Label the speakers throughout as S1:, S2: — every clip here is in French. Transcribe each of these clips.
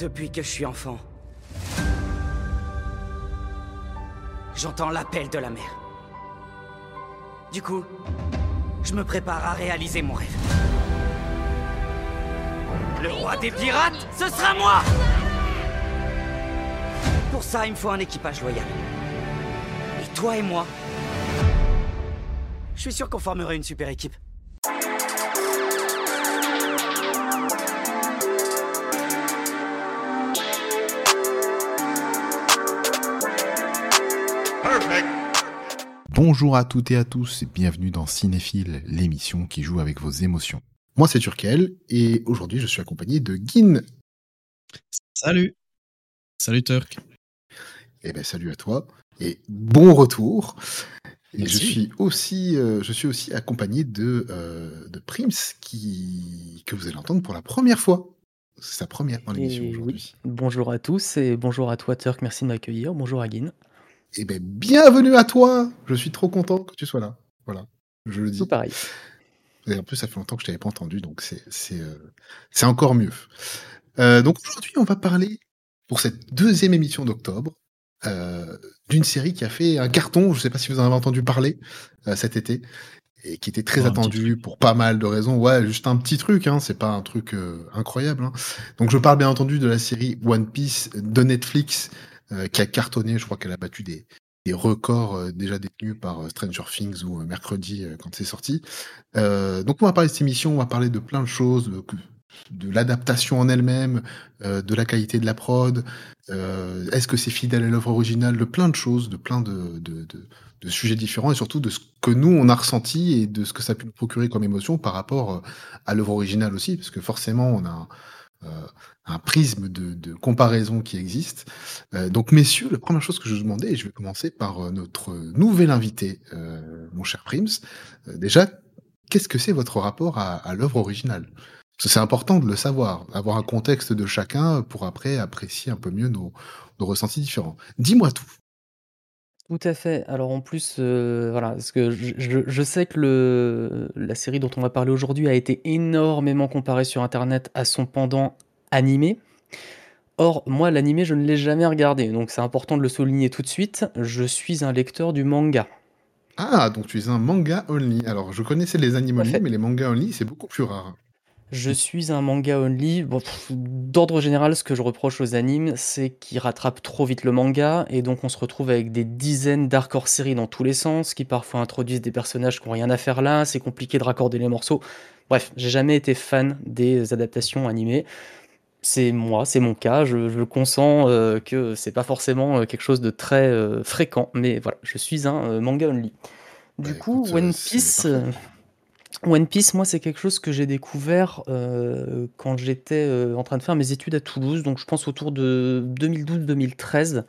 S1: Depuis que je suis enfant, j'entends l'appel de la mer. Du coup, je me prépare à réaliser mon rêve. Le roi des pirates, ce sera moi Pour ça, il me faut un équipage loyal. Et toi et moi, je suis sûr qu'on formerait une super équipe.
S2: Bonjour à toutes et à tous et bienvenue dans Cinéphile, l'émission qui joue avec vos émotions. Moi c'est Turkel et aujourd'hui je suis accompagné de Guin.
S3: Salut. Salut Turk.
S2: Eh ben salut à toi et bon retour. Et je
S3: Merci.
S2: suis aussi, euh, je suis aussi accompagné de, euh, de Prims qui, que vous allez entendre pour la première fois. C'est sa première dans l'émission aujourd'hui.
S4: oui, bonjour à tous et bonjour à toi Turk, merci de m'accueillir. Bonjour à Guin.
S2: Eh ben bienvenue à toi. Je suis trop content que tu sois là. Voilà, je le dis.
S4: Tout pareil.
S2: Et en plus, ça fait longtemps que je t'avais pas entendu, donc c'est c'est euh, encore mieux. Euh, donc aujourd'hui, on va parler pour cette deuxième émission d'octobre euh, d'une série qui a fait un carton. Je sais pas si vous en avez entendu parler euh, cet été et qui était très
S3: Oh, un petit
S2: attendu pour pas mal de raisons. Ouais, juste un petit truc, hein, c'est pas un truc euh, incroyable. hein. Donc je parle bien entendu de la série One Piece de Netflix euh, qui a cartonné. Je crois qu'elle a battu des des records euh, déjà détenus par euh, Stranger Things ou euh, mercredi euh, quand c'est sorti. Euh, donc on va parler de cette émission, on va parler de plein de choses, de, l'adaptation en elle-même, euh, de la qualité de la prod, euh, est-ce que c'est fidèle à l'œuvre originale, de plein de choses, de plein de, de, de- sujets différents et surtout de ce que nous on a ressenti et de ce que ça a pu nous procurer comme émotion par rapport euh, à l'œuvre originale aussi, parce que forcément on a euh, un prisme de, comparaison qui existe. Euh, donc messieurs, la première chose que je vous demandais, et je vais commencer par euh, notre nouvel invité, euh, mon cher Prims, déjà, qu'est-ce que c'est votre rapport à, l'œuvre originale? C'est important de le savoir, avoir un contexte de chacun pour après apprécier un peu mieux nos, ressentis différents. Dis-moi tout.
S4: Tout à fait. Alors en plus, voilà, parce que je- je sais que le, la série dont on va parler aujourd'hui a été énormément comparée sur Internet à son pendant animé. Or, moi, l'animé, je ne l'ai jamais regardé, donc c'est important de le souligner tout de suite. Je suis un lecteur du manga.
S2: Ah, donc tu es un manga only. Alors, je connaissais les
S4: à
S2: only, mais les mangas only, c'est beaucoup plus rare.
S4: Je suis un manga only. Bon, d'ordre général, ce que je reproche aux animes, c'est qu'ils rattrapent trop vite le manga, et donc on se retrouve avec des dizaines d'arcs hors série dans tous les sens, qui parfois introduisent des personnages qui n'ont rien à faire là, c'est compliqué de raccorder les morceaux. Bref, j'ai jamais été fan des adaptations animées. C'est moi, c'est mon cas, je, je consens euh, que c'est pas forcément euh, quelque chose de très euh, fréquent, mais voilà, je suis un euh, manga only. Du
S2: Bah,
S4: coup,
S2: écoute, euh,
S4: One Piece, One Piece, moi, c'est quelque chose que j'ai découvert quand j'étais en train de faire mes études à Toulouse, donc je pense autour de 2012-2013.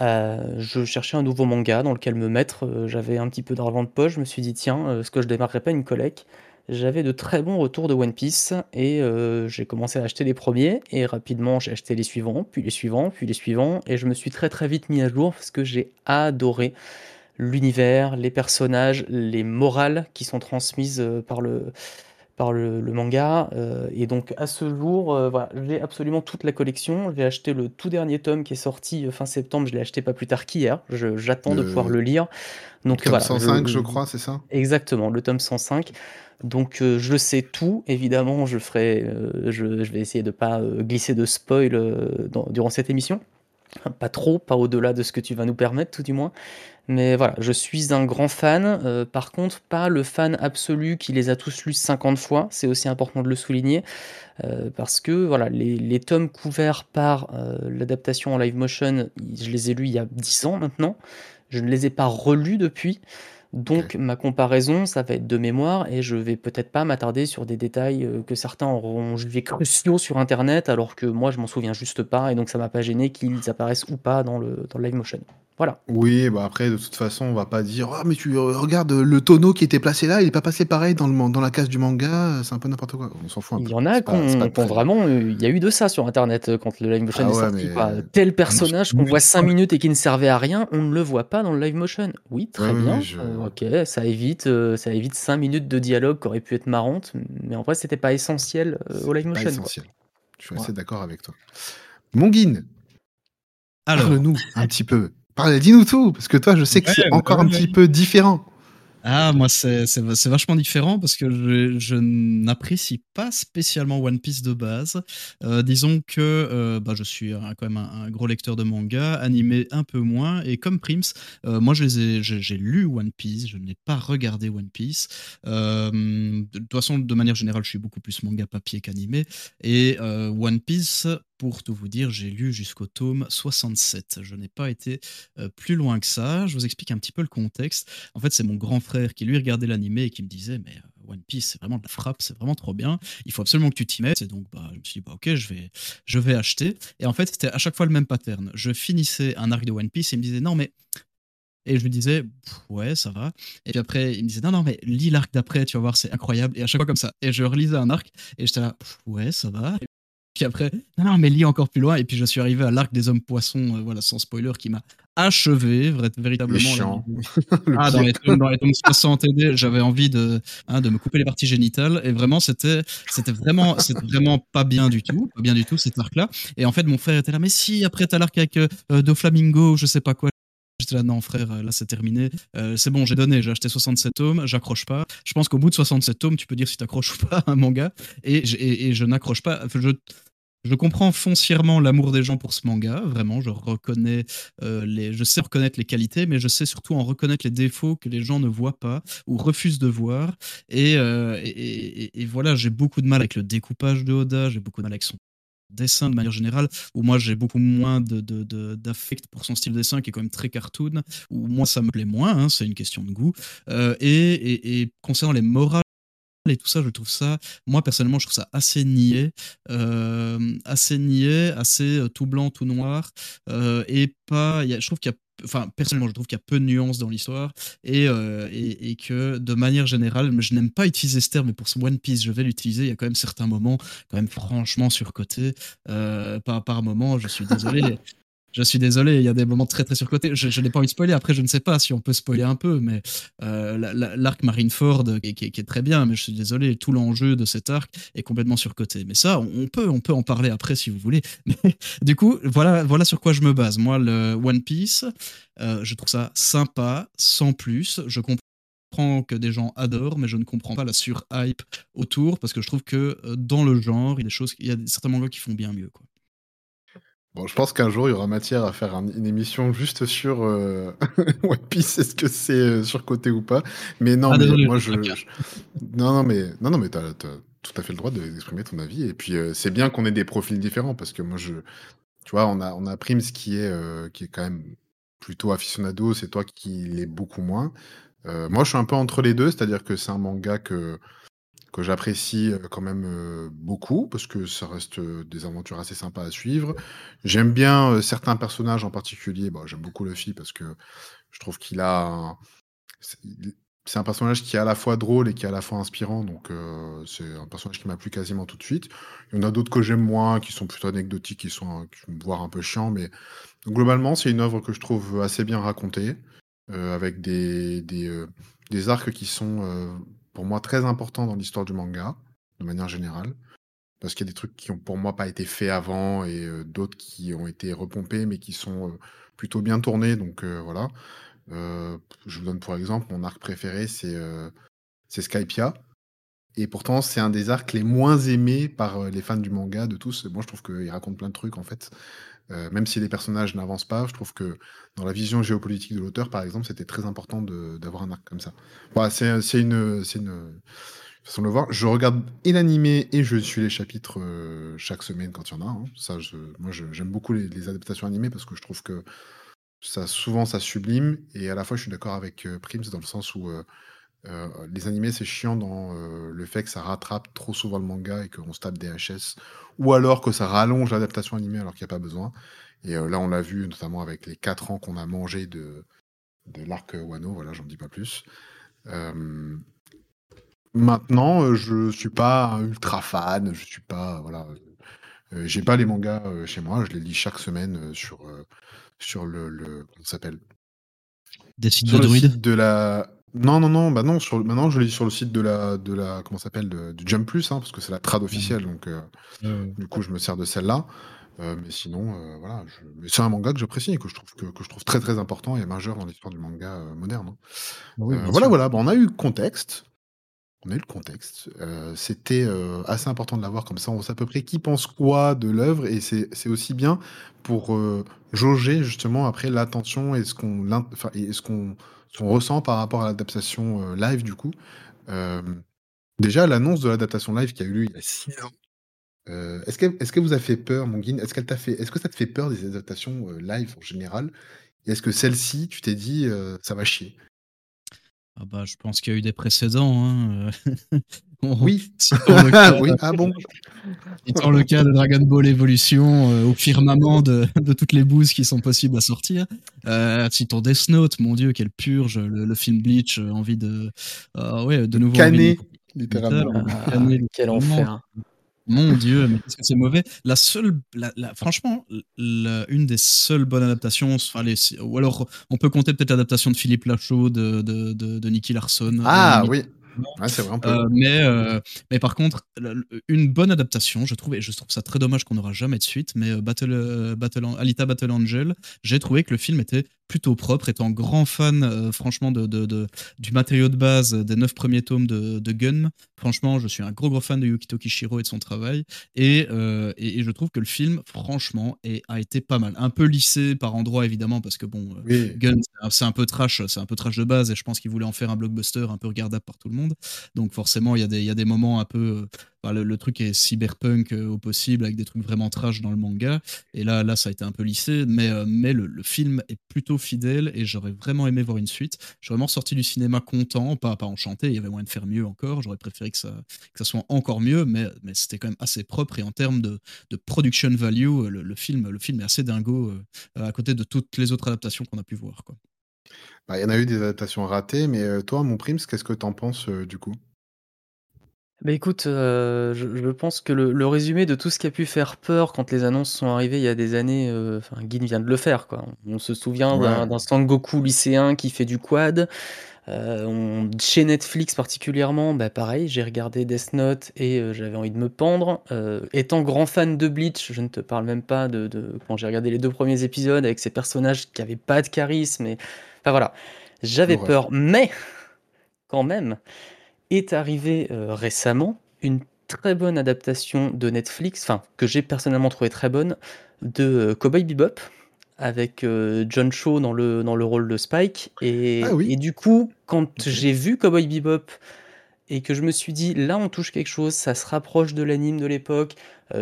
S4: Euh, je cherchais un nouveau manga dans lequel me mettre. J'avais un petit peu d'argent de poche. Je me suis dit, tiens, est-ce que je démarrerais pas une collecte? J'avais de très bons retours de One Piece et euh, j'ai commencé à acheter les premiers et rapidement j'ai acheté les suivants, puis les suivants, puis les suivants et je me suis très très vite mis à jour parce que j'ai adoré l'univers, les personnages, les morales qui sont transmises euh, par le, par le, le manga. euh, et donc à ce jour, euh, voilà, j'ai absolument toute la collection. J'ai acheté le tout dernier tome qui est sorti euh, fin septembre. Je l'ai acheté pas plus tard qu'hier. J'attends de pouvoir le lire. Donc voilà,
S2: 105,
S4: je-
S2: je crois, c'est ça?
S4: Exactement, le tome 105. Donc euh, je sais tout, évidemment, je ferai, je, je vais essayer de pas glisser de spoil dans- durant cette émission. Pas trop, pas au-delà de ce que tu vas nous permettre, tout du moins. Mais voilà, je suis un grand fan. euh, par contre, pas le fan absolu qui les a tous lus 50 fois. C'est aussi important de le souligner. euh, parce que voilà, les, tomes couverts par euh, l'adaptation en live motion, je les ai lus il y a 10 ans maintenant. Je ne les ai pas relus depuis. Donc ma comparaison, ça va être de mémoire et je vais peut-être pas m'attarder sur des détails euh, que certains auront jugés cruciaux sur internet alors que moi je m'en souviens juste pas et donc ça m'a pas gêné qu'ils apparaissent ou pas dans le, dans le live motion. Voilà.
S2: Oui, bah après, de toute façon, on va pas dire Ah, mais tu euh, regardes euh, le tonneau qui était placé là, il est pas passé pareil dans, le, dans la case du manga, c'est un peu n'importe quoi. On s'en fout un
S4: Il
S2: peu.
S4: y en a qui vraiment. Il y a eu de ça sur internet quand le live motion
S2: Ah
S4: est
S2: ouais,
S4: sorti. Tel personnage qu'on voit 5 minutes et qui ne servait à rien, on ne le voit pas dans le live motion. Oui, très
S2: Ouais,
S4: bien.
S2: je-
S4: euh, ok, ça évite, euh, ça évite 5 minutes de dialogue qui aurait pu être marrante, mais en vrai, c'était pas essentiel euh, au live
S2: Pas
S4: motion. quoi.
S2: essentiel. Je suis assez d'accord avec toi. Monguine, parle-nous un petit peu. Parle, dis-nous tout, parce que toi, je sais que c'est encore un petit peu différent.
S3: Ah, moi, c'est vachement différent parce que je, n'apprécie pas spécialement One Piece de base. Euh, disons que euh, bah, je suis quand même un, gros lecteur de manga, animé un peu moins. Et comme Prims, euh, moi, j'ai lu One Piece, je n'ai pas regardé One Piece. de toute façon, de manière générale, je suis beaucoup plus manga papier qu'animé. Et One Piece, pour tout vous dire, j'ai lu jusqu'au tome 67. Je n'ai pas été plus loin que ça. Je vous explique un petit peu le contexte. En fait, c'est mon grand frère qui lui regardait l'animé et qui me disait Mais One Piece, c'est vraiment de la frappe, c'est vraiment trop bien. Il faut absolument que tu t'y mettes. Et donc, bah, je me suis dit bah, Ok, je vais, je vais acheter. Et en fait, c'était à chaque fois le même pattern. Je finissais un arc de One Piece et il me disait Non, mais. Et je lui disais, ouais, ça va. Et puis après, il me disait, non, non, mais lis l'arc d'après, tu vas voir, c'est incroyable. Et à chaque fois comme ça. Et je relisais un arc et j'étais là, ouais, ça va. Puis après, non, non, mais lis encore plus loin. Et puis je suis arrivé à l'arc des hommes poissons, euh, voilà, sans spoiler, qui m'a achevé véritablement. ah, dans les, tomes, dans les 60 j'avais envie de, hein, de me couper les parties génitales. Et vraiment, c'était, c'était vraiment, c'était vraiment pas bien du tout, pas bien du tout cet arc-là. Et en fait, mon frère était là, mais si, après t'as l'arc avec euh, Do Flamingo, je sais pas quoi. J'étais là, non, frère, là, c'est terminé. Euh, c'est bon, j'ai donné, j'ai acheté 67 tomes, j'accroche pas. Je pense qu'au bout de 67 tomes, tu peux dire si t'accroches ou pas un manga. Et, et, et je n'accroche pas. Je, je comprends foncièrement l'amour des gens pour ce manga, vraiment, je reconnais euh, les, je sais reconnaître les qualités, mais je sais surtout en reconnaître les défauts que les gens ne voient pas ou refusent de voir. Et, euh, et, voilà, j'ai beaucoup de mal avec le découpage de Oda, j'ai beaucoup de mal avec son dessin de manière générale, où moi j'ai beaucoup moins d'affect pour son style de dessin qui est quand même très cartoon, où moi ça me plaît moins, hein, c'est une question de goût. Euh, et, concernant les morales et tout ça, je trouve ça, moi personnellement, je trouve ça assez niais, euh, assez niais, assez euh, tout blanc, tout noir, et pas, je trouve qu'il y a enfin personnellement je trouve qu'il y a peu de nuances dans l'histoire et, et, que de manière générale je n'aime pas utiliser ce terme mais pour ce One Piece je vais l'utiliser. Il y a quand même certains moments quand même franchement surcotés. Par, par moment je suis désolé je suis désolé, il y a des moments très très surcotés. Je, n'ai pas envie de spoiler. Après, je ne sais pas si on peut spoiler un peu, mais euh, l'arc Marineford qui, qui, est très bien, mais je suis désolé, tout l'enjeu de cet arc est complètement surcoté. Mais ça, on peut, on peut en parler après si vous voulez. Du coup, voilà, voilà sur quoi je me base. Moi, le One Piece, euh, je trouve ça sympa, sans plus. Je comprends que des gens adorent, mais je ne comprends pas la sur-hype autour parce que je trouve que euh, dans le genre, il y a des y a certains mangas qui font bien mieux, quoi.
S2: Bon, je pense qu'un jour, il y aura matière à faire une émission juste sur euh, One Piece, est-ce que c'est euh, surcoté ou pas. Mais non, ah, mais moi, je, Non, non, mais, non, non, mais t'as, as tout à fait le droit d'exprimer ton avis. Et puis, euh, c'est bien qu'on ait des profils différents, parce que moi, je... Tu vois, on a, on a Prims qui est, qui est quand même plutôt aficionado, c'est toi qui l'est beaucoup moins. moi, je suis un peu entre les deux, c'est-à-dire que c'est un manga que que j'apprécie quand même beaucoup parce que ça reste des aventures assez sympas à suivre. J'aime bien certains personnages en particulier. J'aime beaucoup Luffy parce que je trouve qu'il a. C'est un personnage qui est à la fois drôle et qui est à la fois inspirant, donc c'est un personnage qui m'a plu quasiment tout de suite. Il y en a d'autres que j'aime moins, qui sont plutôt anecdotiques, qui sont voire un peu chiants, mais globalement, c'est une œuvre que je trouve assez bien racontée, avec des, des arcs qui sont pour moi très important dans l'histoire du manga, de manière générale. Parce qu'il y a des trucs qui ont pour moi pas été faits avant et euh, d'autres qui ont été repompés mais qui sont euh, plutôt bien tournés. Donc euh, voilà. je vous donne pour exemple mon arc préféré, c'est c'est Skypia. Et pourtant, c'est un des arcs les moins aimés par les fans du manga de tous. Moi, je trouve qu'il raconte plein de trucs en fait. Même si les personnages n'avancent pas, je trouve que dans la vision géopolitique de l'auteur, par exemple, c'était très important d'avoir un arc comme ça. Voilà, c'est une, façon de le voir. Je regarde et l'animé et je suis les chapitres chaque semaine quand il y en a. Hein. Ça, moi, j'aime beaucoup les, adaptations animées parce que je trouve que ça, souvent, ça sublime. Et à la fois, je suis d'accord avec Prims dans le sens où les animés, c'est chiant dans le fait que ça rattrape trop souvent le manga et qu'on se tape des HS, ou alors que ça rallonge l'adaptation animée alors qu'il n'y a pas besoin. Et là, on l'a vu notamment avec les 4 ans qu'on a mangé de, de l'arc Wano, voilà, j'en dis pas plus. maintenant, je suis pas ultra fan, je suis pas, voilà, j'ai pas les mangas chez moi, je les lis chaque semaine sur, sur le, le comment s'appelle?
S3: Des de
S2: de la Non, non, non, bah non, sur maintenant je lis sur le site de la de la comment s'appelle? Du Jump Plus, hein, parce que c'est la trad officielle donc
S3: ouais.
S2: du coup je me sers de celle-là. Heu, mais sinon, heu, voilà, je c'est un manga que j'apprécie et que je trouve que que je trouve très, très important et majeur dans l'histoire du manga, moderne, hein.
S3: Oui, bien
S2: voilà, voilà, bah, on a eu le contexte. On a eu le contexte. C'était, assez important de l'avoir comme ça, on sait à peu près qui pense quoi de l'œuvre et c'est aussi bien pour, jauger justement après l'attention et ce qu'on l'int enfin et ce qu'on ce qu'on ressent par rapport à l'adaptation, heu, live du coup. Hem, déjà l'annonce de l'adaptation live qui a eu lieu il y a 6 ans, heu, est-ce qu'elle est-ce vous a fait peur mon? Est-ce qu'elle t'a fait est-ce que ça te fait peur des adaptations, live en général? Et est-ce que celle-ci, tu t'es dit, «Ça va chier»?
S3: Ah bah, je pense qu'il y a eu des précédents, hein, on
S2: Oui,
S3: cas
S2: oui, ah bon?
S3: Citons le cas de Dragon Ball Evolution, heu, au firmament de de toutes les bouses qui sont possibles à sortir. Heu, citons Death Note, mon Dieu, quelle purge, le le film Bleach, heu, envie de ah ouais, de nouveau envie de
S2: littéralement.
S4: Ah,
S3: canner
S4: quel enfer.
S3: Mon Dieu, mais qu'est-ce que c'est mauvais. La seule la la franchement, la une des seules bonnes adaptations, enfin les ou alors on peut compter peut-être l'adaptation de Philippe Lachaud de de de de Nicky Larson, la
S2: Ah oui! Ouais.
S3: Heu, mais heu, mais par contre, une bonne adaptation, je trouve et je trouve ça très dommage qu'on n'aura jamais de suite, mais heu, Battle, Battle Alita Battle Angel, j'ai trouvé que le film était plutôt propre. Étant grand fan, heu, franchement de de de du matériau de base des 9 premiers tomes de de Gun, franchement, je suis un gros, gros fan de Yukito Kishiro et de son travail et heu et et je trouve que le film, franchement, est a été pas mal. Un peu lissé par endroits évidemment parce que bon,
S2: Oui.
S3: Gun, c'est un peu trash, c'est un peu trash de base et je pense qu'il voulait en faire un blockbuster un peu regardable par tout le monde. Donc forcément, il y a des il y a des moments un peu, le le truc est cyberpunk, au possible avec des trucs vraiment trash dans le manga et là là, ça a été un peu lissé, mais mais le le film est plutôt fidèle et j'aurais vraiment aimé voir une suite. Suis vraiment ressorti du cinéma content, pas pas enchanté, il y avait moyen de faire mieux encore. J'aurais préféré que ça soit encore mieux, mais c'était quand même assez propre et en termes de production value, heu, le film le film est assez dingo, heu, à côté de toutes les autres adaptations qu'on a pu voir.
S2: Bah, il y en a eu des adaptations ratées, mais toi, mon Prims, qu'est-ce que tu en penses, du coup?
S4: Bah, écoute, heu, je je pense que le le résumé de tout ce qui a pu faire peur quand les annonces sont arrivées il y a des années, heu, enfin, Guin vient de le faire, quoi. On se souvient d'un
S2: Ouais.
S4: d'un Sangoku lycéen qui fait du quad. Heu, on chez Netflix particulièrement, bah, pareil, j'ai regardé Death Note et heu, j'avais envie de me pendre. Heu, étant grand fan de Bleach, je ne te parle même pas de de quand j'ai regardé les 2 premiers épisodes avec ces personnages qui avaient pas de charisme et enfin voilà, j'avais peur. Mais quand même, est arrivé, heu, récemment une très bonne adaptation de Netflix, enfin que j'ai personnellement trouvé très bonne, de, heu, Cowboy Bebop avec, heu, John Cho dans le dans le rôle de Spike
S2: Ah
S4: et et
S2: oui!
S4: du coup, quand j'ai vu Cowboy Bebop et que je me suis dit: «Là, on touche quelque chose, ça se rapproche de l'anime de l'époque,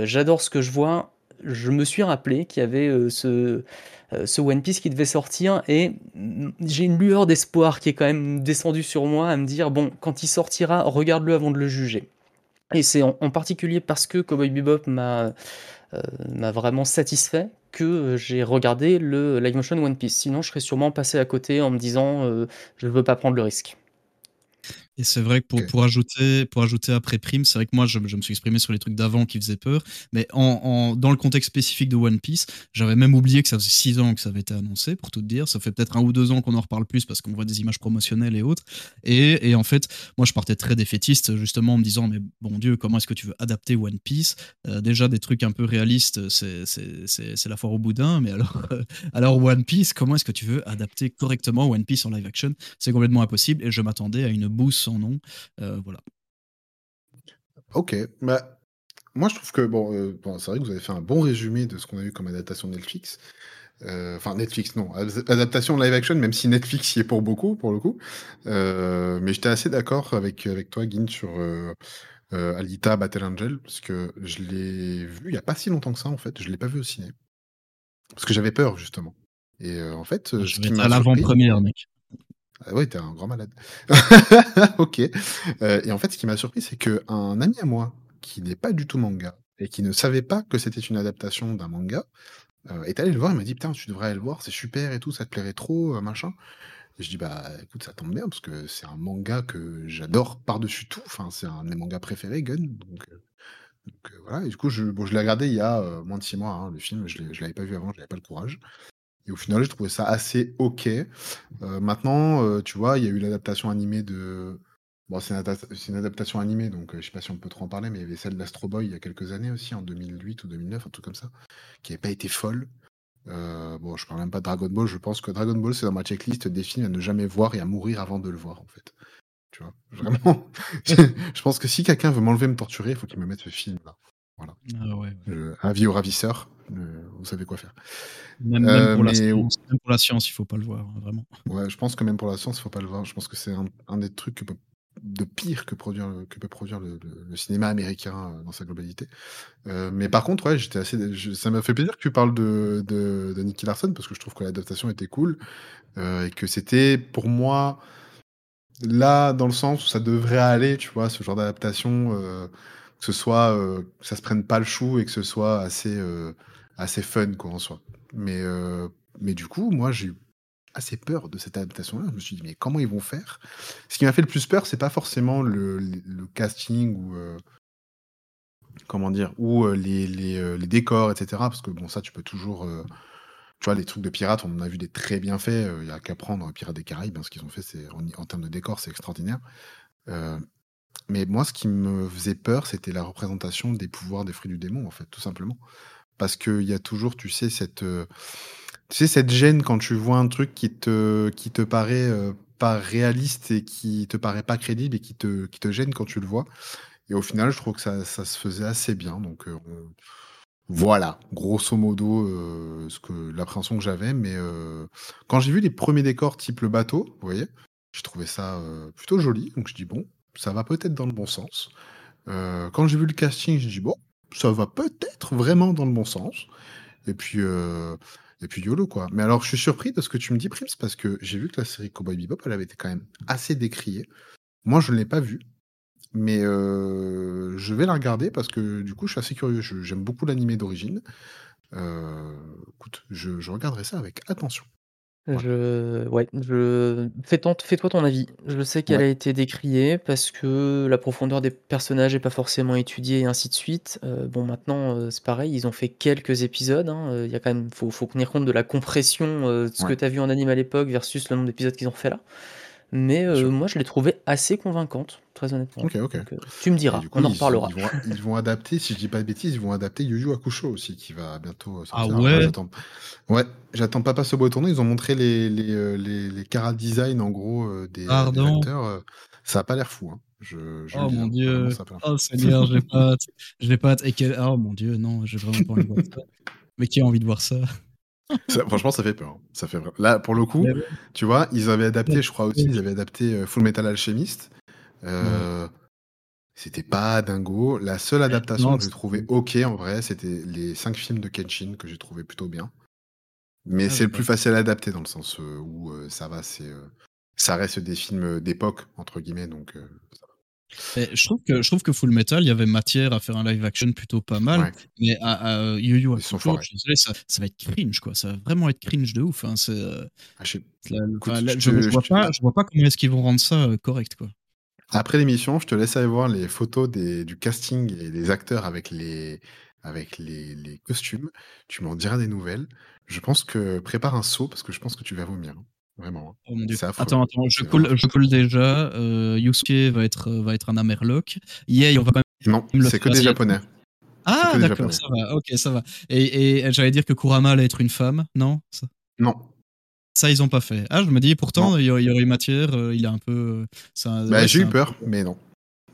S4: j'adore ce que je vois», je me suis rappelé qu'il y avait, heu, ce, heu, ce One Piece qui devait sortir et j'ai une lueur d'espoir qui est quand même descendue sur moi à me dire: «Bon, quand il sortira, regarde-le avant de le juger» et c'est en particulier parce que Cowboy Bebop m'a, m'a vraiment satisfait que, j'ai regardé le live motion One Piece. Sinon, je serais sûrement passé à côté en me disant, «Je veux pas prendre le risque».
S3: Et c'est vrai que pour pour ajouter pour ajouter après Prime, c'est vrai que moi je me je me suis exprimé sur les trucs d'avant qui faisaient peur, mais en en dans le contexte spécifique de One Piece, j'avais même oublié que ça faisait 6 ans que ça avait été annoncé pour tout te dire. Ça fait peut-être 1 ou 2 ans qu'on en reparle plus parce qu'on voit des images promotionnelles et autres et et en fait, moi je partais très défaitiste justement en me disant: «Mais bon Dieu, comment est-ce que tu veux adapter One Piece?» heu, déjà des trucs un peu réalistes, c'est la foire au boudin, mais alors, heu, alors One Piece, comment est-ce que tu veux adapter correctement One Piece en live action? C'est complètement impossible et je m'attendais à une bouse sans nom, heu, voilà.
S2: OK, bah, moi je trouve que bon, heu, bon, c'est vrai que vous avez fait un bon résumé de ce qu'on a eu comme adaptation Netflix. Heu, enfin Netflix non, ad adaptation live action, même si Netflix y est pour beaucoup, pour le coup. Mais j'étais assez d'accord avec avec toi Guin sur, Alita Battle Angel parce que je l'ai vu il y a pas si longtemps que ça en fait, je l'ai pas vu au ciné. Parce que j'avais peur justement et en fait, ce
S3: je vais
S2: qui m'a
S3: à l'avant-première, mec.
S2: Ah ouais, tu es un grand malade. OK, heu et en fait, ce qui m'a surpris, c'est qu'un ami à moi, qui n'est pas du tout manga et qui ne savait pas que c'était une adaptation d'un manga, heu, est allé le voir. Il m'a dit: «Putain, tu devrais aller le voir, c'est super et tout, ça te plairait trop, heu, machin» et je dis: «Bah, écoute, ça tombe bien parce que c'est un manga que j'adore par-dessus tout, enfin, c'est un de mes mangas préférés, Gun», donc voilà et du coup, je je l'ai regardé il y a, moins de 6 mois, hein, le film, je je l'avais pas vu avant, j'avais pas le courage Et au final, j'ai trouvé ça assez ok. maintenant, tu vois, il y a eu l'adaptation animée de. Bon, c'est une, adaptation animée, donc je sais pas si on peut trop en parler, mais il y avait celle d'Astro Boy il y a quelques années aussi, en 2008 ou 2009, un truc comme ça, qui n'avait pas été folle. bon, je parle même pas de Dragon Ball, je pense que Dragon Ball, c'est dans ma checklist des films à ne jamais voir et à mourir avant de le voir, en fait. Tu vois, vraiment. je pense que si quelqu'un veut m'enlever, me torturer, il faut qu'il me mette ce film-là. Voilà.
S3: Ah ouais,
S2: avis aux ravisseurs, vous savez quoi faire.
S3: Même, euh, pour la science, même, pour la science, il faut pas le voir, hein, vraiment.
S2: Ouais, je pense que même pour la science, il faut pas le voir. Je pense que c'est un, des trucs de pire que, produire, que peut produire le, cinéma américain euh, dans sa globalité. Euh, mais par contre, ouais, j'étais assez, ça m'a fait plaisir que tu parles de, de, de Nicky Larson parce que je trouve que l'adaptation était cool et que c'était pour moi là dans le sens où ça devrait aller, tu vois, ce genre d'adaptation que ce soit euh, que ça se prenne pas le chou et que ce soit assez euh, assez fun quoi en soi. Mais euh, mais du coup, moi j'ai eu assez peur de cette adaptation-là. Je me suis dit mais comment ils vont faire? Ce qui m'a fait le plus peur, c'est pas forcément le, casting ou comment dire ou les, les, les, décors, etc. Parce que bon ça tu peux toujours tu vois, les trucs de pirates, on en a vu des très bien faits. Il n'y a qu'à prendre Pirates des Caraïbes. Hein, ce qu'ils ont fait, en, en, termes de décors, c'est extraordinaire. Mais moi, ce qui me faisait peur, c'était la représentation des pouvoirs des fruits du démon, en fait, tout simplement. Parce qu'il y a toujours, tu sais, cette, euh, tu sais, cette gêne quand tu vois un truc qui te, qui te paraît euh, pas réaliste et qui te paraît pas crédible et qui te, qui te gêne quand tu le vois. Et au final, je trouve que ça, ça se faisait assez bien. Donc, euh, voilà, grosso modo, ce que l'appréhension que j'avais. Mais quand j'ai vu les premiers décors type le bateau, vous voyez, j'ai trouvé ça plutôt joli. Donc, je dis bon, ça va peut-être dans le bon sens. Quand j'ai vu le casting, j'ai dit bon, ça va peut-être vraiment dans le bon sens. Et puis, euh, et puis YOLO quoi. Mais alors, je suis surpris de ce que tu me dis, Prims, parce que j'ai vu que la série Cowboy Bebop, elle avait été quand même assez décriée. Moi, je ne l'ai pas vue. Mais euh, je vais la regarder parce que du coup, je suis assez curieux. J'aime beaucoup l'animé d'origine. écoute, je regarderai ça avec attention.
S4: Je ouais, je fais-toi ton avis. Je sais qu'elle a été décriée parce que la profondeur des personnages est pas forcément étudiée et ainsi de suite. Euh, bon maintenant, euh, c'est pareil, ils ont fait quelques épisodes, hein, euh, il y a quand même faut faut tenir compte de la compression, de ce que tu as vu en anime à l'époque versus le nombre d'épisodes qu'ils ont fait là. Mais euh, moi, je l'ai trouvée assez convaincante, très honnêtement.
S2: Ok, ok.
S4: Euh, tu me diras, on en reparlera.
S2: Ils vont, adapter, si je dis pas de bêtises, ils vont adapter Yu Yu Hakusho aussi, qui va bientôt
S3: sortir. Ah ouais
S2: J'attends ouais, j'attends pas ce beau tourner. Ils ont montré les, les, euh, les, les cara design, en gros, des, des acteurs. Ça a pas l'air fou. Hein. Je, je
S3: oh mon dieu. Oh Seigneur, je l'ai pas hâte. Je l'ai pas Oh mon dieu, non, j'ai vraiment pas envie de voir ça. Mais qui a envie de voir ça?
S2: Franchement, ça fait peur. Hein. Ça fait Là, pour le coup, tu vois, ils avaient adapté, je crois aussi, ils avaient adapté euh, Full Metal Alchemist. Euh, c'était pas dingo. La seule adaptation que j'ai trouvé ok en vrai, c'était les cinq films de Kenshin que j'ai trouvé plutôt bien. Mais ah, c'est le plus facile à adapter dans le sens euh, où ça va, c'est ça reste des films d'époque entre guillemets, donc
S3: je trouve que je trouve que Full Metal, il y avait matière à faire un live action plutôt pas mal, mais à, à Yu Yu ça, ça va être cringe quoi, ça va vraiment être cringe de ouf. Hein, euh, ah, je, je, vois pas, je vois pas comment est-ce qu'ils vont rendre ça euh, correct quoi.
S2: Après l'émission, je te laisse aller voir les photos des, du casting et des acteurs avec les avec les, les costumes. Tu m'en diras des nouvelles. Je pense que prépare un saut parce que je pense que tu vas vomir. Vraiment.
S3: Hein. Oh attends, attends, je coule, je coule déjà. Euh, Yusuke va être, va être un Amerloc. Yay, on va quand
S2: même. Non, c'est que des japonais.
S3: Ah, d'accord, ça va. Ok, ça va. Et, et j'allais dire que Kurama allait être une femme, non? Ça
S2: Non.
S3: Ça, ils ont pas fait. Ah, je me dis, pourtant, il y, aurait eu matière. Euh, il a un peu.
S2: Euh, bah, j'ai eu peur, mais non.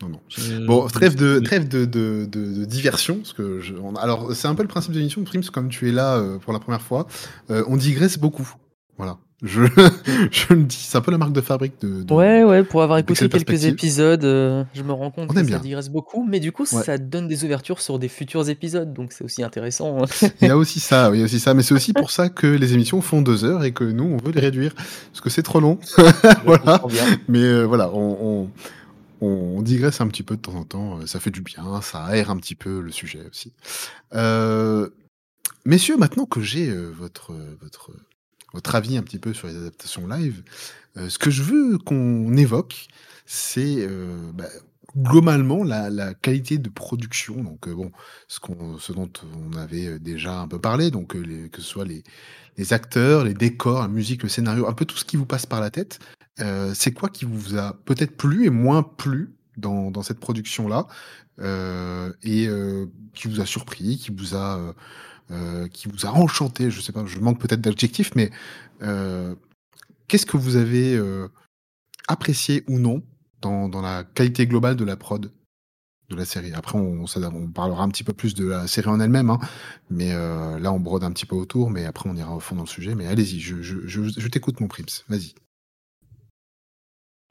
S2: Non, non. Bon, trêve de, trêve de, de, de, diversion. Parce que je, alors, c'est un peu le principe de l'émission, Prims, comme tu es là pour la première fois. on digresse beaucoup. Voilà. Je, je le dis, c'est un peu la marque de fabrique de.
S4: ouais, ouais, pour avoir écouté quelques épisodes, euh, je me rends compte que ça digresse beaucoup, mais du coup, ça donne des ouvertures sur des futurs épisodes, donc c'est aussi intéressant.
S2: Hein. il y a aussi ça, il y a aussi ça, mais c'est aussi pour ça que les émissions font deux heures et que nous, on veut les réduire, parce que c'est trop long. voilà. Mais euh, voilà, on, on, on, digresse un petit peu de temps en temps, euh, ça fait du bien, ça aère un petit peu le sujet aussi. messieurs, maintenant que j'ai votre, votre votre avis un petit peu sur les adaptations live. Euh, ce que je veux qu'on évoque, c'est euh, bah, globalement, la, qualité de production, donc bon, ce, dont on avait déjà un peu parlé, donc que ce soit les, acteurs, les décors, la musique, le scénario, un peu tout ce qui vous passe par la tête, c'est quoi qui vous a peut-être plu et moins plu dans, dans cette production-là? Et qui vous a surpris, qui vous a, qui vous a enchanté, je sais pas, je manque peut-être d'adjectifs, mais qu'est-ce que vous avez apprécié ou non dans, la qualité globale de la prod de la série? Après, on, on parlera un petit peu plus de la série en elle-même, hein, mais euh, là, on brode un petit peu autour, mais après, on ira au fond dans le sujet. Mais allez-y, je, t'écoute, mon Prims, vas-y.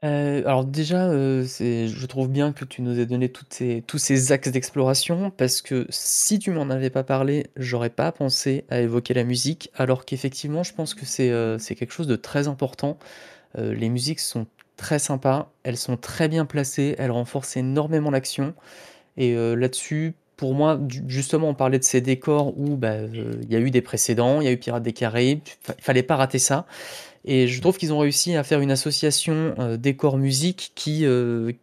S4: Euh, alors déjà, euh, je trouve bien que tu nous aies donné tous ces axes d'exploration, parce que si tu m'en avais pas parlé, j'aurais pas pensé à évoquer la musique, alors qu'effectivement, je pense que c'est quelque chose de très important. les musiques sont très sympa, elles sont très bien placées, elles renforcent énormément l'action et euh, là-dessus, pour moi, justement, on parlait de ces décors où, bah, euh, il y a eu des précédents, il y a eu Pirates des Caraïbes, il fallait pas rater ça et je trouve qu'ils ont réussi à faire une association, euh, décor-musique qui,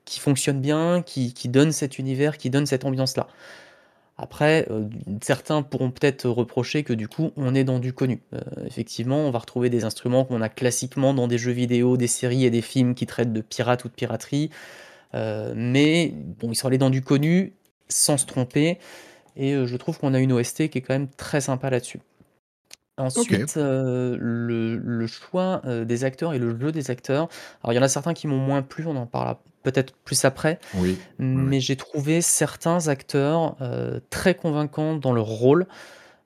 S4: qui fonctionne bien, qui donne cet univers, qui donne cette ambiance-là. Après, euh, certains pourront peut-être reprocher que du coup, on est dans du connu. Euh, effectivement, on va retrouver des instruments qu'on a classiquement dans des jeux vidéo, des séries et des films qui traitent de pirates ou de piraterie. Euh, mais bon, ils sont allés dans du connu sans se tromper. Et je trouve qu'on a une OST qui est quand même très sympa là-dessus. Ensuite, le choix, des acteurs et le jeu des acteurs. Alors il y en a certains qui m'ont moins plu, on en parlera peut-être plus après,
S2: Oui,
S4: mais j'ai trouvé certains acteurs, très convaincants dans leur rôle,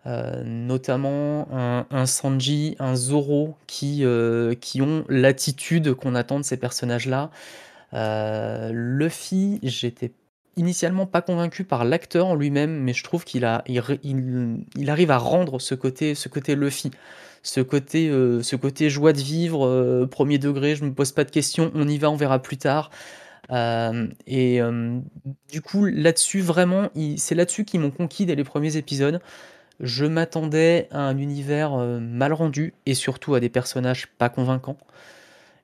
S4: notamment un Sanji, un Zoro qui, qui ont l'attitude qu'on attend de ces personnages-là. Luffy, j'étais initialement pas convaincu par l'acteur en lui-même, mais je trouve qu'il a, il, arrive à rendre ce côté, ce côté Luffy, ce côté, euh, ce côté joie de vivre, euh, premier degré, je me pose pas de questions, on y va, on verra plus tard. Euh, et du coup, là-dessus, vraiment, c'est là-dessus qu'ils m'ont conquis dès les premiers épisodes. Je m'attendais à un univers mal rendu et surtout à des personnages pas convaincants.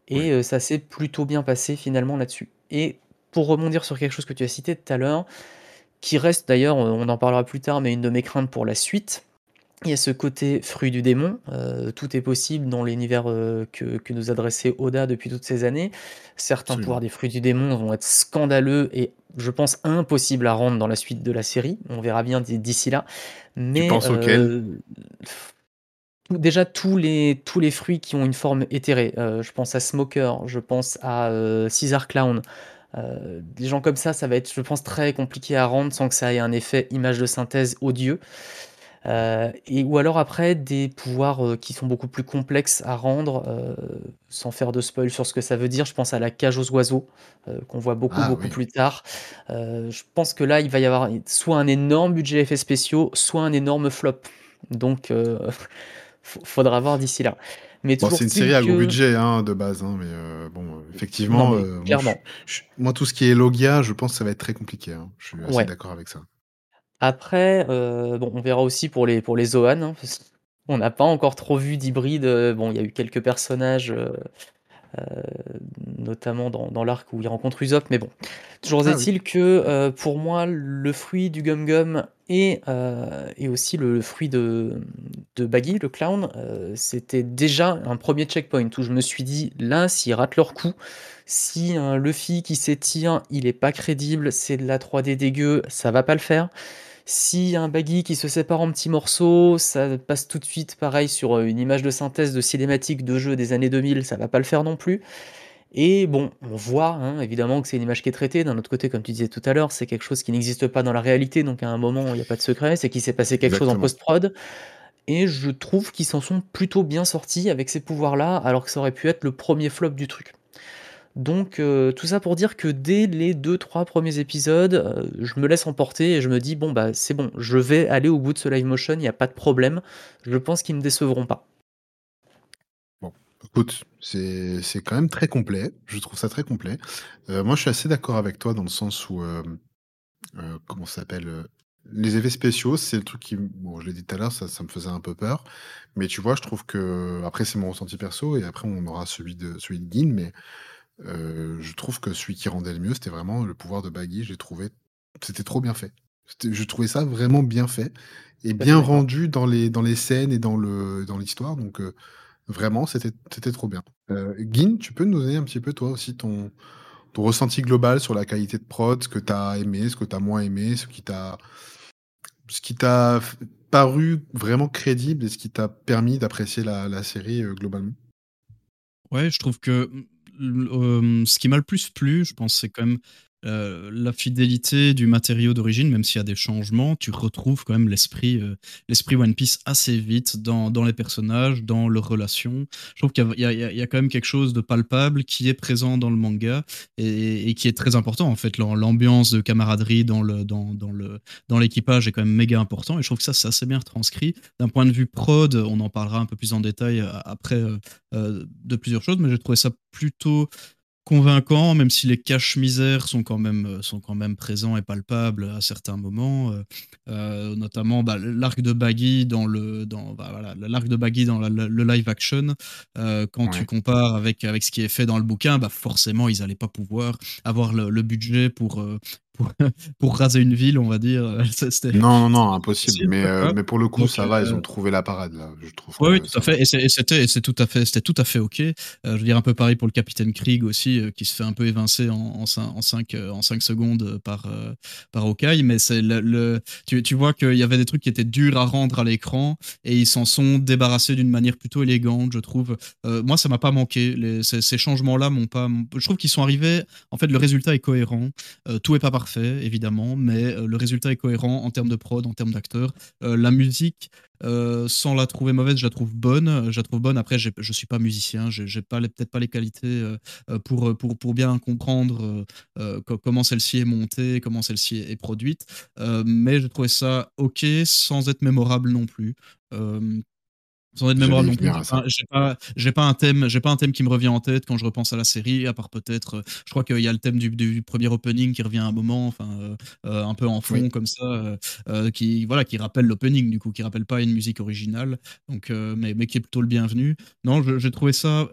S4: Et ça s'est plutôt bien passé finalement là-dessus. Et pour rebondir sur quelque chose que tu as cité tout à l'heure, qui reste d'ailleurs, on en parlera plus tard, mais une de mes craintes pour la suite. Il y a ce côté fruit du démon, euh, tout est possible dans l'univers euh, que, que, nous adressait Oda depuis toutes ces années. Certains pouvoirs des fruits du démon vont être scandaleux et je pense impossible à rendre dans la suite de la série. On verra bien d'ici là. Mais,
S2: tu penses euh,
S4: Déjà tous les, tous les fruits qui ont une forme éthérée. je pense à Smoker, je pense à Caesar Clown, euh, des gens comme ça, ça va être, je pense, très compliqué à rendre sans que ça ait un effet image de synthèse odieux. Euh, et, ou alors après des pouvoirs euh, qui sont beaucoup plus complexes à rendre, sans faire de spoil sur ce que ça veut dire. Je pense à la cage aux oiseaux, qu'on voit beaucoup, ah beaucoup plus tard. je pense que là, il va y avoir soit un énorme budget effets spéciaux, soit un énorme flop. Donc, faudra voir d'ici là.
S2: Mais bon, c'est une série à gros budget hein, de base, hein, mais euh, bon, effectivement, euh, moi, tout ce qui est Logia, je pense que ça va être très compliqué. Hein. Je suis assez d'accord avec ça.
S4: Après, euh, bon, on verra aussi pour les pour les Zohan. Hein, on n'a pas encore trop vu d'hybride. Bon, il y a eu quelques personnages notamment dans, l'arc où il rencontre Usopp, mais bon. Toujours ah est-il que euh, pour moi, le fruit du Gum Gum et, euh, et aussi le fruit de, de Baggy, le clown, c'était déjà un premier checkpoint où je me suis dit, là, s'ils ratent leur coup, si un Luffy qui s'étire, il est pas crédible, c'est de la 3D dégueu, ça va pas le faire. Si un baggy qui se sépare en petits morceaux, ça passe tout de suite pareil sur euh, une image de synthèse de cinématique de jeu des années 2000, ça va pas le faire non plus. Et bon, on voit hein, évidemment que c'est une image qui est traitée. D'un autre côté, comme tu disais tout à l'heure, c'est quelque chose qui n'existe pas dans la réalité, donc à un moment, il n'y a pas de secret, c'est qu'il s'est passé quelque chose en post-prod. Et je trouve qu'ils s'en sont plutôt bien sortis avec ces pouvoirs-là, alors que ça aurait pu être le premier flop du truc. Donc euh, tout ça pour dire que dès les 2-3 premiers épisodes, euh, je me laisse emporter et je me dis bon bah c'est bon, je vais aller au bout de ce live motion, il n'y a pas de problème. Je pense qu'ils me décevront pas.
S2: Bon, écoute, c'est quand même très complet, je trouve ça très complet. Euh, moi je suis assez d'accord avec toi dans le sens où, comment ça s'appelle les effets spéciaux, c'est le truc qui, bon, je l'ai dit tout à l'heure, ça, ça, me faisait un peu peur. Mais tu vois, je trouve que, après, c'est mon ressenti perso, et après, on aura celui de, celui de Gin, mais je trouve que celui qui rendait le mieux, c'était vraiment le pouvoir de Baggy. J'ai trouvé c'était trop bien fait. je trouvais ça vraiment bien fait et bien rendu dans les dans les scènes et dans le dans l'histoire donc vraiment c'était c'était trop bien. Heu, tu peux nous donner un petit peu toi aussi ton ton ressenti global sur la qualité de prod, ce que tu as aimé, ce que tu as moins aimé, ce qui t'a ce qui t'a paru vraiment crédible et ce qui t'a permis d'apprécier la la série, globalement?
S3: Ouais, je trouve que, mmh, ce qui m'a le plus plu, je pense, c'est quand même euh, la fidélité du matériau d'origine, même s'il y a des changements, tu retrouves quand même l'esprit euh, l'esprit One Piece assez vite dans, les personnages, dans leurs relations. Je trouve qu'il y, a quand même quelque chose de palpable qui est présent dans le manga et, qui est très important en fait. L'ambiance de camaraderie dans le dans, le dans l'équipage est quand même méga important et je trouve que ça c'est assez bien retranscrit. D'un point de vue prod, on en parlera un peu plus en détail euh, après de plusieurs choses, mais j'ai trouvé ça plutôt convaincant, même si les caches misères sont quand même, euh, sont quand même présents et palpables à certains moments, euh, euh, notamment bah, l'arc de Baggy dans le dans bah, voilà, l'arc de Baggy dans le live action. quand tu compares avec avec ce qui est fait dans le bouquin, bah forcément ils n'allaient pas pouvoir avoir le, le budget pour pour, raser une ville, on va dire.
S2: Non, non, non, impossible. Mais, euh, mais pour le coup, ça va, ils euh, ont trouvé la parade là. Je trouve.
S3: Oui, tout à fait. Et c'était, tout à fait, c'était tout à fait ok. Euh, je veux dire un peu pareil pour le capitaine Krieg aussi, qui se fait un peu évincer en, en, 5, en, cinq, en cinq secondes par par Okai. Mais c'est le, tu, tu, vois qu'il y avait des trucs qui étaient durs à rendre à l'écran et ils s'en sont débarrassés d'une manière plutôt élégante, je trouve. moi, ça m'a pas manqué. Les, ces, ces changements-là m'ont pas. Je trouve qu'ils sont arrivés. En fait, le résultat est cohérent. tout est pas parfait évidemment, mais euh, le résultat est cohérent en termes de prod, en termes d'acteurs. Euh, la musique, euh, sans la trouver mauvaise, je la trouve bonne. Je la trouve bonne. Après, je suis pas musicien, j'ai pas peut-être pas les qualités pour, pour, pour bien comprendre comment celle-ci est montée, comment celle-ci est produite. mais je trouvais ça ok, sans être mémorable non plus. Sans être mémorable non plus. J'ai pas, j'ai pas un thème, j'ai pas un thème qui me revient en tête quand je repense à la série, à part peut-être, euh, je crois qu'il y a le thème du, du, premier opening qui revient à un moment, enfin euh, euh, un peu en fond comme ça, qui voilà, qui rappelle l'opening du coup, qui rappelle pas une musique originale, donc mais, mais qui est plutôt le bienvenu. Non, j'ai trouvé ça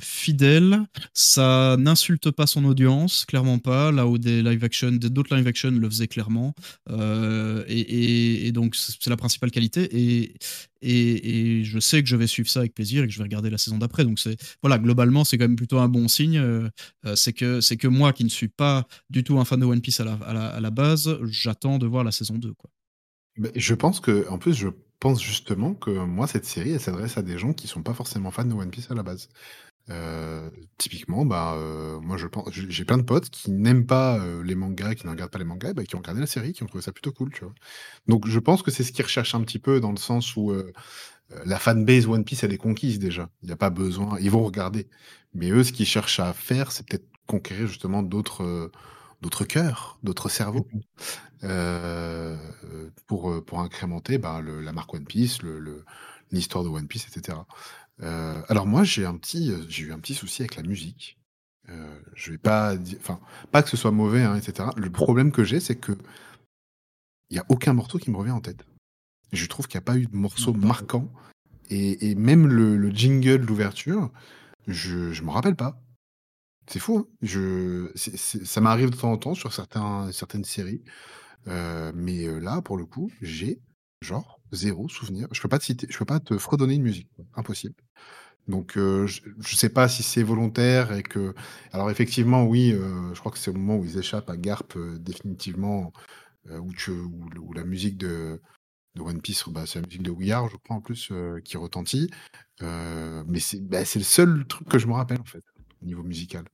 S3: fidèle, ça n'insulte pas son audience, clairement pas, là où des live action, d'autres live action le faisaient clairement, et, et, et, donc c'est la principale qualité. Et et, je sais que je vais suivre ça avec plaisir et que je vais regarder la saison d'après. Donc c'est voilà, globalement, c'est quand même plutôt un bon signe. Euh, euh, c'est que c'est que moi qui ne suis pas du tout un fan de One Piece à la, base, j'attends de voir la saison 2 quoi.
S2: je pense que en plus je pense justement que moi cette série elle s'adresse à des gens qui sont pas forcément fans de One Piece à la base. Euh, typiquement, bah, euh, moi je pense j'ai plein de potes qui n'aiment pas, euh, les mangas, qui ne regardent pas les mangas, bah, qui ont regardé la série, qui ont trouvé ça plutôt cool, tu vois? Donc je pense que c'est ce qu'ils recherchent un petit peu dans le sens où, la fanbase One Piece elle est conquise déjà. Il y a pas besoin ils vont regarder. Mais eux, ce qu'ils cherchent à faire, c'est peut-être conquérir justement d'autres, d'autres cœurs, d'autres cerveaux, mmh pour, pour incrémenter, bah, le la marque One Piece, le l'histoire de One Piece etc. Euh, alors moi, j'ai un petit, euh, j'ai eu un petit souci avec la musique. Euh, je vais pas enfin, pas que ce soit mauvais, hein, etc. Le problème que j'ai, c'est que il y a aucun morceau qui me revient en tête. Je trouve qu'il y a pas eu de morceau marquant et même le jingle d'ouverture, je je m'en rappelle pas. C'est fou, hein. Je ça m'arrive de temps en temps sur certains certaines séries, mais là, pour le coup, j'ai genre zéro souvenir. Je peux pas te citer je peux pas te fredonner une musique, impossible. Donc, je je sais pas si c'est volontaire et que alors effectivement, oui, je crois que c'est au moment où ils échappent à Garp, définitivement, où la musique de One Piece, bah, c'est la musique de We je crois, en plus, qui retentit. mais c'est bah, c'est le seul truc que je me rappelle, en fait, au niveau musical.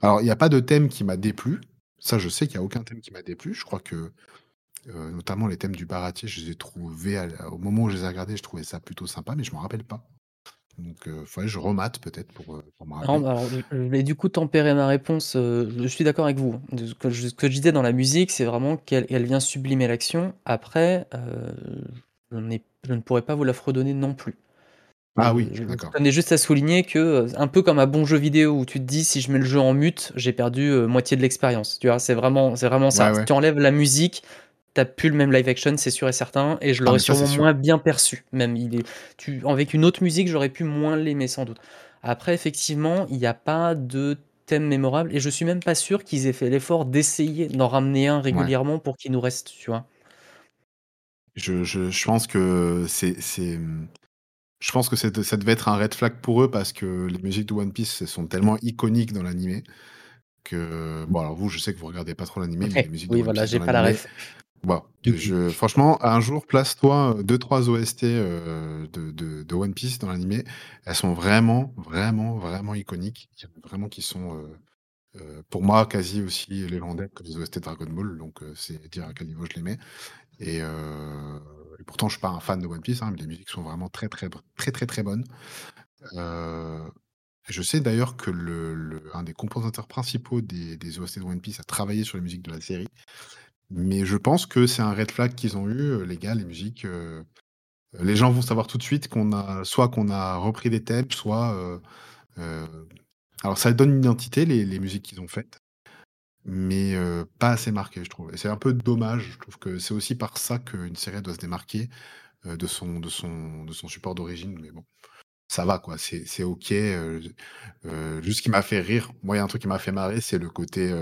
S2: Alors, il y a pas de thème qui m'a déplu. Ça, je sais qu'il y a aucun thème qui m'a déplu. Je crois que, notamment les thèmes du Baratier, je les ai trouvés au moment où je les ai regardés, je trouvais ça plutôt sympa, mais je m'en rappelle pas. Donc, il euh, faudrait que je remate peut-être pour, euh, pour me
S4: rappeler. je vais du coup tempérer ma réponse. Euh, je suis d'accord avec vous. Ce que je, ce que je disais dans la musique, c'est vraiment qu'elle elle vient sublimer l'action. Après, je, je ne pourrais pas vous la fredonner non plus.
S2: Ah oui, d'accord.
S4: Je tenais juste à souligner que, un peu comme un bon jeu vidéo où tu te dis si je mets le jeu en mute, j'ai perdu moitié de l'expérience. Tu vois, c'est vraiment, c'est vraiment ça. Si tu enlèves la musique, t'as plus le même live action, c'est sûr et certain, et je ah, l'aurais sûrement moins bien perçu. Même il est, tu, avec une autre musique, j'aurais pu moins l'aimer sans doute. Après, effectivement, il y a pas de thème mémorable et je suis même pas sûr qu'ils aient fait l'effort d'essayer d'en ramener un
S2: Ouais.
S4: régulièrement pour qu'il nous reste, tu vois?
S2: Je je je pense que c'est c'est, je pense que c'est ça devait être un red flag pour eux parce que les musiques de One Piece, sont tellement iconiques dans l'animé que bon alors vous, je sais que vous regardez pas trop l'animé, mais les musiques de One
S4: voilà,
S2: Piece
S4: j'ai pas la ref.
S3: Coup.
S2: je franchement, un jour, place-toi, 2-3 OST, heu, de de de One Piece dans l'animé. Elles sont vraiment, vraiment, vraiment iconiques. Il y en a vraiment qui sont, heu, pour moi, quasi aussi légendaires que les OST Dragon Ball, donc c'est dire à quel niveau je les mets et pourtant je suis pas un fan de One Piece, hein, mais les musiques sont vraiment très, très très, très, très bonnes. Je sais d'ailleurs que le le un des compositeurs principaux des des OST de One Piece a travaillé sur les musiques de la série, mais je pense que c'est un red flag qu'ils ont eu, heu, les gars, les musiques, heu, les gens vont savoir tout de suite qu'on a soit qu'on a repris des thèmes, soit, alors ça donne une identité les musiques qu'ils ont faites, mais pas assez marquées, je trouve et c'est un peu dommage. Je trouve que c'est aussi par ça qu'une série doit se démarquer, heu, de son de son de son support d'origine, mais bon, ça va quoi, c'est OK, heu heu, juste ce qui m'a fait rire, moi, il y a un truc qui m'a fait marrer, c'est le côté,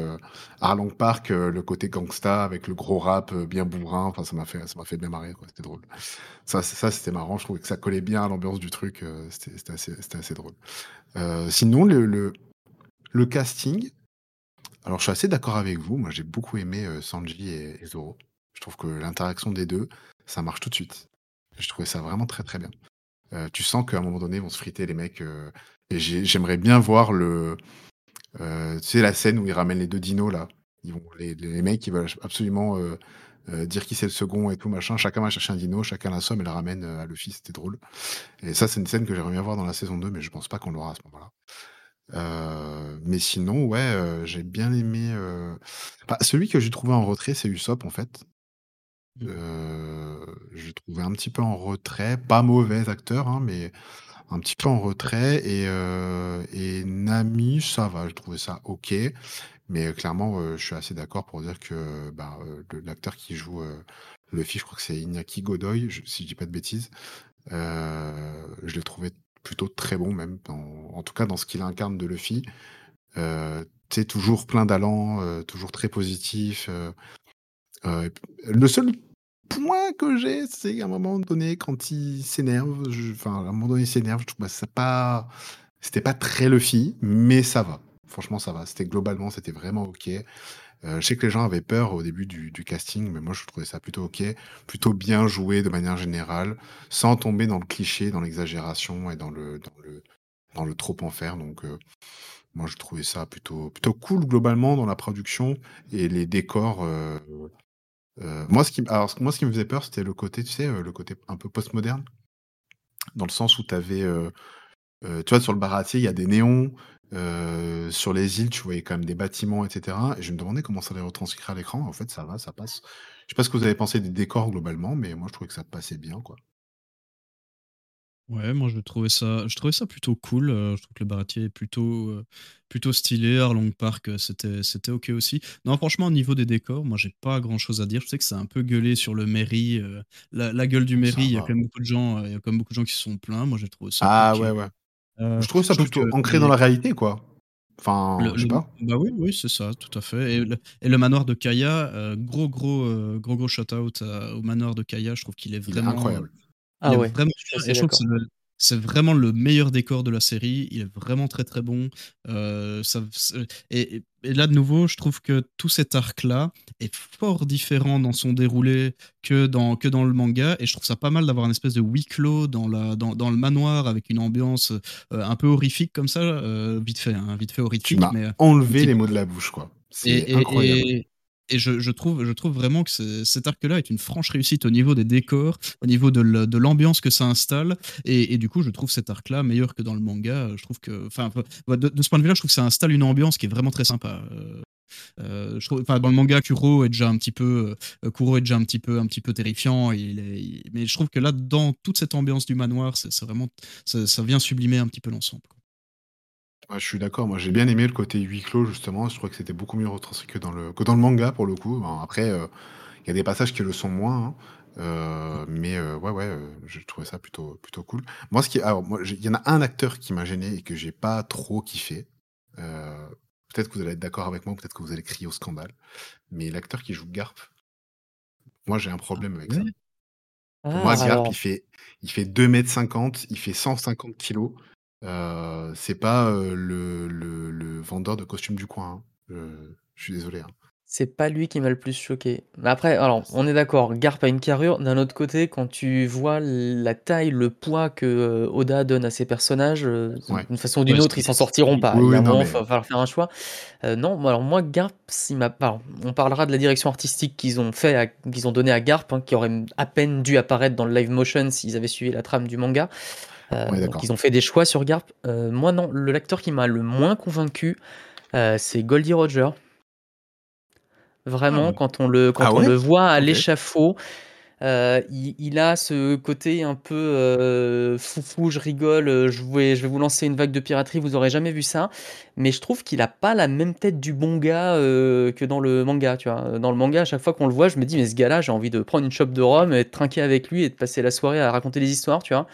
S2: Arlong Park, heu, le côté gangsta avec le gros rap, bien bourrin, enfin ça m'a fait ça fait bien marrer c'était drôle. Ça c'était marrant, je trouvais que ça collait bien à l'ambiance du truc, c'était assez assez drôle. Sinon le le le casting, alors je suis assez d'accord avec vous, moi j'ai beaucoup aimé, Sanji et et Zoro. Je trouve que l'interaction des 2, ça marche tout de suite. Je trouvais ça vraiment très, très bien. Heu, tu sens qu'à un moment donné, ils vont se friter les mecs, heu et j'ai j'aimerais bien voir le, heu, tu sais la scène où ils ramènent les 2 dinos là. Ils vont les les mecs, ils veulent absolument, dire qui c'est le second et tout machin. Chacun va chercher un dino, chacun l'assomme et le ramène, à Luffy, c'était drôle et ça, c'est une scène que j'aimerais bien voir dans la saison 2, mais je pense pas qu'on l'aura à ce moment-là. Mais sinon, ouais, j'ai bien aimé, bah, celui que j'ai trouvé en retrait, c'est Usopp en fait.
S3: Mmh.
S2: Heu, je l'ai trouvé un petit peu en retrait, pas mauvais acteur, hein, mais un petit peu en retrait et et Nami, ça va, j'ai trouvé ça OK, mais heu, clairement, heu, je suis assez d'accord pour dire que, bah, le l'acteur qui joue, Luffy, je crois que c'est Iñaki Godoy, je si je dis pas de bêtises, je l'ai trouvé plutôt très bon même en tout cas dans ce qu'il incarne de Luffy. Sais, toujours plein d'allant, toujours très positif, p le seul point que j'ai, c'est à un moment donné quand il s'énerve, enfin, à un moment donné, il s'énerve, je trouve, bah, c'est pas c'était pas très Luffy, mais ça va. Franchement, ça va. C'était globalement, c'était vraiment OK. Heu, je sais que les gens avaient peur au début du casting, mais moi je trouvais ça plutôt OK, plutôt bien joué de manière générale, sans tomber dans le cliché, dans l'exagération et dans le dans le dans le trop en faire donc heu, moi je trouvais ça plutôt plutôt cool globalement dans la production et les décors, heu, moi ce qui alors moi ce qui me faisait peur, c'était le côté, tu sais, heu, le côté un peu postmoderne. Dans le sens où tu avais, heu, tu vois, sur le Baratie, il y a des néons, sur les îles, tu voyais quand même des bâtiments et cetera et je me demandais comment ça allait retranscrire à l'écran. En fait, ça va, ça passe. Je sais pas ce que vous avez pensé des décors globalement, mais moi je trouvais que ça passait bien, quoi.
S3: Ouais, moi je trouvais ça je trouvais ça plutôt cool, heu, je trouve que le Baratie est plutôt, heu, plutôt stylé. Arlong Park, heu, c'était c'était OK aussi. Non, franchement, au niveau des décors, moi j'ai pas grand chose à dire. Je sais que c'est un peu gueulé sur le heu, la la gueule du
S2: Ça
S3: il y a quand même beaucoup de gens, il y a quand même beaucoup de gens qui se sont plaints. Moi j'ai trouvé ça
S2: Ah ouais, ouais. Je trouve ça
S3: je trouve que
S2: plutôt ancré dans la réalité, quoi. Enfin,
S3: le
S2: je sais
S3: le
S2: pas.
S3: bah oui, oui, c'est ça, tout à fait et le et le manoir de Kaya, gros, gros, gros, gros shout out à au manoir de Kaya. Je trouve qu'il est vraiment,
S2: incroyable.
S4: Ah ouais,
S3: vraiment
S4: je
S3: je trouve que c'est vraiment le meilleur décor de la série. Il est vraiment très, très bon. Ça ce et là, de nouveau, je trouve que tout cet arc-là est fort différent dans son déroulé que dans que dans le manga et je trouve ça pas mal d'avoir un espèce de huis clos dans la dans dans le manoir avec une ambiance, heu, un peu horrifique comme ça, heu, vite fait, hein, vite fait
S2: Tu
S3: horrifique,
S2: m'as
S3: mais,
S2: enlevé les mots de la bouche, quoi. C'est incroyable.
S3: et et je trouve je trouve vraiment que ce cet arc-là est une franche réussite au niveau des décors, au niveau de l'ambiance que ça installe et du coup, je trouve cet arc-là meilleur que dans le manga. Heu, je trouve que enfin, de ce point de vue-là, je trouve que ça installe une ambiance qui est vraiment très sympa. Trouve enfin, dans le manga, Kuro est déjà un petit peu, Kuro est déjà un petit peu un petit peu terrifiant mais je trouve que là, dans toute cette ambiance du manoir, c'est vraiment ça vient sublimer un petit peu l'ensemble.
S2: Ouais, je suis d'accord. Moi, j'ai bien aimé le côté huis clos, justement. Je trouvais que c'était beaucoup mieux retranscrit que dans le que dans le manga, pour le coup. Bon, après, heu, il y a des passages qui le sont moins, hein, mais ouais, ouais, j'ai trouvé ça plutôt, plutôt cool. Moi, ce qui, alors, moi, il y en a un acteur qui m'a gêné et que j'ai pas trop kiffé. peut-être que vous allez être d'accord avec moi, peut-être que vous allez crier au scandale. Mais l'acteur qui joue Garp, moi, j'ai un problème avec ça. Pour moi,
S4: Ah,
S2: Garp,
S4: alors,
S2: il fait, il fait 2m50, il fait 150 kilos. Euh, c'est pas euh, le, le, le vendeur de costumes du coin. hein. Je, je suis désolé. hein.
S4: c'est pas lui qui m'a le plus choqué. Mais après, alors, on est d'accord, Garp a une carrure. D'un autre côté, quand tu vois la taille, le poids que Oda donne à ses personnages,
S2: Ouais.
S4: d'une façon ou d'une autre, ils s'en sortiront pas.
S2: Oui, oui, non, mais-
S4: il va falloir faire un choix. Non, alors moi, Garp, il m'a. alors, on parlera de la direction artistique qu'ils ont fait, à- qu'ils ont donné à Garp, hein, qui aurait à peine dû apparaître dans le live motion s'ils avaient suivi la trame du manga. Euh,
S2: Ouais,
S4: donc
S2: d'accord.
S4: ils ont fait des choix sur Garp. Euh, moi, non, le l'acteur qui m'a le moins convaincu, euh, c'est Goldie Roger. Vraiment,
S3: Ah
S4: quand on le, quand
S2: Ah
S4: on
S2: ouais
S4: le voit à l'échafaud, il, il a ce côté un peu foufou, je rigole, je vais, je vais vous lancer une vague de piraterie, vous aurez jamais vu ça. Mais je trouve qu'il a pas la même tête du bon gars que dans le manga, tu vois. Dans le manga, à chaque fois qu'on le voit, je me dis, mais ce gars-là, j'ai envie de prendre une chope de rhum et de trinquer avec lui et de passer la soirée à raconter des histoires, tu vois.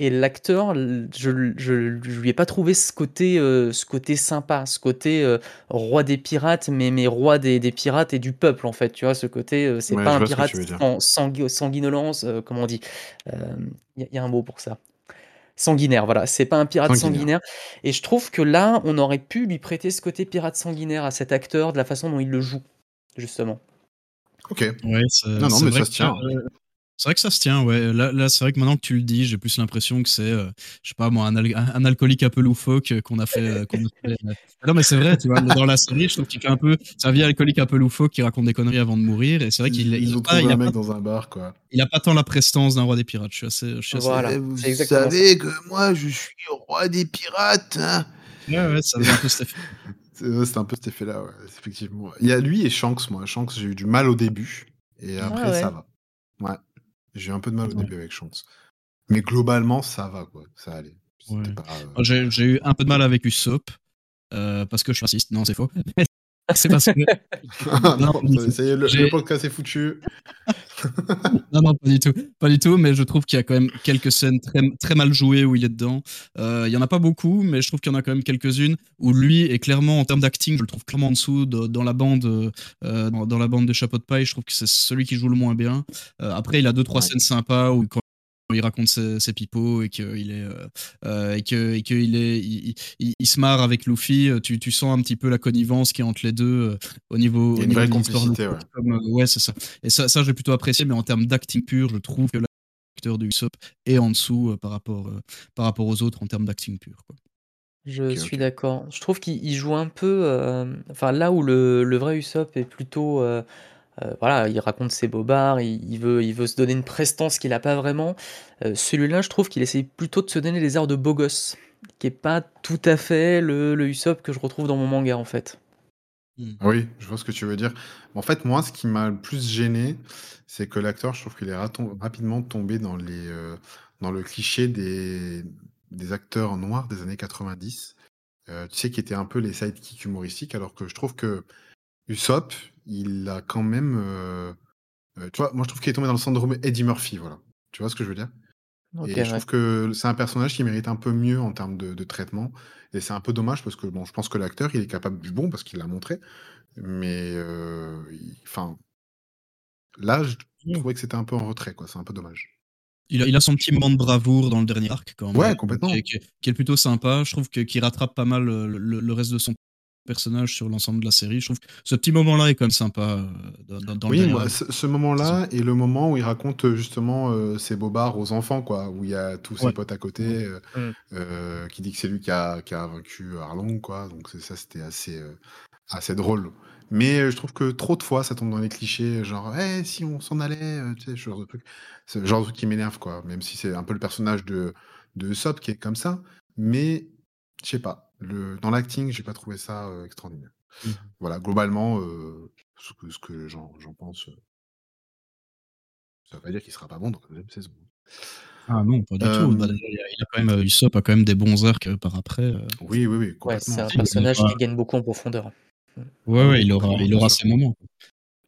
S4: Et l'acteur, je, je, je lui ai pas trouvé ce côté, euh, ce côté sympa, ce côté euh, roi des pirates, mais, mais roi des, des pirates et du peuple, en fait. Tu vois, ce côté, euh, c'est
S2: Ouais,
S4: pas un pirate sans, sangui- sanguinolence, euh, comment on dit Il y, a un mot pour ça. Sanguinaire, voilà. C'est pas un pirate
S2: Sanguinaire.
S4: sanguinaire. Et je trouve que là, on aurait pu lui prêter ce côté pirate sanguinaire à cet acteur de la façon dont il le joue, justement.
S2: Ok.
S3: Ouais, c'est-
S2: Non, non, mais ça se
S3: que,
S2: tient.
S3: euh, C'est vrai que ça se tient, ouais. Là, là c'est vrai que maintenant que tu le dis, j'ai plus l'impression que c'est, euh, je sais pas moi, un, al- un alcoolique un peu loufoque euh, qu'on a fait. euh, qu'on a fait, euh. Non, mais c'est vrai, tu vois, dans la série, je trouve qu'il fait un peu. C'est un vieil alcoolique un peu loufoque qui raconte des conneries avant de mourir. Et c'est vrai qu'il il
S2: ont
S3: pas, il a
S2: un mec
S3: pas,
S2: dans un bar, quoi.
S3: il a pas tant la prestance d'un roi des pirates. Je suis assez. Je suis assez-
S4: Voilà,
S2: Eh, vous
S4: exactement ça.
S2: savez que moi, je suis roi des pirates. hein
S3: Ouais, ouais, ça un peu cet effet.
S2: C'est un peu cet effet-là, ouais, effectivement. Il y a lui et Shanks, moi. Shanks, j'ai eu du mal au début. Et après,
S4: Ah ouais.
S2: ça va. Ouais. J'ai eu un peu de mal au
S3: Ouais.
S2: début avec Shanks. Mais globalement, ça va, quoi. Ça allait. C'était
S3: Ouais.
S2: pas, euh,
S3: j'ai eu un peu de mal avec Usopp. euh, parce que je suis raciste. Non, c'est faux. c'est parce que.
S2: non,
S3: pas du
S2: ça, y est, le, le podcast est foutu.
S3: Non, non, pas du tout. Pas du tout, mais je trouve qu'il y a quand même quelques scènes très, très mal jouées où il est dedans. Euh, il y en a pas beaucoup, mais je trouve qu'il y en a quand même quelques-unes où lui est clairement, en termes d'acting, je le trouve clairement en dessous de- dans la bande, euh, dans, dans la bande des chapeaux de paille. Je trouve que c'est celui qui joue le moins bien. Euh, après, il a deux, trois
S2: Ouais.
S3: scènes sympas où quand il raconte ses, ses pipeaux et qu'il est euh, euh, et que et qu'il est il, il- il se marre avec Luffy tu, tu sens un petit peu la connivence qui est entre les deux euh, au niveau
S2: Il y a
S3: au
S2: une
S3: niveau
S2: vraie complicité, ouais.
S3: comme, euh, ouais c'est ça et ça, ça j'ai plutôt apprécié, mais en termes d'acting pur, je trouve que l'acteur de Usopp est en dessous euh, par, rapport, euh, par rapport aux autres en termes d'acting pur. Quoi.
S4: Je suis d'accord. Je trouve qu'il il joue un peu, euh, enfin là où le, le vrai Usopp est plutôt, euh, voilà, il raconte ses bobards, il, il veut, il veut se donner une prestance qu'il n'a pas vraiment. Euh, celui-là, je trouve qu'il essaye plutôt de se donner les airs de beau gosse, qui est pas tout à fait le, le Usopp que je retrouve dans mon manga en fait.
S2: Oui, je vois ce que tu veux dire. En fait, moi, ce qui m'a le plus gêné, c'est que l'acteur, je trouve qu'il est rapidement tombé dans, les, euh, dans le cliché des, des acteurs noirs des années 90. Euh, tu sais, qui étaient un peu les sidekicks humoristiques, alors que je trouve que Usopp, il a quand même. euh, euh, tu vois, moi, je trouve qu'il est tombé dans le syndrome Eddie Murphy, voilà. Tu vois ce que je veux dire? Et je trouve que c'est un personnage qui mérite un peu mieux en termes de, de traitement. Et c'est un peu dommage parce que bon, je pense que l'acteur, il est capable du bon parce qu'il l'a montré. Mais euh, il- enfin, là, je trouvais que c'était un peu en retrait, quoi. C'est un peu dommage.
S3: Il a, il a son petit moment de bravoure dans le dernier arc, quand même.
S2: Ouais, complètement.
S3: Qui, est- qui qui plutôt sympa. Je trouve que- qu'il rattrape pas mal le, le- le reste de son personnage sur l'ensemble de la série. Je trouve que ce petit moment-là est quand même sympa euh, dans, le
S2: Oui, moi,
S3: arc.
S2: ce, ce moment-là et le moment où il raconte euh, justement euh, ses bobards aux enfants, quoi, où il y a tous ses potes à côté, euh,
S4: Mm.
S2: qui dit que c'est lui qui a, qui a vaincu Arlong, quoi. Donc c'est- ça, c'était assez, euh, assez drôle. Mais je trouve que trop de fois, ça tombe dans les clichés, genre, Eh, si on s'en allait, tu sais, ce genre de truc. C'est le genre de truc qui m'énerve, quoi. Même si c'est un peu le personnage de, de Usopp qui est comme ça. Mais, je sais pas, le, dans l'acting, j'ai pas trouvé ça euh, extraordinaire.
S3: Mhm.
S2: Voilà, globalement, euh, ce que, ce que j'en j'en pense, euh, ça veut pas dire qu'il sera pas bon dans la deuxième saison.
S3: Ah non, pas du
S2: Euh,
S3: tout. Bah, déjà, il, a, il quand même, euh, Usopp a quand même des bons arcs euh, par après. euh.
S2: Oui, oui, oui,
S4: Ouais, c'est un personnage
S3: il
S4: qui gagne beaucoup en profondeur.
S3: Ouais, ouais, il
S2: Bien
S3: aura, il aura ses moments.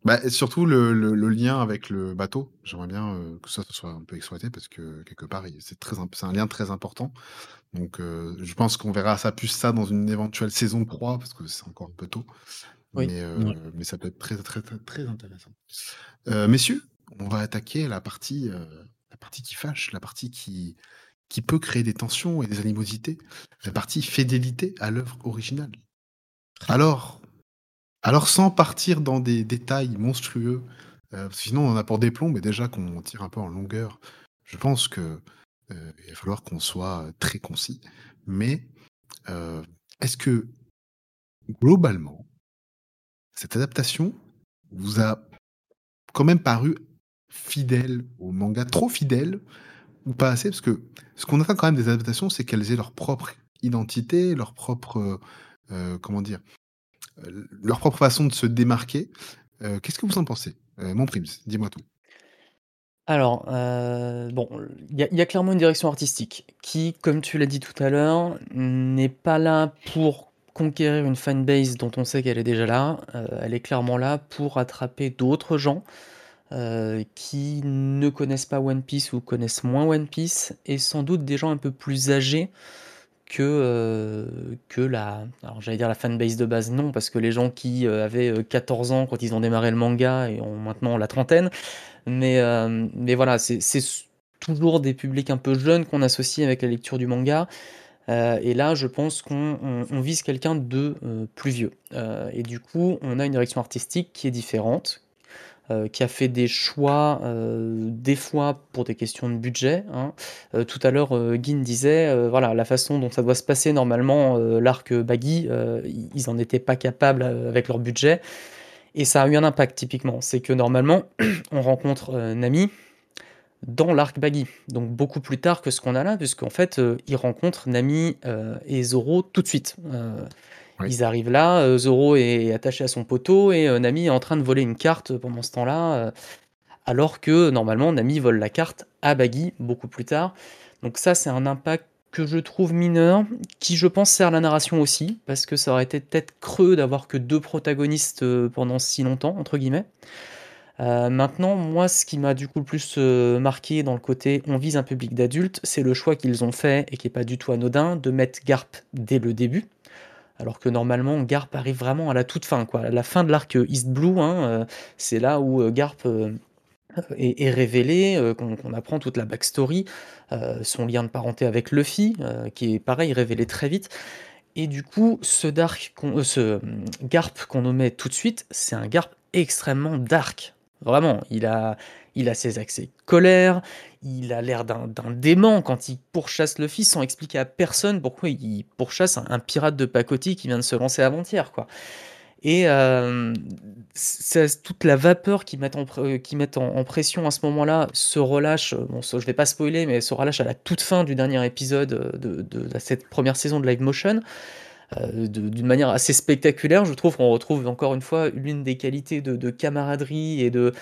S2: Bah, et surtout le le le lien avec le bateau. J'aimerais bien, heu, que ça, ça soit un peu exploité parce que quelque part, c'est très imp c'est un lien très important. Donc, heu, je pense qu'on verra ça plus ça dans une éventuelle saison 3 parce que c'est encore un peu tôt.
S4: Oui.
S2: Mais,
S3: Ouais.
S2: heu, mais ça peut être très, très, très, très intéressant. Messieurs, on va attaquer la partie, la partie qui fâche, la partie qui qui peut créer des tensions et des animosités, la partie fidélité à l'œuvre originale. Alors alors sans partir dans des détails monstrueux, que sinon on en a pour des plombs, mais déjà qu'on tire un peu en longueur, je pense que, heu, il va falloir qu'on soit, très concis. Mais, heu, est-ce que globalement cette adaptation vous a quand même paru fidèle au manga? Trop fidèle ou pas assez? Parce que ce qu'on attend quand même des adaptations, c'est qu'elles aient leur propre identité, leur propre, heu, comment dire? Heu, leur propre façon de se démarquer. Heu, qu'est-ce que vous en pensez? Heu, mon Prims, dis-moi tout.
S4: Alors, bon, il y a clairement une direction artistique qui, comme tu l'as dit tout à l'heure, n'est pas là pour conquérir une fanbase dont on sait qu'elle est déjà là. Elle est clairement là pour attraper d'autres gens, qui ne connaissent pas One Piece ou connaissent moins One Piece et sans doute des gens un peu plus âgés que, heu, que la alors j'allais dire la fanbase de base, non, parce que les gens qui, heu, avaient, heu, 14 ans quand ils ont démarré le manga et ont maintenant la trentaine, mais, mais voilà, c'est toujours des publics un peu jeunes qu'on associe avec la lecture du manga, et là, je pense qu'on on on vise quelqu'un de, plus vieux, et du coup, on a une direction artistique qui est différente, heu, qui a fait des choix, heu, des fois pour des questions de budget, hein. Heu, tout à l'heure, heu, Guine disait, voilà, la façon dont ça doit se passer normalement, l'arc, Baggy, ils en étaient pas capables, avec leur budget et ça a eu un impact typiquement. C'est que normalement, on rencontre, Nami dans l'arc Baggy, donc beaucoup plus tard que ce qu'on a là, puisqu'en fait, ils rencontrent Nami, et Zoro tout de suite. Ils arrivent là, heu, Zoro est attaché à son poteau et heu, Nami est en train de voler une carte pendant ce temps-là, heu, alors que normalement Nami vole la carte à Baggy beaucoup plus tard. Donc ça, c'est un impact que je trouve mineur, qui je pense sert la narration aussi, parce que ça aurait été peut-être creux d'avoir que 2 protagonistes, pendant «si longtemps» entre guillemets. Maintenant, moi, ce qui m'a du coup le plus, marqué dans le côté on vise un public d'adultes, c'est le choix qu'ils ont fait et qui est pas du tout anodin, de mettre Garp dès le début. Alors que normalement, Garp arrive vraiment à la toute fin, quoi. À la fin de l'arc, East Blue, hein, heu, c'est là où, heu, Garp, heu, est révélé, qu'on apprend toute la backstory, son lien de parenté avec Luffy, qui est pareil révélé très vite et du coup, ce ce, mmh, Garp qu'on met tout de suite, c'est un Garp extrêmement dark. Vraiment, il a il a ses accès colère, il a l'air d'un dément quand il pourchasse Luffy sans expliquer à personne pourquoi il pourchasse un pirate de pacotille qui vient de se lancer avant-hier, quoi et c'est toute la vapeur qu'ils mettent en pr qu'ils mettent en pression à ce moment-là se relâche, heu, bon je vais pas spoiler, mais se relâche à la toute fin du dernier épisode, de cette première saison de Live Motion, d'une manière assez spectaculaire. Je trouve qu'on retrouve encore une fois l'une des qualités de camaraderie et de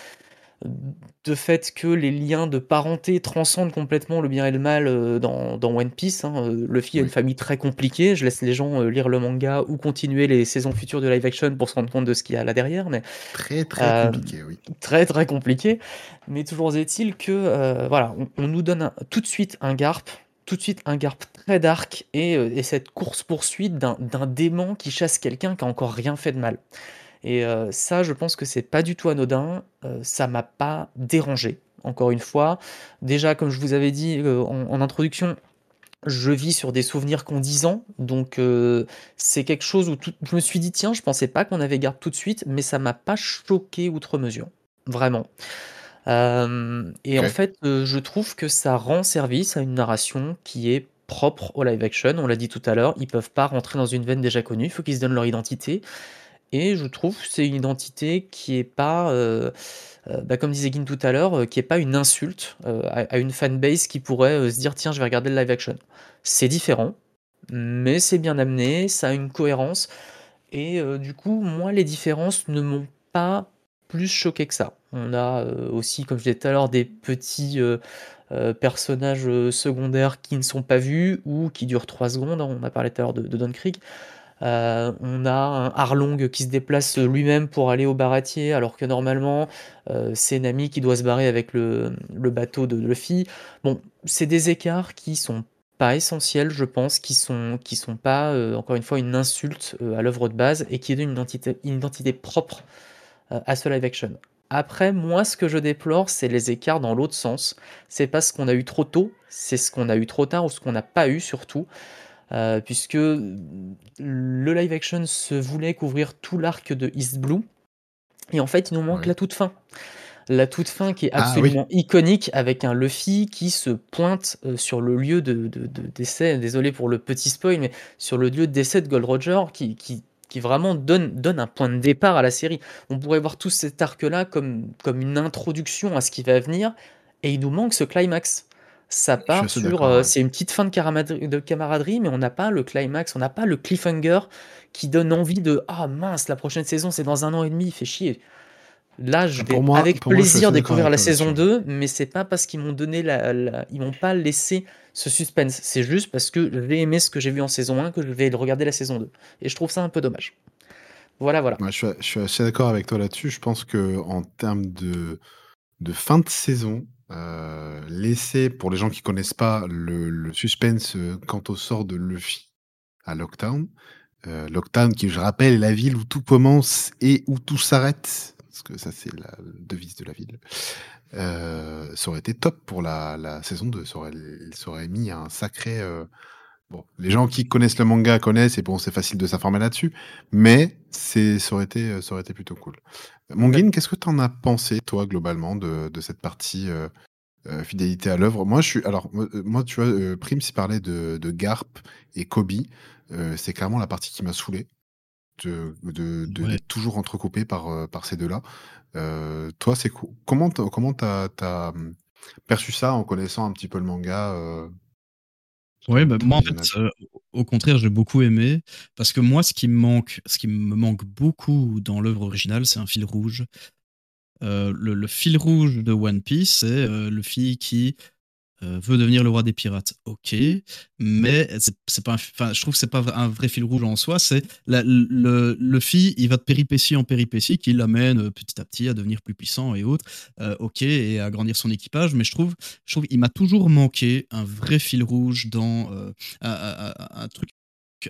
S4: de fait que les liens de parenté transcendent complètement le bien et le mal, heu, dans dans One Piece, hein, heu, Luffy a une famille très compliquée. Je laisse les gens, heu, lire le manga ou continuer les saisons futures de live action pour se rendre compte de ce qu'il y a là derrière, mais
S2: Très, très compliqué, oui.
S4: très, très compliqué, mais toujours est-il que, voilà, on on nous donne un tout de suite un Garp, tout de suite un Garp très dark et et cette course-poursuite d'un d'un dément qui chasse quelqu'un qui a encore rien fait de mal et heu, ça, je pense que c'est pas du tout anodin, heu, ça m'a pas dérangé, encore une fois. Déjà, comme je vous avais dit, heu, en en introduction, je vis sur des souvenirs qu'ont 10 ans, donc c'est quelque chose où tout je me suis dit: «Tiens, je pensais pas qu'on avait Garp tout de suite», mais ça m'a pas choqué outre mesure, vraiment. Et en fait, je trouve que ça rend service à une narration qui est propre au live action. On l'a dit tout à l'heure, ils peuvent pas rentrer dans une veine déjà connue, il faut qu'ils se donnent leur identité et je trouve que c'est une identité qui est pas, heu heu, bah, comme disait Guine tout à l'heure, heu, qui est pas une insulte, à une fanbase qui pourrait, se dire: «Tiens, je vais regarder le live action». C'est différent, mais c'est bien amené, ça a une cohérence et du coup, moi, les différences ne m'ont pas plus choqué que ça. On a, aussi, comme je disais tout à l'heure, des petits, personnages, secondaires qui ne sont pas vus ou qui durent 3 secondes, hein. On a parlé tout à l'heure de de Don Krieg. Euh, on a un Arlong qui se déplace lui-même pour aller au baratier, alors que normalement, euh, c'est Nami qui doit se barrer avec le, bateau de Luffy. Bon, c'est des écarts qui sont pas essentiels, je pense, qui sont, qui sont pas, euh, encore une fois, une insulte à l'œuvre de base et qui donnent une identité, une identité propre à ce live action. Après, moi, ce que je déplore, c'est les écarts dans l'autre sens. C'est pas ce qu'on a eu trop tôt, c'est ce qu'on a eu trop tard ou ce qu'on n'a pas eu surtout. Euh, puisque le live action se voulait couvrir tout l'arc de East Blue. Et en fait, il nous manque la toute fin. La toute fin qui est ah absolument iconique avec un Luffy qui se pointe euh, sur le lieu de, décès, désolé pour le petit spoil, mais sur le lieu de décès de Gold Roger qui, qui, qui vraiment donne, donne un point de départ à la série. On pourrait voir tout cet arc-là comme, comme une introduction à ce qui va venir, et il nous manque ce climax. Ça part sur, euh, c'est une petite fin de, de camaraderie, mais on n'a pas le climax, on n'a pas le cliffhanger qui donne envie de ah mince, la prochaine saison c'est dans un an et demi, il fait chier. Là, je vais avec plaisir découvrir la saison 2, mais c'est pas parce qu'ils m'ont donné la, ils m'ont pas laissé ce suspense. C'est juste parce que j'ai aimé ce que j'ai vu en saison 1 que je vais regarder la saison 2. Et je trouve ça un peu dommage. Voilà, voilà.
S2: je, suis, assez d'accord avec toi là-dessus. Je pense que en termes de, de fin de saison, euh, laisser pour les gens qui connaissent pas le, suspense euh, quant au sort de Luffy à Lockdown. Euh, Lockdown, qui je rappelle est la ville où tout commence et où tout s'arrête parce que ça c'est la devise de la ville, ça aurait été top pour la, saison 2. Ça aurait, ça aurait mis un sacré. Euh, bon, les gens qui connaissent le manga connaissent et bon, c'est facile de s'informer là-dessus, mais c'est, ça aurait été, ça aurait été plutôt cool. Mongin, qu'est-ce que tu en as pensé toi globalement de, cette partie euh, fidélité à l'œuvre? Moi, je suis, alors moi, tu vois, Prim s'y parlait de, de Garp et Kobe. c'est clairement la partie qui m'a saoulé de, d'être toujours entrecoupé par, euh, par ces deux-là. Euh, toi, c'est comment t'as, comment t'as, as hum, perçu ça en connaissant un petit peu le manga euh,
S3: Oui, bah, moi en fait, au contraire, j'ai beaucoup aimé parce que moi, ce qui me manque, ce qui me manque beaucoup dans l'œuvre originale, c'est un fil rouge. le, le, fil rouge de One Piece, c'est le fil qui euh, veut devenir le roi des pirates, ok, mais c'est pas, je trouve que c'est pas un vrai fil rouge en soi. C'est le, le fille, il va de péripétie en péripétie, qui l'amène euh, petit à petit à devenir plus puissant et autres, euh, ok, et à grandir son équipage. Mais je trouve, je trouve, il m'a toujours manqué un vrai fil rouge dans un, truc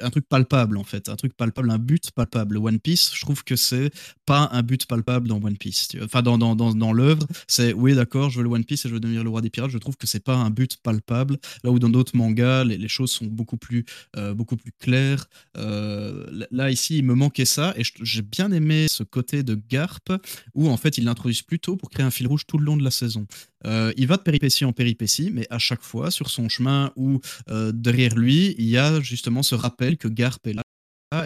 S3: un truc palpable en fait, un truc palpable, un but palpable. One Piece, je trouve que c'est pas un but palpable dans One Piece. Enfin, dans, dans, dans, dans l'œuvre, c'est oui, d'accord, je veux le One Piece et je veux devenir le roi des pirates. Je trouve que c'est pas un but palpable. Là où dans d'autres mangas, les, choses sont beaucoup plus, euh, beaucoup plus claires. Euh, là, ici, il me manquait ça et j'ai bien aimé ce côté de Garp où en fait, ils l'introduisent plus tôt pour créer un fil rouge tout le long de la saison. Euh, il va de péripétie en péripétie, mais à chaque fois, sur son chemin ou derrière lui, il y a justement ce que Garp est là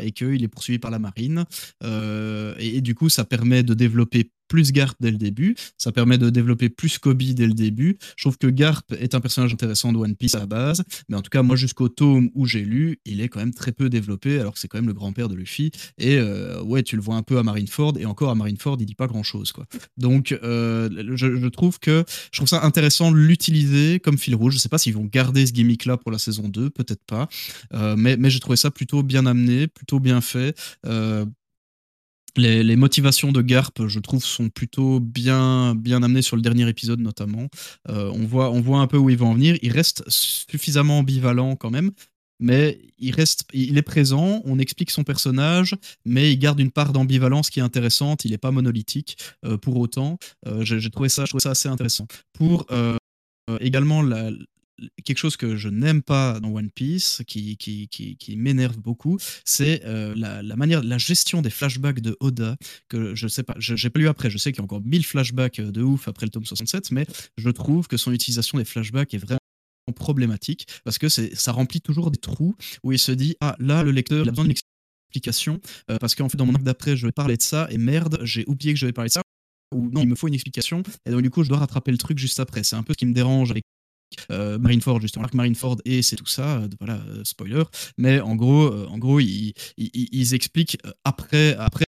S3: et qu'il est poursuivi par la marine. Euh, et, du coup, ça permet de développer plus Garp dès le début. Ça permet de développer plus Kobe dès le début. Je trouve que Garp est un personnage intéressant de One Piece à la base. Mais en tout cas, moi, jusqu'au tome où j'ai lu, il est quand même très peu développé, alors que c'est quand même le grand-père de Luffy. Et euh, ouais, tu le vois un peu à Marineford. Et encore à Marineford, il dit pas grand-chose. quoi. Donc, euh, je, trouve que je trouve ça intéressant de l'utiliser comme fil rouge. Je sais pas s'ils vont garder ce gimmick-là pour la saison 2, peut-être pas. Euh, mais mais j'ai trouvé ça plutôt bien amené, plutôt bien fait. Les, motivations de Garp, je trouve, sont plutôt bien, bien amenées sur le dernier épisode notamment. Euh, on, voit, on voit un peu où il va en venir. Il reste suffisamment ambivalent quand même, mais il, reste, il est présent, on explique son personnage, mais il garde une part d'ambivalence qui est intéressante. Il n'est pas monolithique euh, pour autant. Euh, j'ai trouvé ça, ça assez intéressant. Pour également la, quelque chose que je n'aime pas dans One Piece, qui, qui, qui, m'énerve beaucoup, c'est euh, la, manière, la gestion des flashbacks de Oda, que je sais pas, j'ai pas lu après, je sais qu'il y a encore 1000 flashbacks de ouf après le tome 67, mais je trouve que son utilisation des flashbacks est vraiment problématique parce que ça remplit toujours des trous où il se dit ah là le lecteur il a besoin d'une explication euh, parce qu'en fait dans mon arc d'après je vais parler de ça et merde j'ai oublié que je vais parler de ça ou non il me faut une explication et donc du coup je dois rattraper le truc juste après c'est un peu ce qui me dérange avec euh, Marineford, justement, l'arc Marineford, et c'est tout ça, euh, voilà, euh, spoiler. Mais en gros, en gros ils, expliquent après, après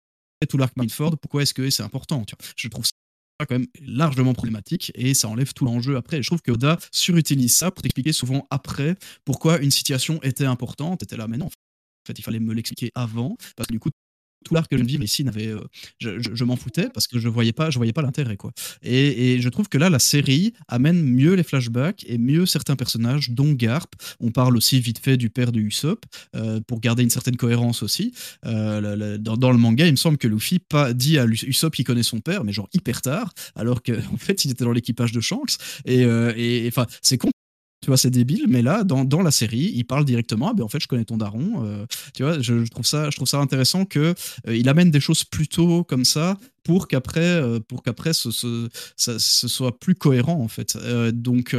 S3: tout l'arc Marineford pourquoi est-ce que c'est important. Je trouve ça quand même largement problématique et ça enlève tout l'enjeu après. je trouve que Oda surutilise ça pour t'expliquer souvent après pourquoi une situation était importante. Était là, mais non, fait, il fallait me l'expliquer avant, parce que du coup, tout l'arc que je vivre ici n'avait euh, je, m'en foutais parce que je voyais pas je voyais pas l'intérêt quoi. Et, je trouve que là la série amène mieux les flashbacks et mieux certains personnages dont Garp. On parle aussi vite fait du père de Usopp euh, pour garder une certaine cohérence aussi. Euh, dans, le manga il me semble que Luffy pas dit à Usopp qu'il connaît son père mais genre hyper tard alors qu'en en fait il était dans l'équipage de Shanks. Et enfin c'est con tu vois, c'est débile, mais là, dans, dans, la série, il parle directement. Ah, ben, en fait, je connais ton daron. Euh, tu vois, je, trouve ça, je trouve ça intéressant que euh, il amène des choses plutôt comme ça pour qu'après, euh, pour qu'après, ce, ce, soit plus cohérent en fait. donc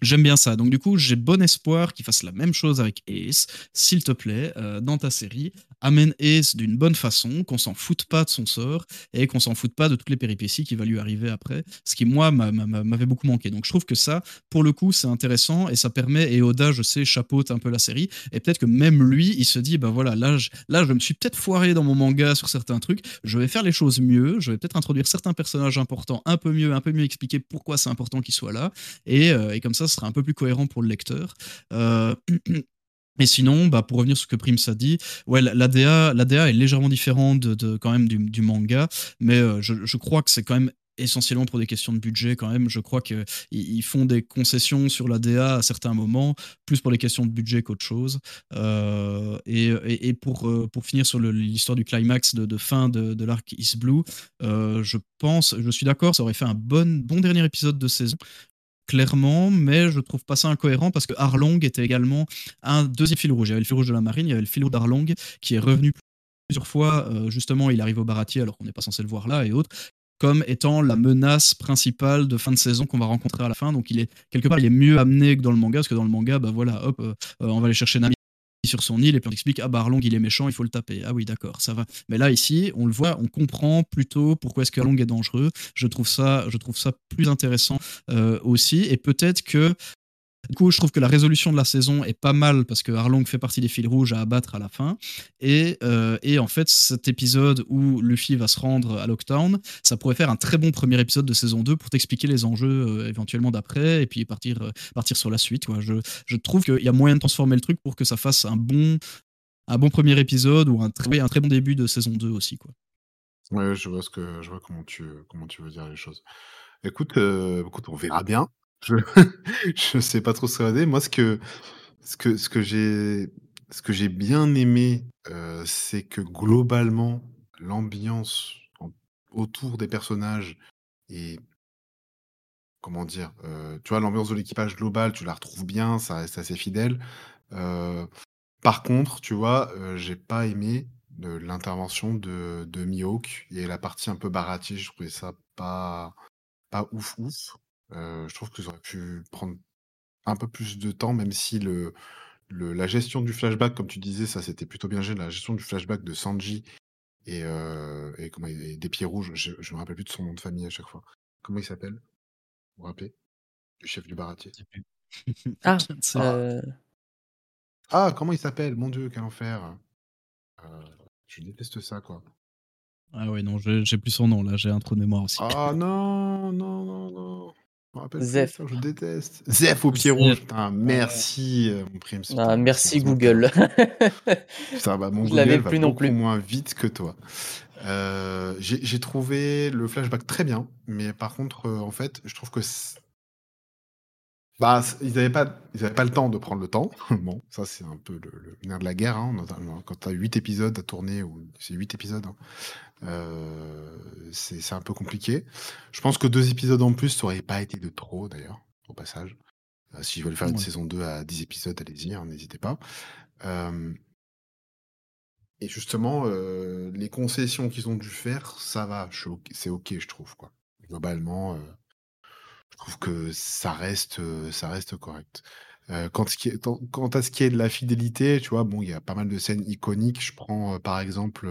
S3: J'aime bien ça. Donc, du coup, j'ai bon espoir qu'il fasse la même chose avec Ace, s'il te plaît, dans ta série. Amène Ace d'une bonne façon, qu'on s'en foute pas de son sort et qu'on s'en foute pas de toutes les péripéties qui va lui arriver après. Ce qui, moi, m'avait beaucoup manqué. Donc, je trouve que ça, pour le coup, c'est intéressant et ça permet, et Oda, je sais, chapeaute un peu la série. Et peut-être que même lui, il se dit, ben voilà, là, je, là, je me suis peut-être foiré dans mon manga sur certains trucs. Je vais faire les choses mieux. Je vais peut-être introduire certains personnages importants un peu mieux, un peu mieux expliquer pourquoi c'est important qu'ils soient là. Et, euh, et comme ça, sera un peu plus cohérent pour le lecteur. Euh, et sinon, bah, pour revenir sur ce que Prims a dit, ouais, l'ADA, est légèrement différente de, quand même du, manga, mais euh, je, crois que c'est quand même essentiellement pour des questions de budget quand même. Je crois qu'ils font des concessions sur l'ADA à certains moments, plus pour les questions de budget qu'autre chose. Euh, et, pour, pour finir sur l'histoire du climax de, fin de, de l'arc East Blue, je pense, je suis d'accord, ça aurait fait un bon, bon dernier épisode de saison clairement, mais je trouve pas ça incohérent parce que Arlong était également un deuxième fil rouge. Il y avait le fil rouge de la marine, il y avait le fil rouge d'Arlong qui est revenu plusieurs fois. Euh, justement, il arrive au baratier alors qu'on n'est pas censé le voir là et autres comme étant la menace principale de fin de saison qu'on va rencontrer à la fin. Donc il est quelque part il est mieux amené que dans le manga parce que dans le manga bah voilà hop euh, euh, on va aller chercher Nami sur son île et puis on explique ah Arlong il est méchant il faut le taper. Ah oui d'accord ça va. Mais là ici on le voit on comprend plutôt pourquoi est-ce qu'Arlong est dangereux. Je trouve ça je trouve ça plus intéressant euh, aussi. Et peut-être que du coup, je trouve que la résolution de la saison est pas mal parce que Arlong fait partie des fils rouges à abattre à la fin. Et, euh, et en fait, cet épisode où Luffy va se rendre à Lockdown, ça pourrait faire un très bon premier épisode de saison 2 pour t'expliquer les enjeux euh, éventuellement d'après et puis partir, euh, sur la suite. Je, trouve qu'il y a moyen de transformer le truc pour que ça fasse un bon, premier épisode ou un très, bon début de saison 2 aussi.
S2: Ouais, je vois, ce que, je vois comment, tu, comment tu veux dire les choses. Écoute, écoute on verra bien. Je je sais pas trop ce que donner. Moi, ce que ce que ce que j'ai ce que j'ai bien aimé, euh, c'est que globalement, l'ambiance autour des personnages et comment dire? Euh, tu vois, l'ambiance de l'équipage global, tu la retrouves bien, ça reste assez fidèle. Euh, par contre, tu vois, j'ai pas aimé, l'intervention de de Mihawk et la partie un peu Baratie, je trouvais ça pas pas ouf ouf. Euh, je trouve que j'aurais pu prendre un peu plus de temps, même si le le la gestion du flashback, comme tu disais, ça c'était plutôt bien géré. La gestion du flashback de Sanji et euh, et comment des Pieds Rouges, je je me rappelle plus de son nom de famille à chaque fois. Comment il s'appelle? Vous vous rappelez? Le chef du baratier.
S4: Ah,
S2: euh Ah! comment il s'appelle? Mon Dieu, quel enfer! je déteste ça, quoi.
S3: Ah ouais, non, j'ai plus son nom là, j'ai un trou de mémoire aussi.
S2: Ah non, non, non, non. Zef. je déteste. Zef au pied rouge. Putain, merci, euh, mon prime.
S4: Ah, merci Google.
S2: Ça va, mon Google va plus non plus. moins vite que toi. Euh, j'ai trouvé le flashback très bien, mais par contre, euh, en fait, je trouve que bah, ils n'avaient pas, ils avaient pas le temps de prendre le temps. bon, ça c'est un peu le, nerf de la guerre. Hein. Quand tu as 8 épisodes à tourner, ou c'est 8 épisodes, hein, euh, c'est un peu compliqué. Je pense que deux épisodes en plus, ça aurait pas été de trop d'ailleurs, au passage. Euh, S'ils veulent faire une saison 2 à 10 épisodes, allez-y, hein, n'hésitez pas. Euh, et justement, les concessions qu'ils ont dû faire, ça va, c'est ok, je trouve. Quoi. Globalement, je trouve que ça reste, ça reste correct. quant, à ce qui est de la fidélité, tu vois, bon, il y a pas mal de scènes iconiques. Je prends par exemple,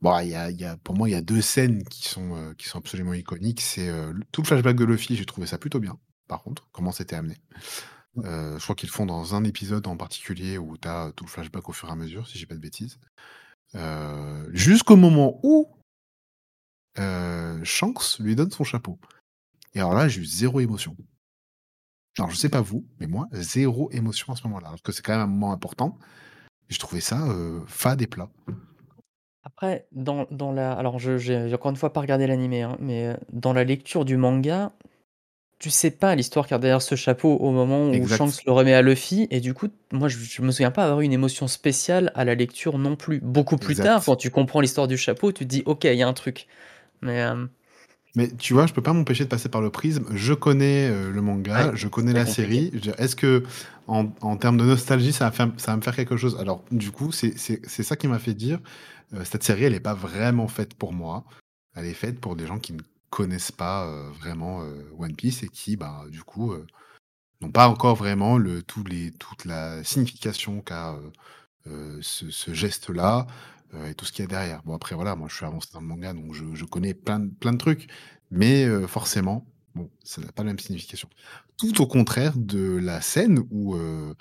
S2: bon, il y a, y a, pour moi, il y a deux scènes qui sont, qui sont absolument iconiques. C'est tout le flashback de Luffy, j'ai trouvé ça plutôt bien, par contre, comment c'était amené. je crois qu'ils le font dans un épisode en particulier où tu as tout le flashback au fur et à mesure, si j'ai pas de bêtises. jusqu'au moment où Shanks lui donne son chapeau. Et alors là, j'ai eu zéro émotion. Alors, je sais pas vous, mais moi, zéro émotion à ce moment-là. Alors que c'est quand même un moment important. J'ai trouvé ça, heu, fade et plat.
S4: Après, dans dans la alors je j'ai encore une fois pas regardé l'animé, hein, mais, heu, dans la lecture du manga, tu sais pas l'histoire qu'il y a derrière ce chapeau au moment où
S2: Exact.
S4: Shanks le remet à Luffy et du coup, moi je je me souviens pas avoir eu une émotion spéciale à la lecture non plus. Beaucoup plus tard, quand tu comprends l'histoire du chapeau, tu te dis: «OK, il y a un truc». Mais, hem
S2: Mais tu vois, je peux pas m'empêcher de passer par le prisme. Je connais, heu, le manga,
S4: ouais,
S2: je connais la
S4: compliqué.
S2: série. Est-ce que en en termes de nostalgie, ça va faire ça va me faire quelque chose? Alors, du coup, c'est ça qui m'a fait dire, heu, cette série, elle est pas vraiment faite pour moi. Elle est faite pour des gens qui ne connaissent pas, heu, vraiment, One Piece et qui, bah, du coup, n'ont pas encore vraiment le les toute la signification qu'a, ce geste-là, heu et tout ce qu'il y a derrière. Bon après voilà, moi je suis avancé dans le manga donc je connais plein de plein de trucs, mais heu, forcément, bon, ça n'a pas la même signification. Tout au contraire de la scène où, heu,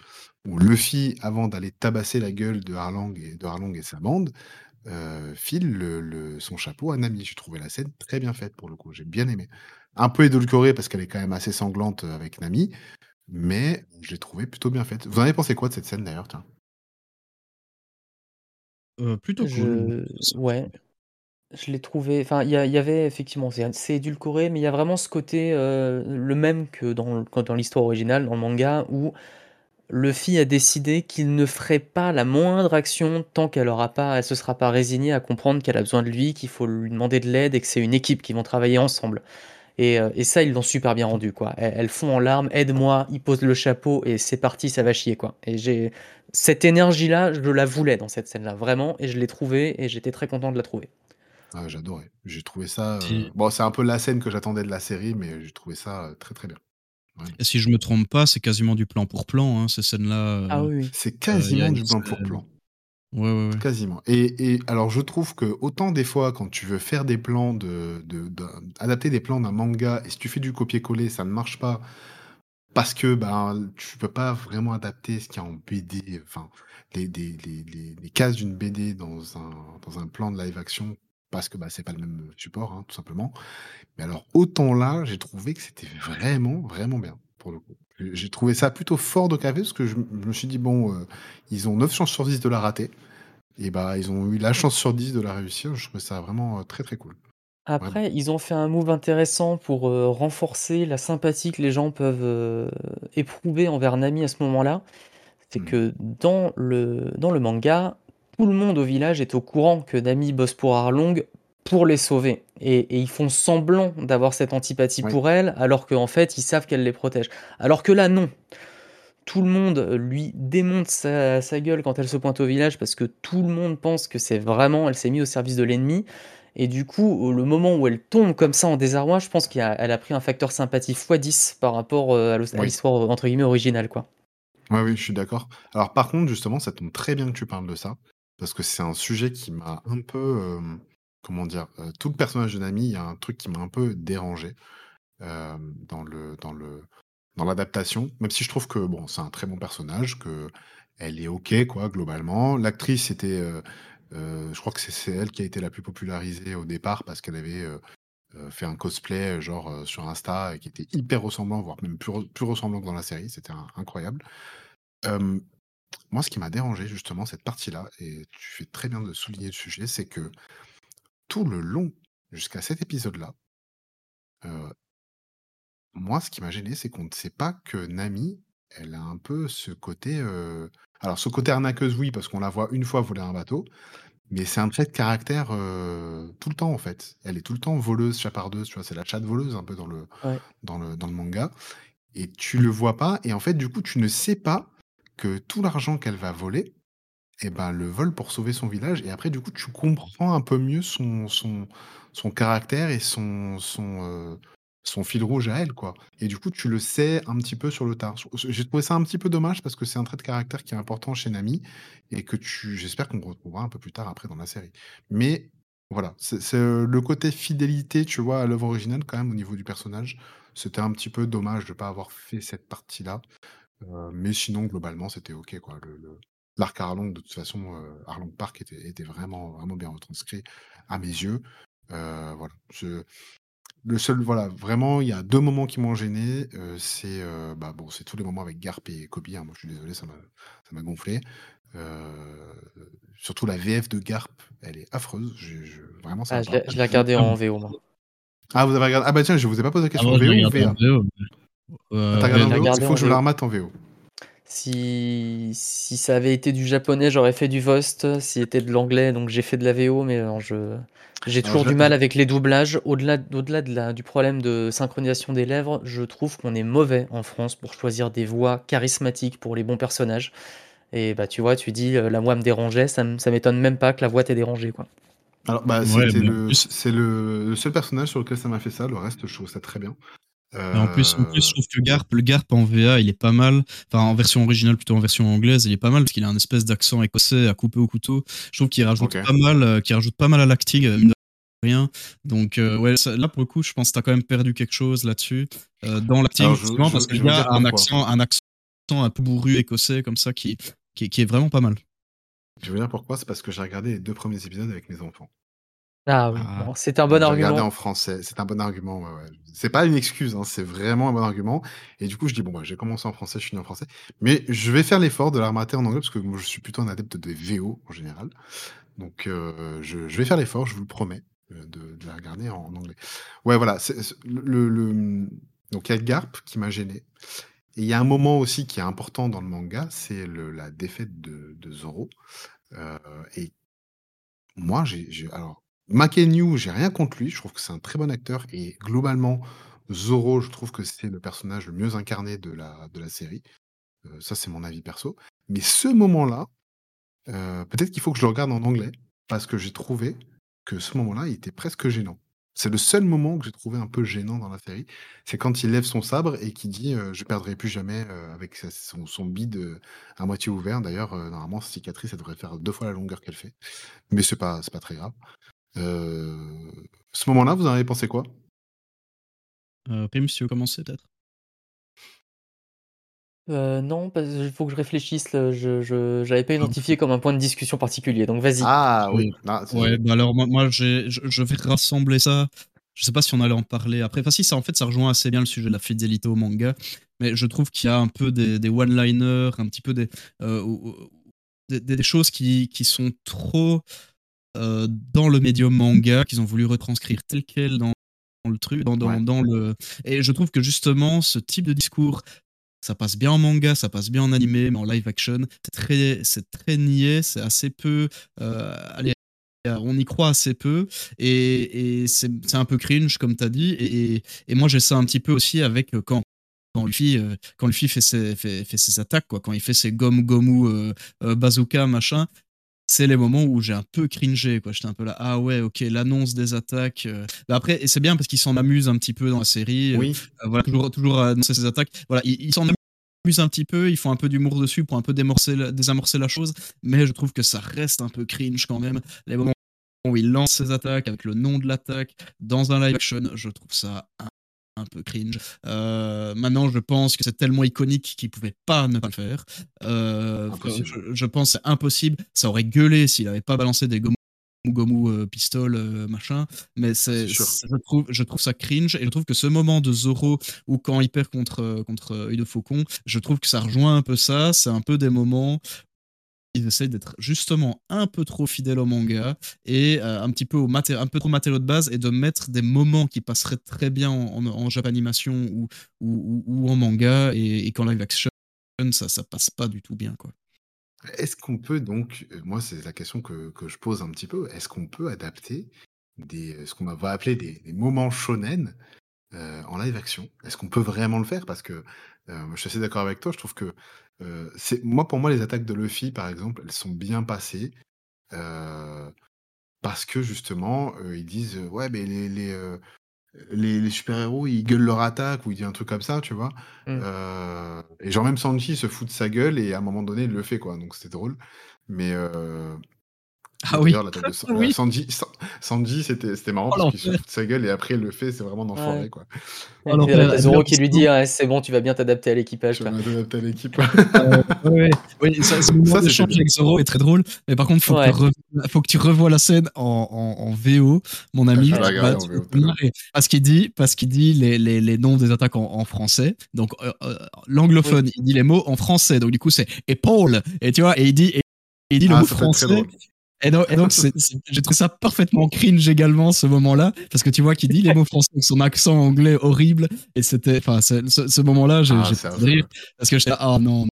S2: où Luffy, avant d'aller tabasser la gueule de Arlong et de et sa bande, heu, file le son chapeau à Nami. J'ai trouvé la scène très bien faite pour le coup, j'ai bien aimé. Un peu édulcorée parce qu'elle est quand même assez sanglante, avec Nami, mais je l'ai trouvée plutôt bien faite. Vous en avez pensé quoi de cette scène d'ailleurs, tiens?
S3: Heu, plutôt cool,
S4: Je ouais, je l'ai trouvé enfin, il y avait effectivement, c'est édulcoré, mais il y a vraiment ce côté, heu, le même que dans l'histoire originale, dans le manga, où Luffy a décidé qu'il ne ferait pas la moindre action tant qu'elle aura pas elle se sera pas résignée à comprendre qu'elle a besoin de lui, qu'il faut lui demander de l'aide et que c'est une équipe, qu'ils vont travailler ensemble et heu et ça, ils l'ont super bien rendu, quoi. Elle elle fond en larmes: «Aide-moi», il pose le chapeau et c'est parti, ça va chier, quoi et j'ai cette énergie-là, je la voulais dans cette scène-là, vraiment et je l'ai trouvée et j'étais très content de la trouver.
S2: Ah, j'adorais. J'ai trouvé ça,
S3: Si
S2: bon, c'est un peu la scène que j'attendais de la série, mais j'ai trouvé ça, heu, très, très bien.
S3: Et si je me trompe pas, c'est quasiment du plan pour plan, hein, ces scènes-là,
S4: Ah oui.
S2: C'est quasiment du plan pour plan. Quasiment et et alors je trouve que autant des fois quand tu veux faire des plans de adapter des plans d'un manga et si tu fais du copier-coller, ça ne marche pas parce que, ben, tu peux pas vraiment adapter ce qu'il y a en BD, enfin, les cases d'une BD dans un dans un plan de live action parce que, bah, c'est pas le même, support, hein, tout simplement. Mais alors autant là, j'ai trouvé que c'était vraiment, vraiment bien, pour le coup. J'ai trouvé ça plutôt fort de café parce que je me suis dit: «Bon, heu, ils ont 9 chances sur 10 de la rater» et bah, ils ont eu la chance sur 10 de la réussir. Je trouvais ça vraiment, heu, très, très cool. Vraiment.
S4: Après, ils ont fait un move intéressant pour, heu, renforcer la sympathie que les gens peuvent, éprouver envers Nami à ce moment-là. C'est
S2: Mmh.
S4: que dans le dans le manga, tout le monde au village est au courant que Nami bosse pour Arlong pour les sauver et et ils font semblant d'avoir cette antipathie
S2: Oui,
S4: pour elle, alors qu'en fait, ils savent qu'elle les protège. Alors que là, non. Tout le monde, lui démonte sa sa gueule quand elle se pointe au village parce que tout le monde pense que c'est vraiment elle s'est mise au service de l'ennemi et du coup, le moment où elle tombe comme ça en désarroi, je pense qu'elle a a pris un facteur sympathie fois 10 par rapport, heu, à
S2: oui.
S4: l'histoire, entre guillemets «originale» quoi.
S2: Ouais, oui, je suis d'accord. Alors par contre, justement, ça tombe très bien que tu parles de ça, parce que c'est un sujet qui m'a un peu, hem, comment dire? Heu, tout le personnage de Nami, il y a un truc qui m'a un peu dérangé, hem, dans le dans le dans l'adaptation. Même si je trouve que, bon, c'est un très bon personnage, que elle est OK, quoi, globalement. L'actrice était, heu, je crois que c'est elle qui a été la plus popularisée au départ parce qu'elle avait, fait un cosplay, genre, sur Insta et qui était hyper ressemblant, voire même plus plus ressemblant que dans la série. C'était in incroyable. Moi, ce qui m'a dérangé justement, cette partie-là et tu fais très bien de souligner le sujet, c'est que tout le long, jusqu'à cet épisode-là, heu, moi, ce qui m'a gêné, c'est qu'on ne sait pas que Nami, elle a un peu ce côté, heu alors ce côté arnaqueuse, oui, parce qu'on la voit une fois voler un bateau, mais c'est un trait de caractère, heu, tout le temps, en fait. Elle est tout le temps voleuse, chapardeuse, tu vois? C'est la chatte voleuse un peu dans le
S4: Ouais.
S2: dans le dans le manga et tu le vois pas et en fait, du coup, tu ne sais pas que tout l'argent qu'elle va voler Et ben, le vol pour sauver son village et après du coup tu comprends un peu mieux son son son caractère et son son, heu, son fil rouge à elle, quoi et du coup tu le sais un petit peu sur le tard. J'ai trouvé ça un petit peu dommage parce que c'est un trait de caractère qui est important chez Nami et que tu j'espère qu'on retrouvera un peu plus tard après dans la série. Mais voilà, c'est heu, le côté fidélité, tu vois, à l'œuvre originale quand même au niveau du personnage, c'était un petit peu dommage de pas avoir fait cette partie-là. Heu, mais sinon globalement c'était OK quoi. Le l'arc Arlong de toute façon, heu, Arlong Park était était vraiment vraiment bien retranscrit à mes yeux. Heu, voilà, je le seul voilà, vraiment il y a 2 moments qui m'ont gêné, heu, c'est, heu, bah, bon, c'est tous les moments avec Garp et Kobe, hein. Moi je suis désolé, ça m'a ça m'a gonflé. surtout la VF de Garp, elle est affreuse. vraiment, ça
S4: ah, je l'ai regardé en VO, moi.
S2: Ah, vous avez regardé Ah, bah tiens, je vous ai pas posé la question ah, en VO ou VA VO, ah, T'as regardé en VO Il faut que je la remate en VO.
S4: Si, si ça avait été du japonais, j'aurais fait du Vost. Si c'était de l'anglais, donc j'ai fait de la VO, mais non, je j'ai toujours du mal avec les doublages. Au-delà au-delà de la, du problème de synchronisation des lèvres, je trouve qu'on est mauvais en France pour choisir des voix charismatiques pour les bons personnages. Et bah tu vois, tu dis euh, la voix me dérangeait, ça, ça m'étonne même pas que la voix t'ait dérangé quoi.
S2: Alors bah c'est le, le seul personnage sur lequel ça m'a fait ça. Le reste, je trouve ça très bien.
S3: En plus, en plus, je trouve que Garp, le Garp en VA, il est pas mal. Enfin, en version originale, plutôt en version anglaise, il est pas mal parce qu'il a un espèce d'accent écossais à couper au couteau. Je trouve qu'il rajoute pas mal, euh, qu'il rajoute pas mal à l'acting, euh, rien. Donc, euh, ouais, là pour le coup, je pense que t'as quand même perdu quelque chose là-dessus dans l'acting, justement, parce qu'il y a un accent, un accent un peu bourru écossais comme ça qui, qui, qui est vraiment pas mal.
S2: Je veux dire pourquoi, c'est parce que j'ai regardé les deux premiers épisodes avec mes enfants.
S4: Ah oui, ah. c'est un bon argument.
S2: Regardé en français, c'est un bon argument. Ouais, ouais. C'est pas une excuse, hein, c'est vraiment un bon argument. Et du coup, je dis bon, bah, j'ai commencé en français, je finis en français, mais je vais faire l'effort de la remater en anglais parce que moi, je suis plutôt un adepte des VO en général. Donc, euh, je, je, vais faire l'effort, je vous le promets, euh, de, de, la regarder en, anglais. Ouais, voilà. le, le, donc, il y a Garp qui m'a gêné. Et il y a un moment aussi qui est important dans le manga, c'est la défaite de, de Zoro. Euh, et moi, j'ai alors Makenyu, j'ai rien contre lui, je trouve que c'est un très bon acteur et globalement, Zoro, je trouve que c'est le personnage le mieux incarné de la, série. Euh, ça, c'est mon avis perso. Mais ce moment-là, euh, peut-être qu'il faut que je le regarde en anglais, parce que j'ai trouvé que ce moment-là, il était presque gênant. C'est le seul moment que j'ai trouvé un peu gênant dans la série. C'est quand il lève son sabre et qu'il dit euh, Je perdrai plus jamais avec son, bide à moitié ouvert. D'ailleurs, normalement, sa cicatrice, elle devrait faire deux fois la longueur qu'elle fait. Mais c'est pas, pas très grave. Euh, ce moment-là, vous en avez pensé quoi?
S3: Euh, Pim, tu veux commencer peut-être
S4: euh, non, il faut que je réfléchisse. Je n'avais pas identifié comme un point de discussion particulier, donc vas-y.
S2: Ah oui.
S3: Ah, ouais, bah alors moi, je, je, vais rassembler ça. Je sais pas si on allait en parler après. Enfin si, ça en fait ça rejoint assez bien le sujet de la fidélité au manga, mais je trouve qu'il y a un peu des, des one-liners, un petit peu des, des, des, choses qui, qui sont trop euh, dans le médium manga qu'ils ont voulu retranscrire tel quel dans, le truc, dans, dans, le. Et je trouve que justement, ce type de discours, ça passe bien en manga, ça passe bien en animé, mais en live action, c'est très, c'est très niais, c'est assez peu. Euh, allez, on y croit assez peu et, et c'est, un peu cringe comme tu as dit et, et, moi j'ai ça un petit peu aussi avec euh, quand quand Luffy, quand Luffy fait ses, fait, fait ses attaques, quoi, quand il fait ses gomu gomu bazooka, machin, c'est les moments où j'ai un peu cringé quoi j'étais un peu là ah ouais ok l'annonce des attaques euh. bah, après et c'est bien parce qu'ils s'en amusent un petit peu dans la série
S2: euh, oui.
S3: Euh, voilà toujours toujours annoncer ces attaques voilà ils s'en amusent un petit peu ils font un peu d'humour dessus pour un peu désamorcer la, désamorcer la chose mais je trouve que ça reste un peu cringe quand même les moments où ils lancent ses attaques avec le nom de l'attaque dans un live action je trouve ça un un peu cringe. Euh, maintenant, je pense que c'est tellement iconique qu'il pouvait pas ne pas le faire. Euh, je, pense c'est impossible. Ça aurait gueulé s'il avait pas balancé des gomu gomu euh, pistole machin mais c'est je trouve je trouve ça cringe et je trouve que ce moment de Zoro ou quand il perd contre contre faucon je trouve que ça rejoint un peu ça c'est un peu des moments ils essayent d'être justement un peu trop fidèles au manga et euh, un petit peu au un peu trop matériaux de base et de mettre des moments qui passeraient très bien en, en, animation ou, ou, en manga et, et qu'en live action ça ça passe pas du tout bien quoi.
S2: Est-ce qu'on peut donc, euh, moi c'est la question que, que, je pose un petit peu, est-ce qu'on peut adapter des, euh, ce qu'on va appeler des moments shonen en live action? Est-ce qu'on peut vraiment le faire? Parce que je suis assez d'accord avec toi, je trouve que c'est moi, pour moi, les attaques de Luffy, par exemple, elles sont bien passées. parce que justement, ils disent Ouais, mais les, les, les, super-héros, ils gueulent leur attaque, ou ils disent un truc comme ça, tu vois. Mmh. et genre, même Sanji se fout de sa gueule, et à un moment donné, il le fait, quoi. Donc, c'était drôle. Mais
S3: ah oui.
S2: oui. Sandy, Sandy c'était marrant oh, parce qu'il se fout de sa gueule et après il le fait, c'est vraiment d'enfoiré ouais. quoi.
S4: Zoro qui lui dit ah, c'est bon, tu vas bien t'adapter à l'équipage.
S2: Tu vas t'adapter à l'équipe.
S3: euh, ouais. Oui, ça, ce moment d'échange avec Zoro est très drôle, mais par contre, faut, ouais. que, tu faut que tu revoies la scène en, en, en VO, mon ami.
S2: Ah, bah, en VO,
S3: parce qu'il dit, parce qu'il dit les, les, les, noms des attaques en, en français. Donc, euh, euh, l'anglophone, il dit les mots en français. Donc, du coup, c'est épaule. Et tu vois, et il dit il dit le
S2: Ah,
S3: mot français. Et donc, j'ai trouvé ça parfaitement cringe également ce moment-là, parce que tu vois qu'il dit les mots français avec son accent anglais horrible, et c'était, enfin, ce, ce moment-là, j'ai
S2: Ah,
S3: rire, parce que j'étais, ah non,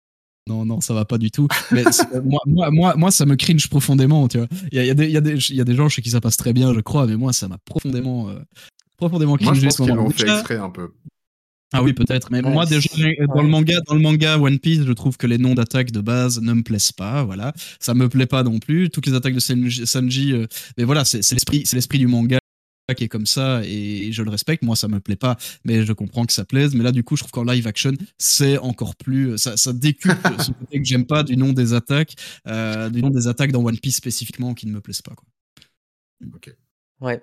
S3: non, non, ça va pas du tout. Mais moi, moi, moi, moi, ça me cringe profondément, tu vois. Il y a, y, a y, a des- il y a des gens chez qui ça passe très bien, je crois, mais moi, ça m'a profondément, euh, profondément
S2: Moi,
S3: cringé
S2: je pense
S3: ce
S2: qu'ils
S3: moment.
S2: l'ont fait
S3: Déjà-
S2: exprès un peu.
S3: Ah oui, peut-être. Mais
S4: Ouais,
S3: moi, déjà,
S4: c'est-
S3: dans
S4: ouais.
S3: le manga, dans le manga One Piece, je trouve que les noms d'attaques de base ne me plaisent pas. Voilà, ça me plaît pas non plus. Toutes les attaques de Sanji, Sanji, euh, mais voilà, c'est l'esprit, c'est l'esprit du manga qui est comme ça et je le respecte. Moi, ça me plaît pas, mais je comprends que ça plaise. Mais là, du coup, je trouve qu'en live action, c'est encore plus, ça, ça décuple ce côté que j'aime pas du nom des attaques, euh, du nom des attaques dans One Piece spécifiquement qui ne me plaisent pas. Quoi.
S4: Ouais,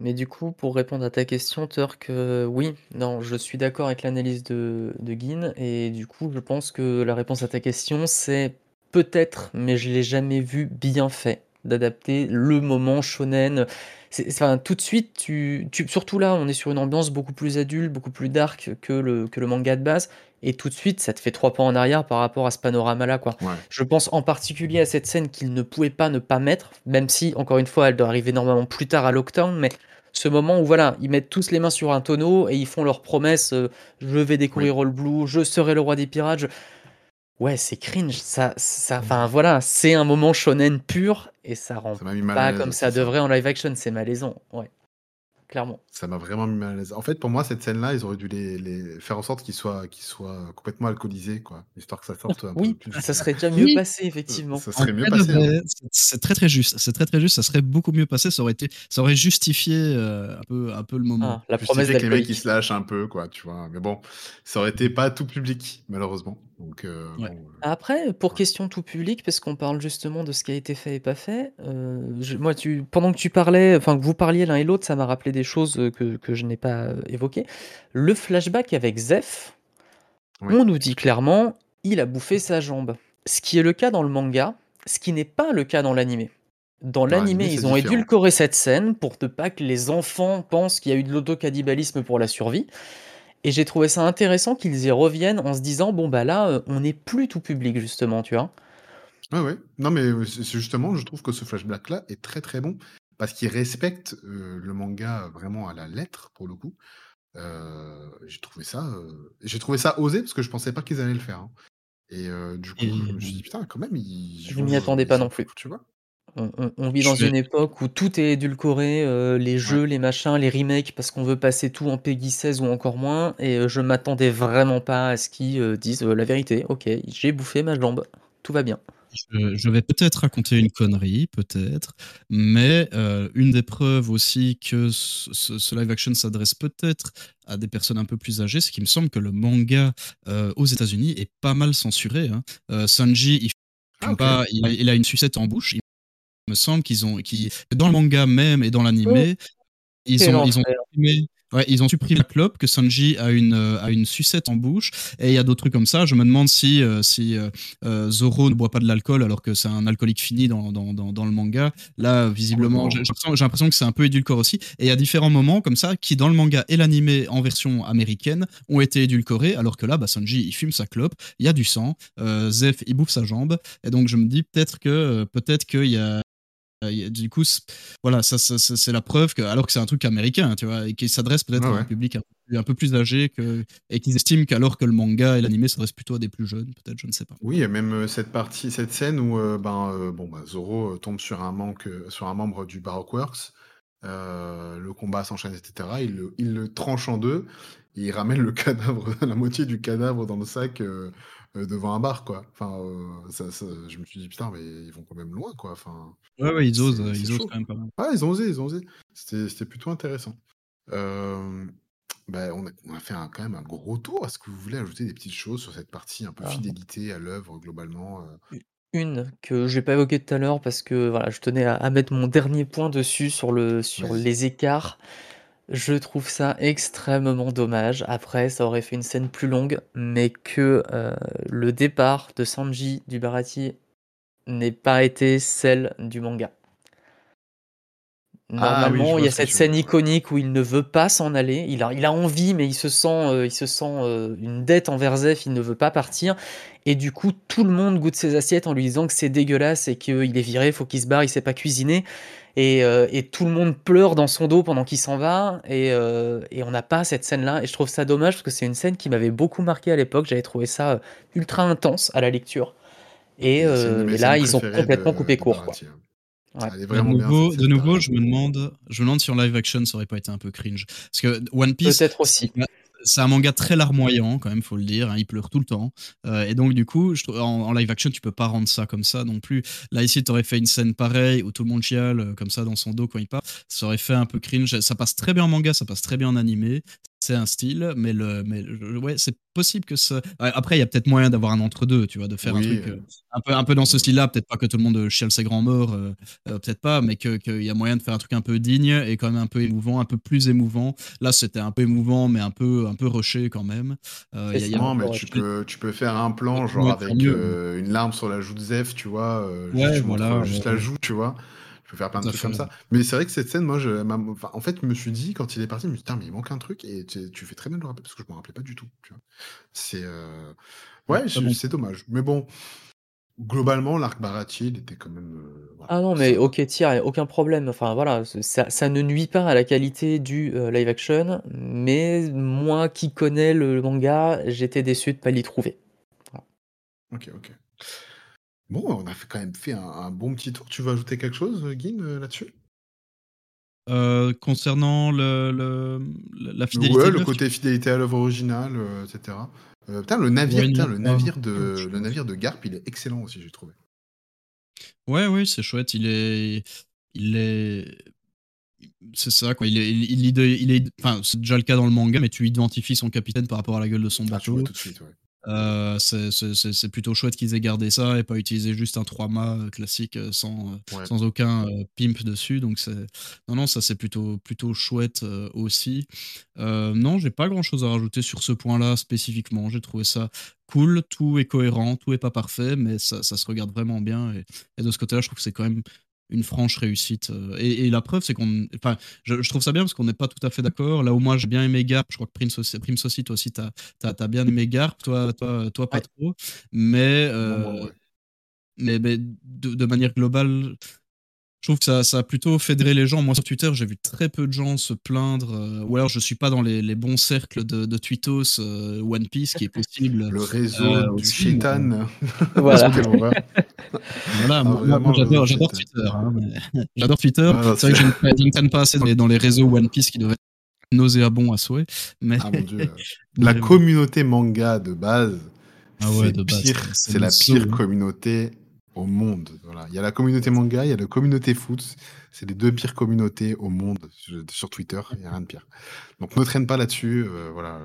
S4: mais du coup, pour répondre à ta question, Turk, oui, non, je suis d'accord avec l'analyse de, de Guin, et du coup, je pense que la réponse à ta question, c'est peut-être, mais je l'ai jamais vu bien fait, d'adapter le moment shonen. Enfin, tout de suite, tu, tu, surtout là, on est sur une ambiance beaucoup plus adulte, beaucoup plus dark que le, que le manga de base, et tout de suite, ça te fait trois pas en arrière par rapport à ce panorama-là, quoi.
S2: Ouais.
S4: Je pense en particulier à cette scène qu'il ne pouvait pas ne pas mettre, même si, encore une fois, elle doit arriver normalement plus tard à Lockdown, mais ce moment où voilà, ils mettent tous les mains sur un tonneau et ils font leur promesse euh, je vais découvrir All Blue, je serai le roi des pirates. je- Ouais, c'est cringe, ça, ça, enfin voilà, c'est un moment shonen pur et ça rend
S2: Ça m'a mis mal à
S4: pas
S2: l'aise,
S4: comme ça devrait en live action, c'est malaisant, ouais, clairement.
S2: Ça m'a vraiment mis mal à l'aise. En fait, pour moi, cette scène-là, ils auraient dû les, les- faire en sorte qu'ils soient, qu'ils soient complètement alcoolisés, quoi. Histoire que ça sorte un
S4: Oui,
S2: peu plus.
S4: ça serait déjà mieux
S3: Oui.
S4: passé, effectivement.
S2: Ça serait
S3: En
S2: mieux passé. hein.
S3: c'est- très très juste. C'est très très juste. Ça serait beaucoup mieux passé. Ça aurait été, ça aurait justifié euh, un peu, un peu le moment.
S4: Ah, la promesse
S2: Justifier que les mecs ils
S4: d'alcoolique.
S2: se lâchent un peu, quoi, tu vois. Mais bon, ça aurait été pas tout public, malheureusement. Donc, euh,
S3: Ouais.
S2: bon, euh,
S4: Après, pour question tout public, parce qu'on parle justement de ce qui a été fait et pas fait, euh, je- moi, tu, pendant que tu parlais, enfin que vous parliez l'un et l'autre, ça m'a rappelé des choses euh, que, que je n'ai pas euh, évoquées. Le flashback avec
S2: Oui.
S4: on nous dit clairement, il a bouffé sa jambe. Ce qui est le cas dans le manga, ce qui n'est pas le cas dans l'animé. Dans
S2: Dans
S4: l'animé,
S2: l'animé,
S4: ils ont
S2: différent.
S4: édulcoré cette scène pour ne pas que les enfants pensent qu'il y a eu de l'autocannibalisme pour la survie. Et j'ai trouvé ça intéressant qu'ils y reviennent en se disant bon bah là euh, on n'est plus tout public justement tu vois.
S2: Ouais, ouais. Non, mais euh, justement, je trouve que ce flashback-là est très très bon parce qu'il respecte euh, le manga vraiment à la lettre pour le coup. Euh, j'ai trouvé ça, euh, j'ai trouvé ça osé parce que je pensais pas qu'ils allaient le faire. hein. Et du coup,
S3: Et-
S2: je me suis dit putain, quand même, ils.
S4: Je m'y attendais pas non plus.
S2: Tu vois.
S4: On, on- on vit
S3: Je
S4: dans
S3: vais-
S4: une époque où tout est édulcoré, euh, les jeux, les machins, les remakes parce qu'on veut passer tout en Peggy 16 ou encore moins. Et euh, je m'attendais vraiment pas à ce qu'ils euh, disent euh, la vérité. Ok, j'ai bouffé ma jambe, tout va bien.
S3: Je, je vais peut-être raconter une connerie, peut-être, mais euh, une des preuves aussi que ce, live action s'adresse peut-être à des personnes un peu plus âgées, c'est qu'il me semble que le manga euh, aux États-Unis est pas mal censuré. hein. Euh, Sanji, il,
S2: Ah,
S3: pas, il, a, il a une sucette en bouche. Il me semble qu'ils ont, qu'ils- dans le manga même et dans l'animé, ils
S4: Quel
S3: ont, ils ont supprimé. Ouais, ils ont supprimé la clope, que Sanji a une, euh, a une sucette en bouche, et il y a d'autres trucs comme ça. Je me demande si, euh, si euh, Zoro ne boit pas de l'alcool alors que c'est un alcoolique fini dans, dans, dans, dans le manga. Là, visiblement,
S2: Oh.
S3: j'ai l'impression que c'est un peu édulcoré aussi. Et il y a différents moments comme ça qui, dans le manga et l'animé en version américaine, ont été édulcorés, alors que là, bah, Sanji, il fume sa clope, il y a du sang, Zeph, il bouffe sa jambe, et donc je me dis peut-être que peut-être qu'il y a euh, du coup, voilà, ça, ça- ça- c'est la preuve que, alors que c'est un truc américain, tu vois, et qui s'adresse peut-être
S2: Ouais,
S3: à un public un, peu- un peu plus âgé que, et qu'ils estiment qu'alors que le manga et l'animé s'adressent plutôt à des plus jeunes, peut-être, je ne sais pas.
S2: Oui, a même euh, cette partie, cette scène où euh, ben, euh, bon, bah, Zoro tombe sur un, manque, sur un membre du Baroque Works. euh, le combat s'enchaîne, etc. Il le, il le tranche en deux. Et il ramène le cadavre, la moitié du cadavre dans le sac euh, euh, devant un bar, quoi. Enfin, euh, ça, ça- je me suis dit, putain, mais ils vont quand même loin, quoi. Enfin,
S3: Ouais, ouais, ils osent, euh, ils osent quand même pas mal.
S2: ah, ils ont osé, ils ont osé. C'était c'était plutôt intéressant. Euh, ben, on, a, on a fait un- quand même un gros tour. Est-ce que vous voulez ajouter des petites choses sur cette partie un peu
S4: Ah.
S2: fidélité à l'œuvre globalement
S4: Une que j'ai pas évoquée tout à l'heure parce que voilà, je tenais à, à mettre mon dernier point dessus sur, le, sur les écarts. Je trouve ça extrêmement dommage. Après, ça aurait fait une scène plus longue, mais que euh, le départ de Sanji du Barati n'ait pas été celle du manga.
S2: Ah oui,
S4: Normalement, il y a cette scène iconique où il ne veut pas s'en aller. Il a, il a envie, mais il se sent, euh, il se sent euh, une dette envers Zef. Il ne veut pas partir. Et du coup, tout le monde goûte ses assiettes en lui disant que c'est dégueulasse et qu'il est viré, faut qu'il se barre, il sait pas cuisiner. Et, euh, et tout le monde pleure dans son dos pendant qu'il s'en va. Et, euh, et on n'a pas cette scène-là. Et je trouve ça dommage parce que c'est une scène qui m'avait beaucoup marqué à l'époque. J'avais trouvé ça ultra intense à la lecture. Et,
S2: Et
S4: euh, là, ils ont complètement
S2: de,
S4: coupé
S2: de
S4: court, quoi.
S2: Baratie.
S4: Ouais.
S2: Elle est
S3: De
S2: vraiment
S3: nouveau, de je me demande, je me demande si en live action ça aurait pas été un peu cringe. Parce que One Piece,
S4: Peut-être
S3: c'est
S4: aussi.
S3: c'est un manga très larmoyant quand même, faut le dire. hein, il pleure tout le temps. Euh, et donc du coup, je en, en live action, tu peux pas rendre ça comme ça non plus. Là ici, tu aurais fait une scène pareille où tout le monde chiale euh, comme ça dans son dos quand il part. Ça aurait fait un peu cringe. Ça passe très bien en manga, ça passe très bien en animé. C'est un style, mais le, mais le- ouais, c'est possible que ça. Après, il y a peut-être moyen d'avoir un entre deux, tu vois, de faire un truc.
S2: euh,
S3: euh, un peu, un peu dans ce style-là, peut-être pas que tout le monde chiale ses grands morts, euh, euh, peut-être pas, mais que- qu'il y a moyen de faire un truc un peu digne et quand même un peu émouvant, un peu plus émouvant. Là, c'était un peu émouvant, mais un peu, un peu rushé quand même. Euh, y a- il y a-
S4: ça.
S2: Non, mais tu peux, tu peux faire un plan genre avec euh, une larme sur la joue de Zef, tu vois. euh, juste
S3: Ouais, voilà,
S2: euh, juste la joue, tu vois. Tu peux faire plein de trucs comme ça. Mais c'est vrai que cette scène, moi, je, enfin, en fait, je me suis dit, quand il est parti, je me suis dit, Putain, mais il manque un truc. Et tu, tu fais très bien de le rappeler parce que je me rappelais pas du tout. Tu vois. C'est. euh, Ouais, je-
S3: bon.
S2: c'est dommage. Mais bon, globalement, l'arc Barati, il était quand même. euh, voilà,
S4: Ah non, mais ok, a aucun problème. Enfin voilà, ça, ça ne nuit pas à la qualité du euh, live action, mais moi qui connais le manga, j'étais déçu de pas l'y trouver.
S2: Ok, ok. Bon, on a fait, quand même fait un, un bon petit tour. Tu veux ajouter quelque chose, Guin, euh, là-dessus?
S3: Euh, concernant le, le- la fidélité.
S2: Ouais, le côté fidélité à l'œuvre originale, euh, etc. Euh, putain, le navire,
S3: Ouais,
S2: putain, le navire de, le navire de Garp, il est excellent aussi, j'ai trouvé.
S3: Ouais, ouais, c'est chouette. Il est, il est, c'est ça quoi. Il est, il, il, il est, enfin, c'est déjà le cas dans le manga, mais tu identifies son capitaine par rapport à la gueule de son
S2: Ah,
S3: bateau.
S2: tout de suite, ouais.
S3: Euh, c'est- plutôt chouette qu'ils aient gardé ça et pas utilisé juste un 3-mâts euh, classique euh, sans, euh,
S2: Ouais.
S3: sans aucun euh, pimp dessus. Donc c'est non non ça c'est plutôt plutôt chouette euh, aussi. Non j'ai pas grand chose à rajouter sur ce point-là spécifiquement. J'ai trouvé ça cool, tout est cohérent, tout est pas parfait, mais ça, ça se regarde vraiment bien et, et de ce côté-là je trouve que c'est quand même une franche réussite. euh, Et, et la preuve, c'est qu'on. Enfin, je, je trouve ça bien parce qu'on n'est pas tout à fait d'accord. Là où moi, j'ai bien aimé Garp, je crois que Prince aussi, Prince aussi toi aussi, t'as as, bien aimé Garp, toi, toi, toi pas
S4: Ouais.
S3: trop. Mais, euh,
S2: ouais.
S3: mais, mais de, de manière globale, je trouve que ça, ça a plutôt fédéré les gens. Moi, sur Twitter, j'ai vu très peu de gens se plaindre. euh, ou alors, je suis pas dans les, les bons cercles de, de tweetos euh, One Piece, qui est possible.
S2: Le réseau
S3: Euh,
S2: du
S3: aussi,
S2: chétan.
S4: Voilà.
S2: Ah,
S3: j'adore,
S2: Twitter.
S3: Twitter. hein, mais- j'adore Twitter.
S2: Ah, non,
S3: c'est vrai que je ne je ne traîne pas assez dans les, dans les réseaux One Piece qui doivent être nauséabonds à souhait. Mais,
S2: Ah mon dieu. La communauté manga de base,
S3: Ah ouais,
S2: c'est
S3: de base,
S2: pire,
S3: c'est- c'est
S2: c'est la pire
S3: hein.
S2: communauté au monde. Voilà. Il y a la communauté manga, il y a la communauté foot. C'est les deux pires communautés au monde sur, Twitter. Il n'y a rien de pire. Donc ne traîne pas là-dessus. euh, voilà.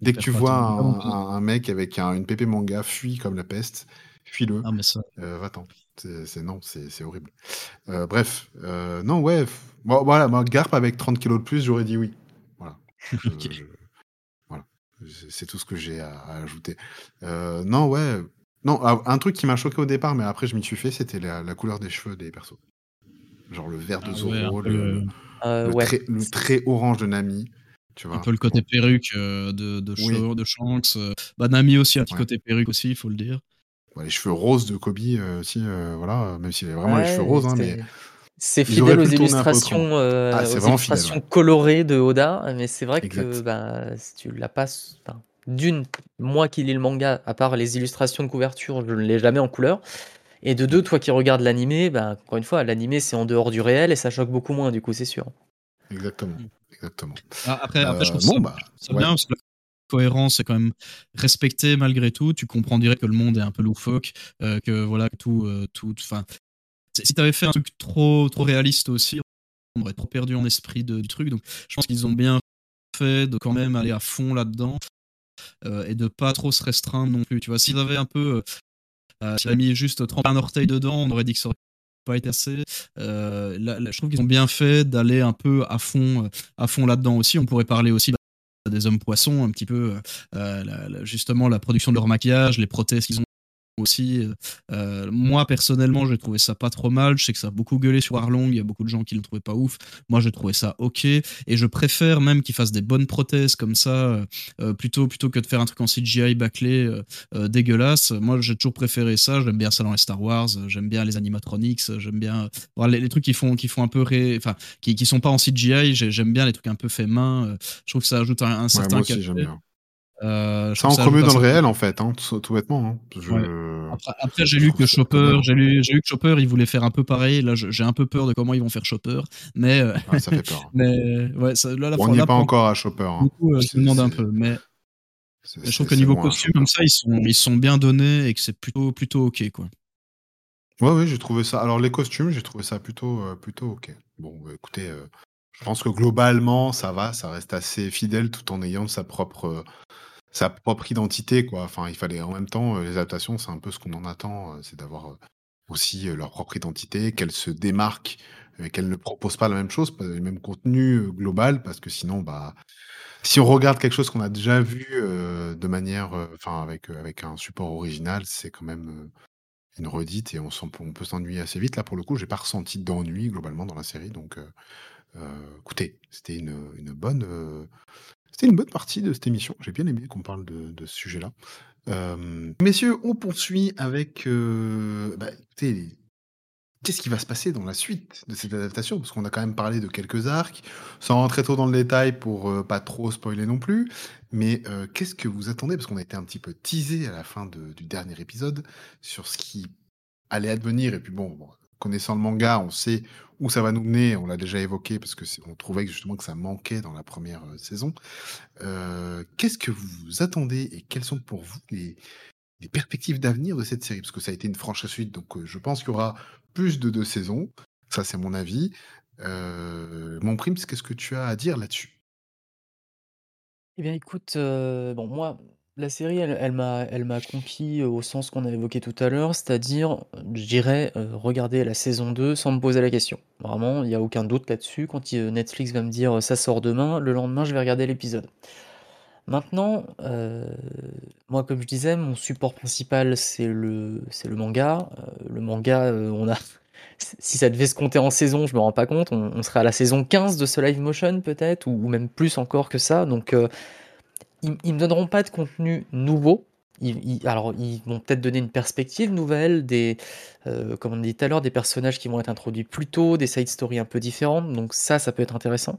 S2: Dès que tu vois un, mec avec un- une pépé manga, fuis comme la peste. Fuis-le.
S3: Ah, ça.
S2: Euh, Va-t'en. C'est non, c'est horrible. Euh, bref, non, ouais. Bon, voilà, moi, Garp avec 30 kilos de plus, j'aurais dit oui. Voilà. Je-
S3: Ok.
S2: je- voilà. C'est tout ce que j'ai à, à ajouter. Non, ouais. Non, ah, un truc qui m'a choqué au départ, mais après je m'y suis fait, c'était la, la couleur des cheveux des persos. Genre le vert de
S3: Ah
S2: Zoro,
S3: ouais, un peu
S2: le,
S3: le-
S4: Euh,
S2: le
S4: ouais.
S2: trait, le trait orange de Nami. Tu vois.
S3: Un peu le côté perruque euh, de, de,
S2: Oui.
S3: Shaw- de Shanks. euh, bah, Nami aussi, un petit
S2: Ouais.
S3: côté perruque aussi, il faut le dire.
S2: Ouais, les cheveux roses de Kobe euh, aussi, euh, voilà, même s'il avait vraiment les cheveux roses, hein,
S4: c'est-
S2: mais
S4: C'est fidèle aux illustrations, euh,
S2: Ah,
S4: aux illustrations
S2: ouais.
S4: colorées de Oda, mais c'est vrai que bah, si tu l'as pas, enfin, d'une, moi qui lis le manga, à part les illustrations de couverture, je ne l'ai jamais en couleur. Et de deux, toi qui regardes l'animé, bah, encore une fois, l'animé c'est en dehors du réel et ça choque beaucoup moins, du coup, c'est sûr.
S2: exactement. exactement.
S3: Ah, après, après, je
S2: Euh,
S3: trouve
S2: bon,
S3: ça,
S2: bah,
S3: ça
S2: ouais.
S3: bien parce que la cohérence est quand même respectée malgré tout. Tu comprends direct que le monde est un peu loufoque, euh, que voilà, que tout, euh, tout, enfin, si si t'avais fait un truc trop, trop réaliste aussi, on aurait trop perdu en esprit de- du truc. Donc, je pense qu'ils ont bien fait de quand même aller à fond là-dedans euh, et de pas trop se restreindre non plus. Tu vois, s'ils avaient un peu, euh, avaient mis juste tremper un orteil dedans, on aurait dit que ça aurait pas été assez. Euh, je trouve qu'ils ont bien fait d'aller un peu à fond, euh, à fond là-dedans aussi. On pourrait parler aussi bah, des hommes poissons, un petit peu, justement la production de leur maquillage, les prothèses qu'ils ont aussi. Euh, moi, personnellement, j'ai trouvé ça pas trop mal. Je sais que ça a beaucoup gueulé sur Arlong. Il y a beaucoup de gens qui le trouvaient pas ouf. Moi, j'ai trouvé ça ok. Et je préfère même qu'ils fassent des bonnes prothèses comme ça, euh, plutôt, plutôt que de faire un truc en CGI bâclé euh, dégueulasse. Moi, j'ai toujours préféré ça. J'aime bien ça dans les Star Wars. J'aime bien les animatronics. J'aime bien les, trucs qui font, qui font un peu ré... enfin, qui, qui sont pas en CGI. J'aime bien les trucs un peu fait main. je trouve que ça ajoute un, certain
S2: ouais, moi. Euh, ça ancre mieux dans le réel en fait, hein, tout, bêtement. Hein.
S3: Après, j'ai lu que Chopper, j'ai lu, j'ai lu que Chopper, il voulait faire un peu pareil. Là, j'ai un peu peur de comment ils vont faire Chopper, mais euh,
S2: ça fait peur.
S3: mais ouais, ça, là, la
S2: on n'y est pas encore à Chopper. Hein.
S3: Beaucoup, euh, demande un peu, mais je trouve que niveau costume comme ça, ils sont, ils sont bien donnés et que c'est plutôt, plutôt ok quoi.
S2: Ouais, oui, j'ai trouvé ça. Alors les costumes, j'ai trouvé ça plutôt, euh, plutôt ok. Bon, bah, écoutez, je pense que globalement, ça va, ça reste assez fidèle tout en ayant sa propre sa propre identité, quoi. Enfin, il fallait en même temps, les adaptations, c'est un peu ce qu'on en attend, c'est d'avoir aussi leur propre identité, qu'elles se démarquent, qu'elles ne proposent pas la même chose, pas le même contenu global, parce que sinon, bah, si on regarde quelque chose qu'on a déjà vu de manière, enfin, avec, un support original, c'est quand même une redite et on, peut s'ennuyer assez vite. Là, pour le coup, j'ai pas ressenti d'ennui globalement dans la série, donc écoutez, c'était une bonne c'était une bonne partie de cette émission. J'ai bien aimé qu'on parle de, ce sujet-là. Euh, messieurs, on poursuit avec. Euh, bah, qu'est-ce qui va se passer dans la suite de cette adaptation? Parce qu'on a quand même parlé de quelques arcs, sans rentrer trop dans le détail pour euh, pas trop spoiler non plus. Mais qu'est-ce que vous attendez? Parce qu'on a été un petit peu teasé à la fin du dernier épisode sur ce qui allait advenir. Et puis bon connaissant le manga, on sait où ça va nous mener. On l'a déjà évoqué parce que on trouvait justement que ça manquait dans la première euh, saison. Euh, qu'est-ce que vous attendez et quelles sont pour vous les, perspectives d'avenir de cette série? Parce que ça a été une franche suite, donc euh, je pense qu'il y aura plus de deux saisons. Ça, c'est mon avis. mon prime, qu'est-ce que tu as à dire là-dessus?
S4: Eh bien, écoute, bon, moi, la série, elle m'a elle conquis, au sens qu'on a évoqué tout à l'heure, c'est-à-dire, je dirais, regarder la saison 2 sans me poser la question. Vraiment, il y a aucun doute là-dessus. Quand Netflix va me dire: «Ça sort demain», le lendemain, je vais regarder l'épisode. Maintenant, moi, comme je disais, mon support principal, c'est le manga. le manga, on si ça devait se compter en saison, je me rends pas compte, on serait à la saison 15 de ce live motion peut-être ou même plus encore que ça donc ils, ils me donneront pas de contenu nouveau. Alors, ils vont peut-être donner une perspective nouvelle, des, euh, comme on dit tout à l'heure, des personnages qui vont être introduits plus tôt, des side stories un peu différentes. Donc ça, ça peut être intéressant.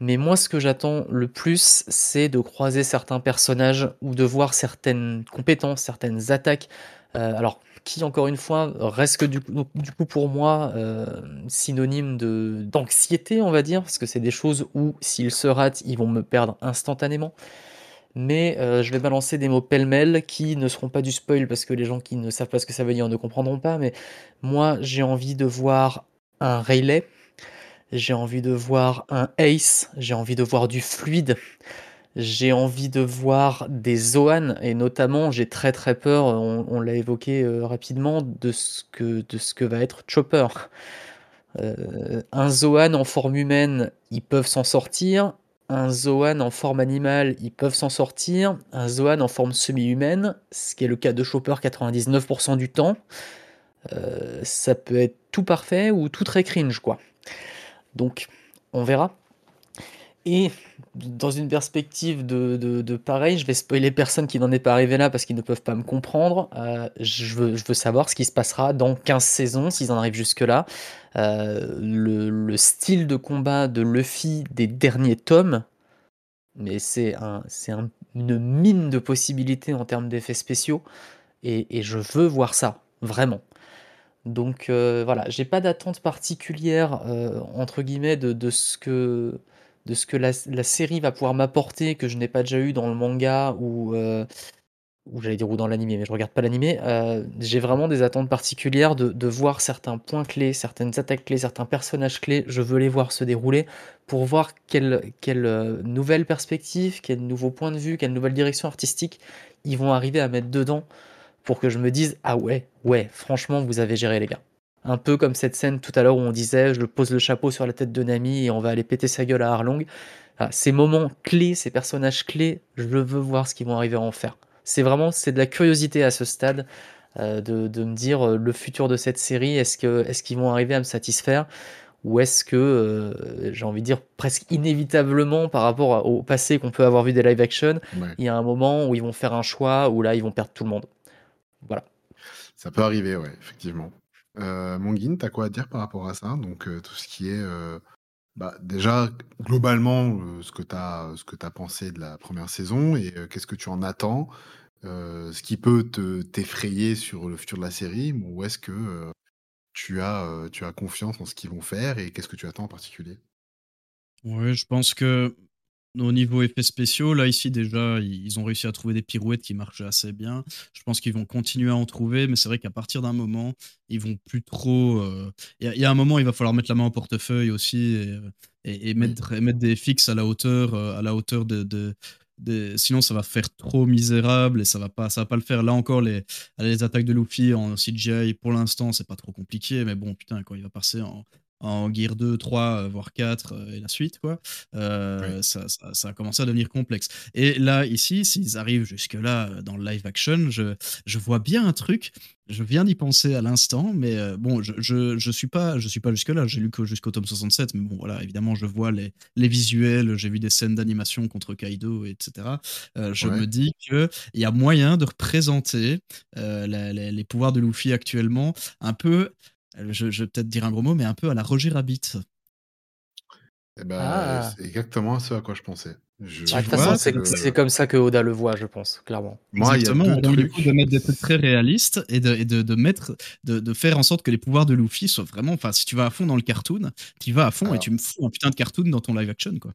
S4: Mais moi, ce que j'attends le plus, c'est de croiser certains personnages ou de voir certaines compétences, certaines attaques. Euh, alors, qui, encore une fois, reste du, coup pour moi euh, synonyme d'anxiété, on va dire, parce que c'est des choses où, s'ils se ratent, ils vont me perdre instantanément mais euh, je vais balancer des mots pêle-mêle qui ne seront pas du spoil parce que les gens qui ne savent pas ce que ça veut dire ne comprendront pas, mais moi j'ai envie de voir un Rayleigh, j'ai envie de voir un Ace, j'ai envie de voir du fluide, j'ai envie de voir des Zoan, et notamment j'ai très très peur, on, l'a évoqué euh, rapidement, de ce, que, de ce que va être Chopper. Euh, un Zoan en forme humaine, ils peuvent s'en sortir un Zoan en forme animale, ils peuvent s'en sortir. Un Zoan en forme semi-humaine, ce qui est le cas de Chopper 99% du temps, euh, ça peut être tout parfait ou tout très cringe, quoi. Donc, on verra. Et dans une perspective de, pareil, je vais spoiler personne qui n'en est pas arrivé là parce qu'ils ne peuvent pas me comprendre. Euh, je, veux, je, veux, savoir ce qui se passera dans 15 saisons, s'ils en arrivent jusque-là. Euh, le, style de combat de Luffy des derniers tomes, mais c'est un, un, une mine de possibilités en termes d'effets spéciaux, et, je veux voir ça, vraiment. Donc euh, voilà, j'ai pas d'attente particulière, entre guillemets, de, de ce que de ce que la, série va pouvoir m'apporter que je n'ai pas déjà eu dans le manga ou, euh, j'allais dire ou dans l'animé, mais je regarde pas l'animé. Euh, j'ai vraiment des attentes particulières de, voir certains points clés, certaines attaques clés, certains personnages clés. Je veux les voir se dérouler pour voir quelle, quelle euh, nouvelle perspective, quel nouveau point de vue, quelle nouvelle direction artistique ils vont arriver à mettre dedans pour que je me dise ah ouais, ouais, franchement, vous avez géré les gars. Un peu comme cette scène tout à l'heure où on disait je pose le chapeau sur la tête de Nami et on va aller péter sa gueule à Arlong. Ah, ces moments clés, ces personnages clés, je veux voir ce qu'ils vont arriver à en faire. C'est vraiment c'est de la curiosité à ce stade. de, de me dire le futur de cette série, est-ce que est-ce qu'ils vont arriver à me satisfaire ou est-ce que j'ai envie de dire presque inévitablement par rapport au passé qu'on peut avoir vu des live action, il y a un moment où ils vont faire un choix où là ils vont perdre tout le monde. Voilà.
S2: Ça peut arriver, ouais, effectivement. Euh, Monguine, tu as quoi à dire par rapport à ça? Donc, tout ce qui est, bah, déjà, globalement, ce que tu as pensé de la première saison et qu'est-ce que tu en attends? ce qui peut te t'effrayer sur le futur de la série ou est-ce que, tu as, tu as confiance en ce qu'ils vont faire et qu'est-ce que tu attends en particulier?
S3: Ouais, je pense que au niveau effets spéciaux, là, ici, déjà, ils ont réussi à trouver des pirouettes qui marchaient assez bien. Je pense qu'ils vont continuer à en trouver, mais c'est vrai qu'à partir d'un moment, ils vont plus trop. Euh, il y, a un moment, il va falloir mettre la main au portefeuille aussi et, et, mettre, mettre, des fixes à la hauteur, euh, à la hauteur de, de, sinon ça va faire trop misérable et ça va pas ça va pas le faire là encore les, les attaques de Luffy en CGI pour l'instant c'est pas trop compliqué mais bon putain quand il va passer en, en Gear 2, 3, voire 4 euh, et la suite, quoi, euh, ça, ça, a commencé à devenir complexe. Et là, ici, s'ils arrivent jusque-là euh, dans le live action, je, je vois bien un truc. Je viens d'y penser à l'instant, mais bon, je, je, je, suis pas, je suis pas jusque-là. J'ai lu que jusqu'au tome 67, mais bon, voilà, évidemment, je vois les, les visuels, j'ai vu des scènes d'animation contre Kaido, etc. je me dis qu'il y a moyen de représenter les, pouvoirs de Luffy actuellement un peu euh, je, vais peut-être dire un gros mot, mais un peu à la Roger Rabbit.
S2: Eh ben, ah. c'est exactement ce à quoi je pensais.
S4: Ah, c'est comme ça que Oda le voit, je pense, clairement.
S3: Moi, Exactement, il y a donc, du coup, de mettre des trucs très réalistes et de, de, de mettre, de, de, faire en sorte que les pouvoirs de Luffy soient vraiment. Enfin, si tu vas à fond dans le cartoon, tu vas à fond et tu me fous un putain de cartoon dans ton live action, quoi.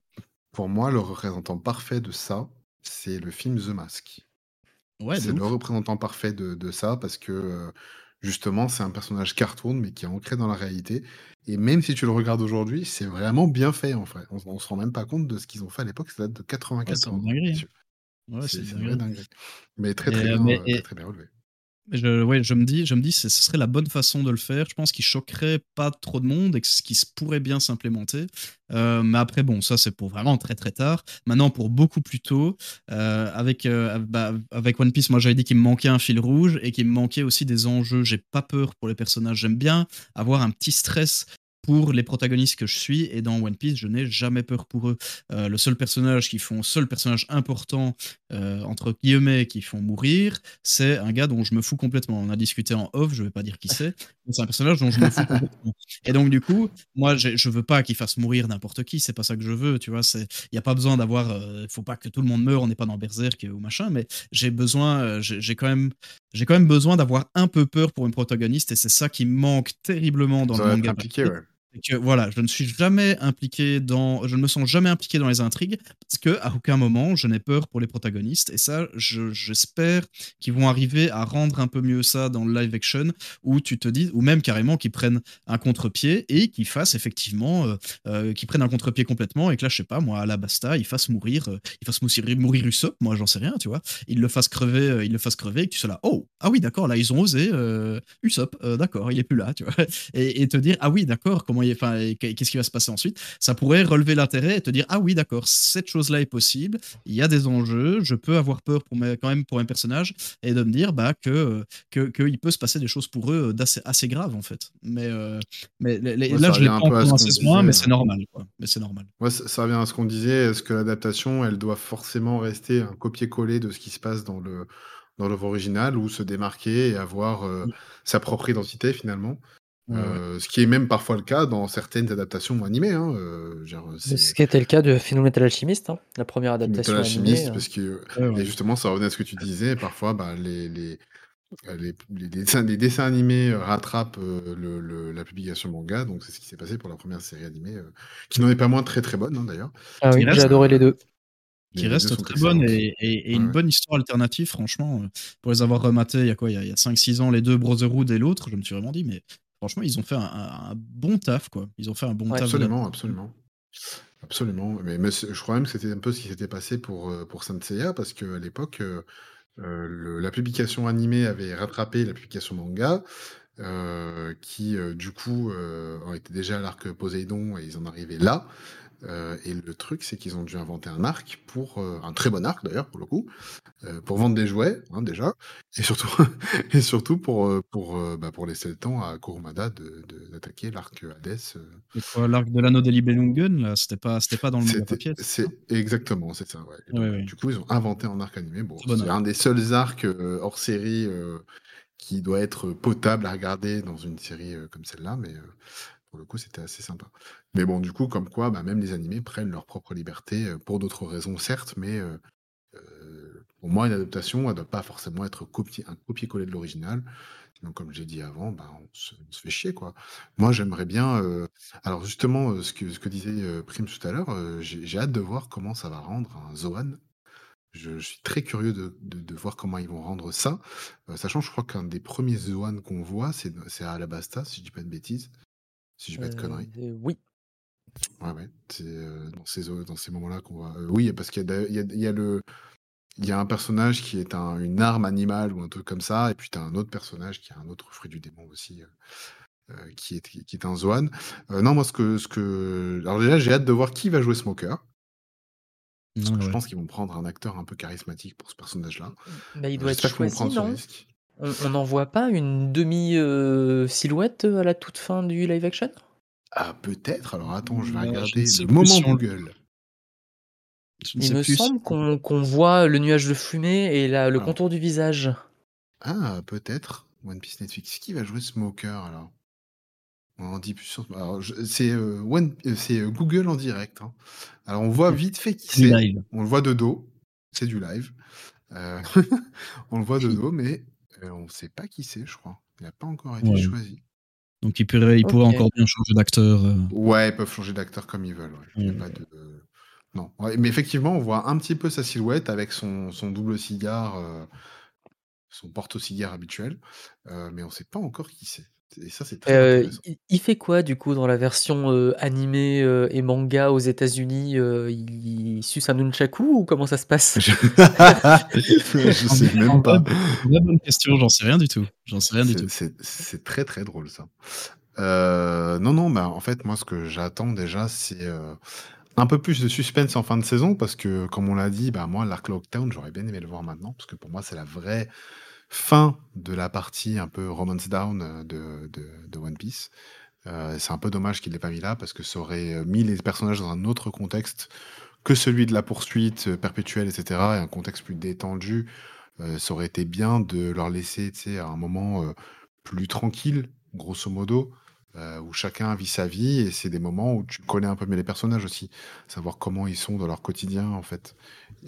S2: Pour moi, le représentant parfait de ça, c'est le film The Mask.
S3: Ouais,
S2: c'est le représentant parfait de, de ça parce que. Justement, c'est un personnage cartoon, mais qui est ancré dans la réalité. Et même si tu le regardes aujourd'hui, c'est vraiment bien fait en fait. On, ne se rend même pas compte de ce qu'ils ont fait à l'époque. Ça date de 94.
S3: Hein.
S2: c'est. Mais très très, euh, bien, euh, très, bien relevé.
S3: Je, ouais, je me dis, je me dis, ce serait la bonne façon de le faire. Je pense qu'il choquerait pas trop de monde et que ce qui se pourrait bien s'implémenter. Euh, mais après, bon, ça c'est pour vraiment très très tard. Maintenant, pour beaucoup plus tôt, euh, avec euh, bah, avec One Piece, moi j'avais dit qu'il me manquait un fil rouge et qu'il me manquait aussi des enjeux. J'ai pas peur pour les personnages. J'aime bien avoir un petit stress pour les protagonistes que je suis. Et dans One Piece, je n'ai jamais peur pour eux. Euh, le seul personnage qui font, seul personnage important euh, entre guillemets qui font mourir, c'est un gars dont je me fous complètement. On a discuté en off, je vais pas dire qui c'est. C'est un personnage dont je me fous complètement. Et donc du coup, moi, je veux pas qu'il fasse mourir n'importe qui. C'est pas ça que je veux. Tu vois, c'est, il y a pas besoin d'avoir. Il euh, faut pas que tout le monde meure. On n'est pas dans Berserk ou machin. Mais j'ai besoin. j'ai quand même. J'ai quand même besoin d'avoir un peu peur pour une protagoniste et c'est ça qui manque terriblement dans le manga.
S2: Compliqué, ouais
S3: que voilà, je ne suis jamais impliqué dans, je ne me sens jamais impliqué dans les intrigues parce que à aucun moment je n'ai peur pour les protagonistes. Et ça, j'espère qu'ils vont arriver à rendre un peu mieux ça dans le live action où tu te dis, ou même carrément qu'ils prennent un contre-pied et qu'ils fassent effectivement, euh, euh qu'ils prennent un contre-pied complètement et que là, je sais pas, moi, à la basta, ils fassent mourir, euh, ils fassent mourir, mourir Usopp, moi, j'en sais rien, tu vois, ils le fassent crever, ils le fassent crever et que tu sois là, oh, ah oui, d'accord, là, ils ont osé, Usopp, d'accord, il est plus là, tu vois, et, et te dire, ah oui, d'accord, comment enfin, qu'est-ce qui va se passer ensuite, ça pourrait relever l'intérêt et te dire ah oui d'accord, cette chose-là est possible, il y a des enjeux, je peux avoir peur pour mes, quand même pour un personnage et de me dire bah que qu'il peut se passer des choses pour eux d'assez assez graves en fait. Mais euh, mais là je l'ai pas encore dans mais c'est normal quoi. Mais c'est normal.
S2: Ouais, ça, revient à ce qu'on disait, est-ce que l'adaptation elle doit forcément rester un copier-coller de ce qui se passe dans le dans l'œuvre originale ou se démarquer et avoir euh, sa propre identité finalement? Euh, ce qui est même parfois le cas dans certaines adaptations animées. Hein, euh,
S4: ce qui était le cas de Fullmetal Alchemist, hein, la première adaptation animée.
S2: Hein. parce que et justement, ça revenait à ce que tu disais. Parfois, bah, les, les, les, les, dessins, les dessins animés rattrapent le, la publication manga. Donc, c'est ce qui s'est passé pour la première série animée, qui n'en est pas moins très très bonne d'ailleurs.
S4: Ah oui, j'ai adoré les deux.
S3: Qui reste très bonne et, et, une bonne histoire alternative, franchement. Pour les avoir rematés il y a quoi Il y a, a 5-6 ans, les deux Brotherhood et l'autre, je me suis vraiment dit, mais franchement, ils ont fait un, bon taf, quoi. Ils ont fait un bon taf.
S2: Absolument, absolument. Absolument. Mais, je crois même que c'était un peu ce qui s'était passé pour, euh, pour Saint Seiya, parce qu'à l'époque, euh, euh, la publication animée avait rattrapé la publication manga, qui, du coup, était déjà à l'arc Poséidon et ils en arrivaient là. Euh, et le truc, c'est qu'ils ont dû inventer un arc pour euh, un très bon arc d'ailleurs pour le coup, euh, pour vendre des jouets hein, déjà, et surtout et surtout pour pour bah, pour laisser le temps à Kurumada de de- d'attaquer l'arc Hades.
S3: l'arc de l'anneau des Libelungen, là C'était pas, c'était pas dans le manga papier
S2: C'est exactement, c'est ça. Ouais. Et donc,
S3: Ouais, ouais.
S2: Du coup, ils ont inventé un arc animé. Bon, c'est un des seuls arcs hors série qui doit être potable à regarder dans une série comme celle-là, mais pour le coup, c'était assez sympa. Mais bon, du coup, comme quoi, bah, même les animés prennent leur propre liberté euh, pour d'autres raisons, certes, mais euh, euh, pour moi, une adaptation, elle ne doit pas forcément être copié, un copier-coller de l'original. Donc, comme j'ai dit avant, bah, on, se, fait chier, quoi. Moi, j'aimerais bien. euh, alors, justement, ce que, ce que disait Prime tout à l'heure, j'ai hâte de voir comment ça va rendre un Zoan. Je, suis très curieux de, de- voir comment ils vont rendre ça. Sachant, je crois qu'un des premiers Zoan qu'on voit, c'est à Alabasta, si je dis pas de bêtises. Si je dis pas de
S4: Euh,
S2: conneries.
S4: euh, oui.
S2: Ouais, ouais. C'est euh, dans ces, dans ces moments-là qu'on voit. euh, oui, parce qu'il y, a il y a, il y a le. Il y a un personnage qui est un- une arme animale ou un truc comme ça, et puis tu as un autre personnage qui est un autre fruit du démon aussi, euh, euh, qui, est, qui est un Zoan. Euh, non, moi, ce que, ce que. Alors, déjà, j'ai hâte de voir qui va jouer Smoker. Parce que
S3: Ouais,
S2: je pense qu'ils vont prendre un acteur un peu charismatique pour ce personnage-là.
S4: Bah, il doit être choisi, non?
S2: risque.
S4: On n'en voit pas une demi-silhouette à la toute fin du live action?
S2: Ah, peut-être. Alors, attends, je vais
S3: Euh,
S2: regarder le moment
S3: si on-
S2: Google.
S4: Il me
S3: plus
S4: semble qu'on voit le nuage de fumée et la- le
S2: Alors.
S4: contour du visage.
S2: Ah, peut-être. One Piece Netflix. Qui va jouer Smoker alors? On en dit plus sur. Alors, c'est euh, One- euh, euh, Google en direct. hein. Alors, on voit vite fait qui
S3: C'est du
S2: c'est.
S3: live.
S2: On le voit de dos. C'est du live. Euh, on le voit de dos, mais euh, on ne sait pas qui c'est, je crois. Il n'a pas encore été
S3: Ouais.
S2: choisi.
S3: Donc il pourrait, il pourrait
S4: Ok.
S3: encore bien changer d'acteur. euh.
S2: Ouais, ils peuvent changer d'acteur comme ils veulent. ouais. Il y a pas de... Non. Ouais, mais effectivement, on voit un petit peu sa silhouette avec son, son double cigare, euh, son porte-cigare habituel, euh, mais on ne sait pas encore qui c'est. Et ça, c'est très
S4: Euh, il, il fait quoi du coup dans la version euh, animée euh, et manga aux États-Unis euh, Il suce un nunchaku ou comment ça se passe?
S2: Je, je sais même pas.
S3: Vraie bonne question, j'en sais rien du tout. J'en sais rien du
S2: C'est-
S3: tout.
S2: C'est très très drôle ça. Euh, non, non, bah, en fait, moi, ce que j'attends déjà, c'est euh, un peu plus de suspense en fin de saison, parce que, comme on l'a dit, bah, moi, l'Arc Lockdown, j'aurais bien aimé le voir maintenant, parce que pour moi, c'est la vraie fin de la partie un peu romance down euh, de, One Piece. Euh, c'est un peu dommage qu'il l'ait pas mis là, parce que ça aurait euh, mis les personnages dans un autre contexte que celui de la poursuite perpétuelle, etc., et un contexte plus détendu. Ça aurait été bien de leur laisser, à un moment plus tranquille, grosso modo, où chacun vit sa vie, et c'est des moments où tu connais un peu mieux les personnages aussi, savoir comment ils sont dans leur quotidien, en fait.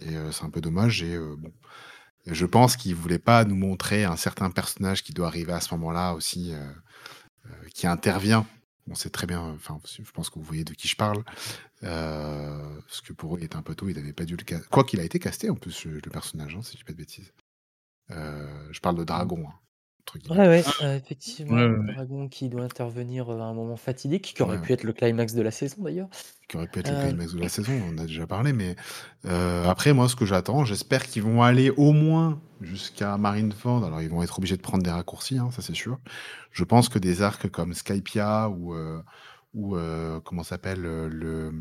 S2: Et c'est un peu dommage, et bon. Je pense qu'ils voulaient pas nous montrer un certain personnage qui doit arriver à ce moment-là aussi, euh, euh, qui intervient. On sait très bien, enfin, je pense que vous voyez de qui je parle, euh, parce que pour eux, il était un peu tôt, il n'avait pas dû le caster. Quoi qu'il a été casté, en plus, le personnage, hein, si je dis pas de bêtises. Je parle de Dragon, hein, entre guillemets.
S4: Ouais, ouais, euh, effectivement.
S3: Ouais.
S4: Dragon qui doit intervenir euh, à un moment fatidique, qui aurait
S2: Ouais.
S4: pu être le climax de la saison d'ailleurs.
S2: qui aurait pu être le
S4: Euh,
S2: climax de la saison, on en a déjà parlé, mais euh, après, moi, ce que j'attends, j'espère qu'ils vont aller au moins jusqu'à Marineford. Alors, ils vont être obligés de prendre des raccourcis, hein, ça c'est sûr. Je pense que des arcs comme Skypia ou, euh, ou euh, comment s'appelle euh, le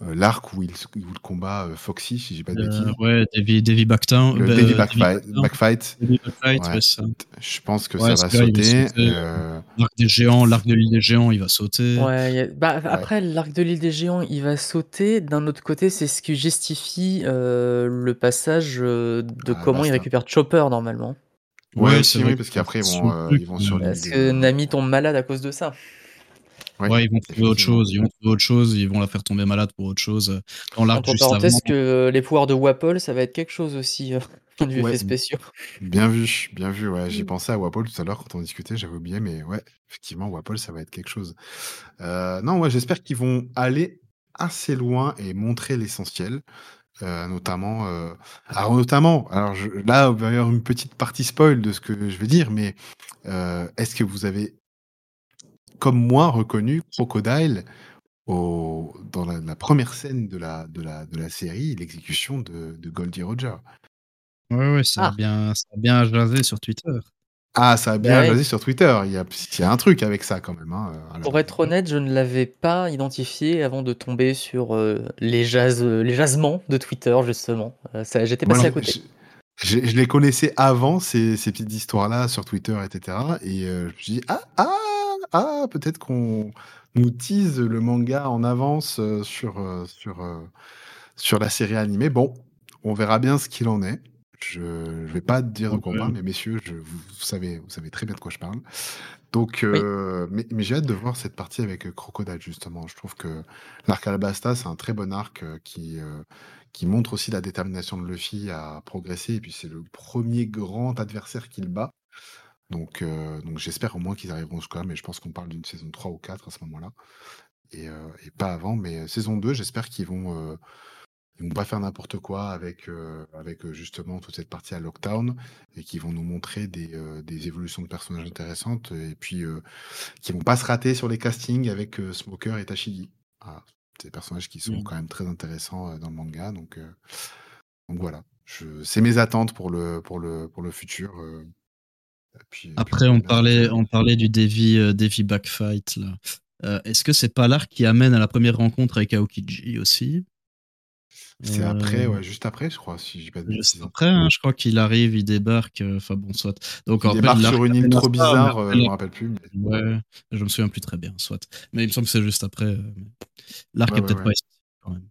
S2: l'arc où il, où il combat euh, Foxy, si j'ai pas de bêtises.
S3: Euh, ouais, Davy, Davy Backtown.
S2: Le
S3: bah,
S2: Davy
S3: euh,
S2: Backfight. Backfight,
S3: Davy Backfight,
S2: Ouais.
S3: ouais, ça.
S2: je pense que
S3: Ouais,
S2: ça va sauter.
S3: sauter.
S2: euh,
S3: L'arc des géants, l'arc de l'île des géants, il va sauter.
S4: Ouais, a- bah, après, l'arc de l'île des géants, il va sauter. D'un autre côté, c'est ce qui justifie euh, le passage euh, de
S2: Ah,
S4: comment il récupère Chopper normalement.
S2: Ouais,
S3: Ouais, c'est
S2: oui,
S3: vrai
S2: parce qu'après, ils vont, euh, ils vont sur
S3: euh,
S2: l'île
S4: Parce que Nami tombe malade à cause de ça.
S3: Ouais, ils vont trouver autre chose. Ils vont trouver autre chose. Ils vont la faire tomber malade pour autre chose. Dans l'arc juste
S4: parenthèses,
S3: avant.
S4: que euh, les pouvoirs de Wapol, ça va être quelque chose aussi, euh, point de vue
S2: Ouais.
S4: spéciaux.
S2: Bien vu, bien vu. Ouais, j'y
S4: Mm.
S2: pensais à Wapol tout à l'heure quand on discutait, j'avais oublié, mais ouais, effectivement, Wapol, ça va être quelque chose. Euh, non, ouais, j'espère qu'ils vont aller assez loin et montrer l'essentiel, euh, notamment. euh, Alors, notamment, alors je- là, il va y avoir une petite partie spoil de ce que je vais dire, mais euh, est-ce que vous avez, comme moi, reconnu Crocodile au, dans la, la première scène de la, de la, de la série, l'exécution de, de Goldie Roger
S3: Ouais, ouais, ça, a
S4: Ah.
S3: bien, ça a bien jasé sur Twitter.
S2: Ah, ça a
S4: Bah
S2: bien
S4: ouais.
S2: jasé sur Twitter. Il y a, il y a un truc avec ça quand même. hein, la
S4: Pour être honnête, je ne l'avais pas identifié avant de tomber sur euh, les, jazz, euh, les jazzements de Twitter, justement. Euh, J'étais passé à côté.
S2: je- je- je les connaissais avant, ces, ces petites histoires-là sur Twitter, etc. Et euh, je me suis dit, ah, ah, ah, peut-être qu'on nous tease le manga en avance euh, sur, euh, sur, euh, sur la série animée. Bon, on verra bien ce qu'il en est. Je ne vais pas dire de quoi on
S3: Ouais.
S2: parle, mais messieurs, je, vous, vous savez, vous savez très bien de quoi je parle. Donc,
S4: Oui.
S2: euh, mais, mais j'ai hâte de voir cette partie avec Crocodile, justement. Je trouve que l'arc Alabasta, c'est un très bon arc qui, euh, qui montre aussi la détermination de Luffy à progresser. Et puis, c'est le premier grand adversaire qu'il bat. Donc, euh, donc j'espère au moins qu'ils arriveront jusqu'à là, mais je pense qu'on parle d'une saison 3 ou 4 à ce moment-là. Et, euh, et pas avant, mais euh, saison 2, j'espère qu'ils vont, euh, ils vont pas faire n'importe quoi avec, euh, avec euh, justement toute cette partie à Lockdown et qu'ils vont nous montrer des, euh, des évolutions de personnages intéressantes et puis euh, qui vont pas se rater sur les castings avec Smoker et Tashigi. C'est des personnages qui sont
S3: Mm.
S2: quand même très intéressants dans le manga, donc, euh, donc voilà. Je, c'est mes attentes pour le, pour le, pour le futur. Euh, puis- puis
S3: Après, on parlait, on parlait du Devi, euh, Devi Backfight. Là. Euh, Est-ce que c'est pas l'arc qui amène à la première rencontre avec Aokiji aussi?
S2: C'est
S3: Euh,
S2: après, ouais, juste après, je crois, si j'ai pas de
S3: Juste
S2: hein.
S3: après, hein, je crois qu'il arrive, il débarque. euh, Enfin bon, soit. Donc
S2: Il
S3: en fait,
S2: débarque
S3: l'arc
S2: sur une île trop bizarre, euh, je me rappelle plus. mais-
S3: Ouais, je me souviens plus très bien, soit. Mais il me semble que c'est juste après. L'arc
S2: Ouais,
S3: est
S2: ouais,
S3: peut-être
S2: ouais.
S3: pas essentiel quand même.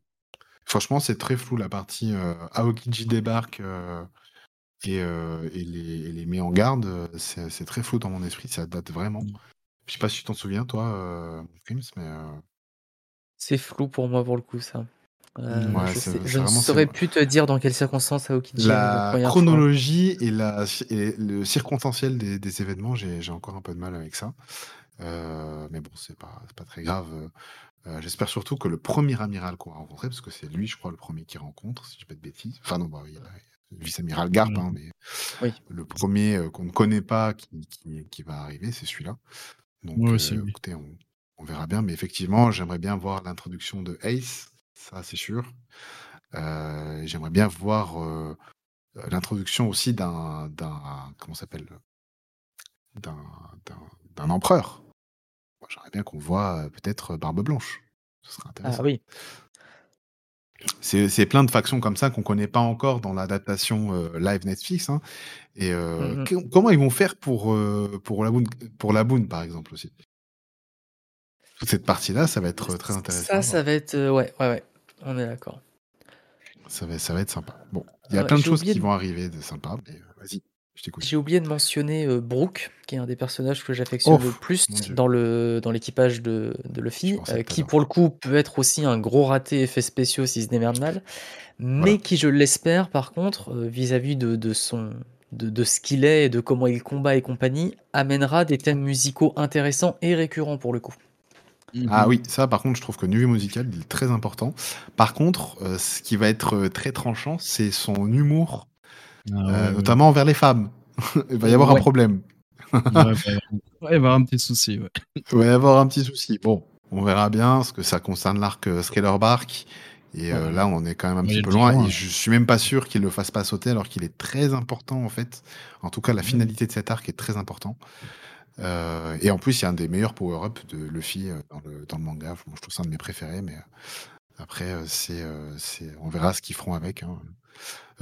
S2: Franchement, c'est très flou la partie Aokiji débarque et, euh, et les, et les met en garde. euh, C'est c'est très flou dans mon esprit, ça date vraiment.
S3: Mm.
S2: Je sais pas si tu t'en souviens, toi, euh, Crims, mais euh,
S4: C'est flou pour moi, pour le coup, ça. Euh,
S2: Ouais,
S4: je sais- ne saurais plus te dire dans quelles circonstances Aokiji la
S2: la
S4: première fois.
S2: chronologie et, la, et le circonstanciel des, des événements, j'ai j'ai encore un peu de mal avec ça. Euh, mais bon, c'est pas, c'est pas très grave. Euh, J'espère surtout que le premier amiral qu'on va rencontrer, parce que c'est lui, je crois, le premier qu'il rencontre, si je dis pas de bêtises. Enfin, non, bah, il y a vice-amiral Garp,
S3: Ouais.
S2: hein, mais
S4: Oui.
S2: le premier euh, qu'on ne connaît pas qui, qui- qui va arriver, c'est celui-là. Donc,
S3: Ouais,
S2: euh, écoutez, on, on verra bien. Mais effectivement, j'aimerais bien voir l'introduction de Ace, ça c'est sûr. Euh, j'aimerais bien voir l'introduction aussi d'un, comment s'appelle, d'un, empereur. J'aimerais bien qu'on voit peut-être Barbe Blanche. Ce serait intéressant.
S4: Ah oui.
S2: C'est, plein de factions comme ça qu'on connaît pas encore dans l'adaptation euh, live Netflix. hein. Et euh, que- comment ils vont faire pour, euh, pour, la Boon, pour la par exemple, aussi? Toute cette partie-là, ça va être très intéressant.
S4: Ça, ça va être. ouais, ouais, ouais. On est d'accord.
S2: Ça va, ça va être sympa. Bon, il y a
S4: Ouais,
S2: plein de choses qui
S4: de-
S2: vont arriver de sympa, mais vas-y, je t'écoute.
S4: J'ai oublié de mentionner euh, Brooke, qui est un des personnages que j'affectionne
S2: Oh,
S4: le plus dans le dans l'équipage de, de Luffy, euh, qui pour le coup peut être aussi un gros raté effets spéciaux s'il se démerde mal, mais
S2: Voilà.
S4: qui, je l'espère, par contre, euh, vis-à-vis de, de son de, de ce qu'il est et de comment il combat et compagnie, amènera des thèmes musicaux intéressants et récurrents pour le coup.
S2: Ah oui, ça par contre, je trouve que niveau musical, il est très important. Par contre, euh, ce qui va être euh, très tranchant, c'est son humour,
S3: Ah
S2: euh,
S3: ouais.
S2: notamment envers les femmes. il va y avoir un problème.
S3: Il va y avoir un petit souci. Ouais.
S2: Il va y avoir un petit souci. Bon, on verra bien, parce que ça concerne l'arc euh, Scalar Bark. Et euh,
S3: Ouais.
S2: là, on est quand même un
S3: Ouais,
S2: petit peu loin.
S3: loin.
S2: Et je suis même pas sûr qu'il le fasse pas sauter, alors qu'il est très important, en fait. En tout cas, la finalité de cet arc est très important. Euh, et en plus, il y a un des meilleurs power-up de Luffy dans le, dans le manga. Moi, je trouve ça un de mes préférés, mais après, c'est, c'est, on verra ce qu'ils feront avec. hein.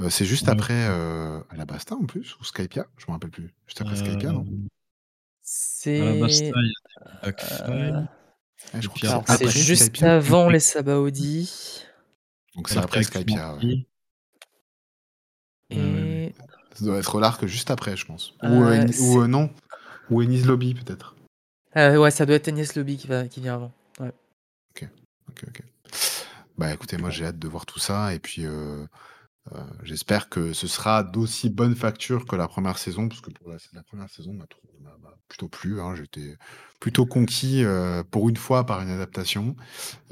S2: Euh, c'est juste
S3: Ouais.
S2: après euh, Alabasta, en plus, ou Skypia Je me rappelle plus. Juste après Skypia, non?
S4: C'est.
S3: à la Basta, il y a des Backfire.
S4: euh,
S2: Ouais, Je crois que c'est
S4: juste
S2: Skypia.
S4: avant les Sabaody.
S2: Donc c'est après Skypia. ouais.
S4: Et.
S2: Ça doit être l'arc juste après, je pense. Ou,
S4: Euh,
S2: euh, ou euh, non. Ou Ennis Lobby, peut-être.
S4: Euh, ouais, ça doit être Agnès Lobby qui, va, qui vient avant.
S2: Ok, ok. Bah écoutez, moi j'ai hâte de voir tout ça. Et puis euh, euh, j'espère que ce sera d'aussi bonne facture que la première saison. Parce que pour la, première saison m'a m'a plutôt plu. hein. J'étais plutôt conquis euh, pour une fois par une adaptation.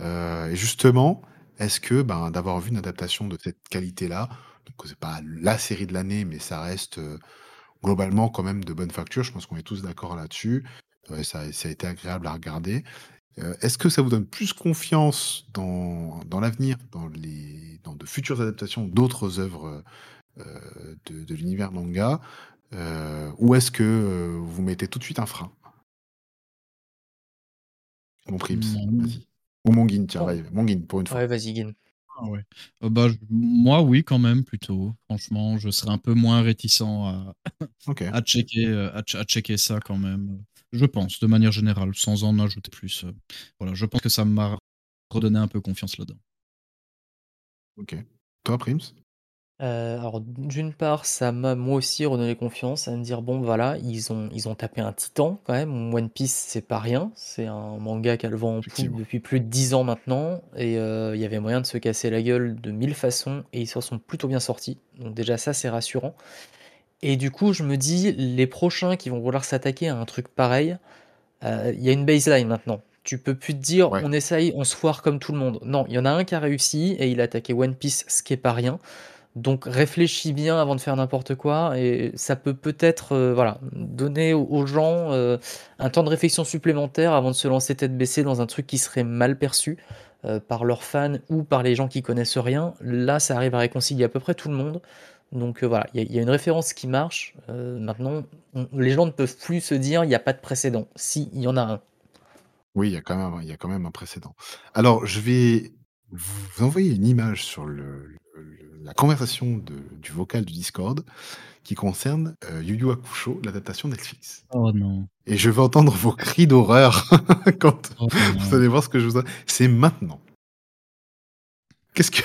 S2: Euh, et justement, est-ce que ben, d'avoir vu une adaptation de cette qualité-là, donc c'est pas la série de l'année, mais ça reste globalement quand même de bonne facture. Je pense qu'on est tous d'accord là-dessus. Ça a été agréable à regarder. Euh, Est-ce que ça vous donne plus confiance dans, dans l'avenir, dans, les, dans de futures adaptations d'autres œuvres euh, de, de l'univers manga euh, ou est-ce que euh, vous mettez tout de suite un frein? Mon Prims, vas-y. Ou mon Guin, tiens,
S4: Oh.
S2: mon Guin, pour une fois.
S4: Ouais, vas-y, Guin.
S3: Ah ouais. Euh, bah, je- moi, oui, quand même, plutôt. Franchement, je serais un peu moins réticent à, checker, à, ch- à checker ça quand même. Je pense, de manière générale, sans en ajouter plus. euh, Voilà, je pense que ça m'a redonné un peu confiance là-dedans.
S2: Ok. Toi, Prims?
S4: Euh, alors d'une part, ça m'a moi aussi redonné confiance à me dire bon voilà, ils ont ils ont tapé un titan quand même. One Piece, c'est pas rien. C'est un manga qui a le vent en poupe depuis plus de 10 ans maintenant et euh, il y avait moyen de se casser la gueule de mille façons et ils s'en sont plutôt bien sortis. Donc déjà ça c'est rassurant. Et du coup, je me dis les prochains qui vont vouloir s'attaquer à un truc pareil, euh, il y a une baseline maintenant. Tu peux plus te dire
S2: Ouais.
S4: on essaye, on se foire comme tout le monde. Non, il y en a un qui a réussi et il a attaqué One Piece, ce qui est pas rien. Donc réfléchis bien avant de faire n'importe quoi et ça peut peut-être euh, voilà, donner aux, aux gens euh, un temps de réflexion supplémentaire avant de se lancer tête baissée dans un truc qui serait mal perçu euh, par leurs fans ou par les gens qui connaissent rien. Là, ça arrive à réconcilier à peu près tout le monde. Donc euh, voilà, il y, a- il y a une référence qui marche. Euh, maintenant, on- les gens ne peuvent plus se dire il n'y a pas de précédent. Si, il y en a un.
S2: Oui, il y, a quand même, il y a quand même un précédent. Alors, je vais vous envoyer une image sur le, le- la conversation de- du vocal du Discord qui concerne euh, Yu Yu Hakusho, l'adaptation Netflix.
S3: Oh non.
S2: Et je veux entendre vos cris d'horreur quand
S3: Oh,
S2: vous allez voir ce que je vous... C'est maintenant. Qu'est-ce que...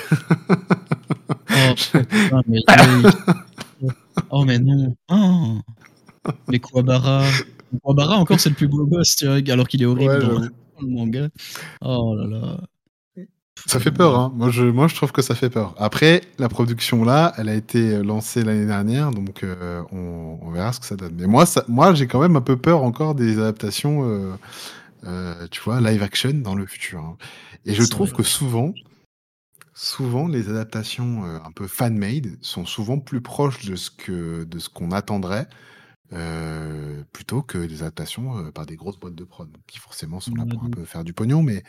S3: Oh, mais oh, mais non. Oh. Mais Kuwabara. Kuwabara, encore, c'est le plus beau gosse, tu vois, alors qu'il est horrible
S2: Ouais,
S3: dans le manga. Oh là là.
S2: Ça fait peur, hein. Moi je, moi, je trouve que ça fait peur. Après, la production là, elle a été lancée l'année dernière, donc euh, on, on verra ce que ça donne. Mais moi, ça, moi, j'ai quand même un peu peur encore des adaptations, euh, euh, tu vois, live action dans le futur. hein. Et je trouve
S3: vrai.
S2: que souvent, souvent, les adaptations euh, un peu fan-made sont souvent plus proches de ce que de ce qu'on attendrait. euh, plutôt que des adaptations euh, par des grosses boîtes de prod qui forcément sont là pour un
S3: de
S2: peu faire du pognon mais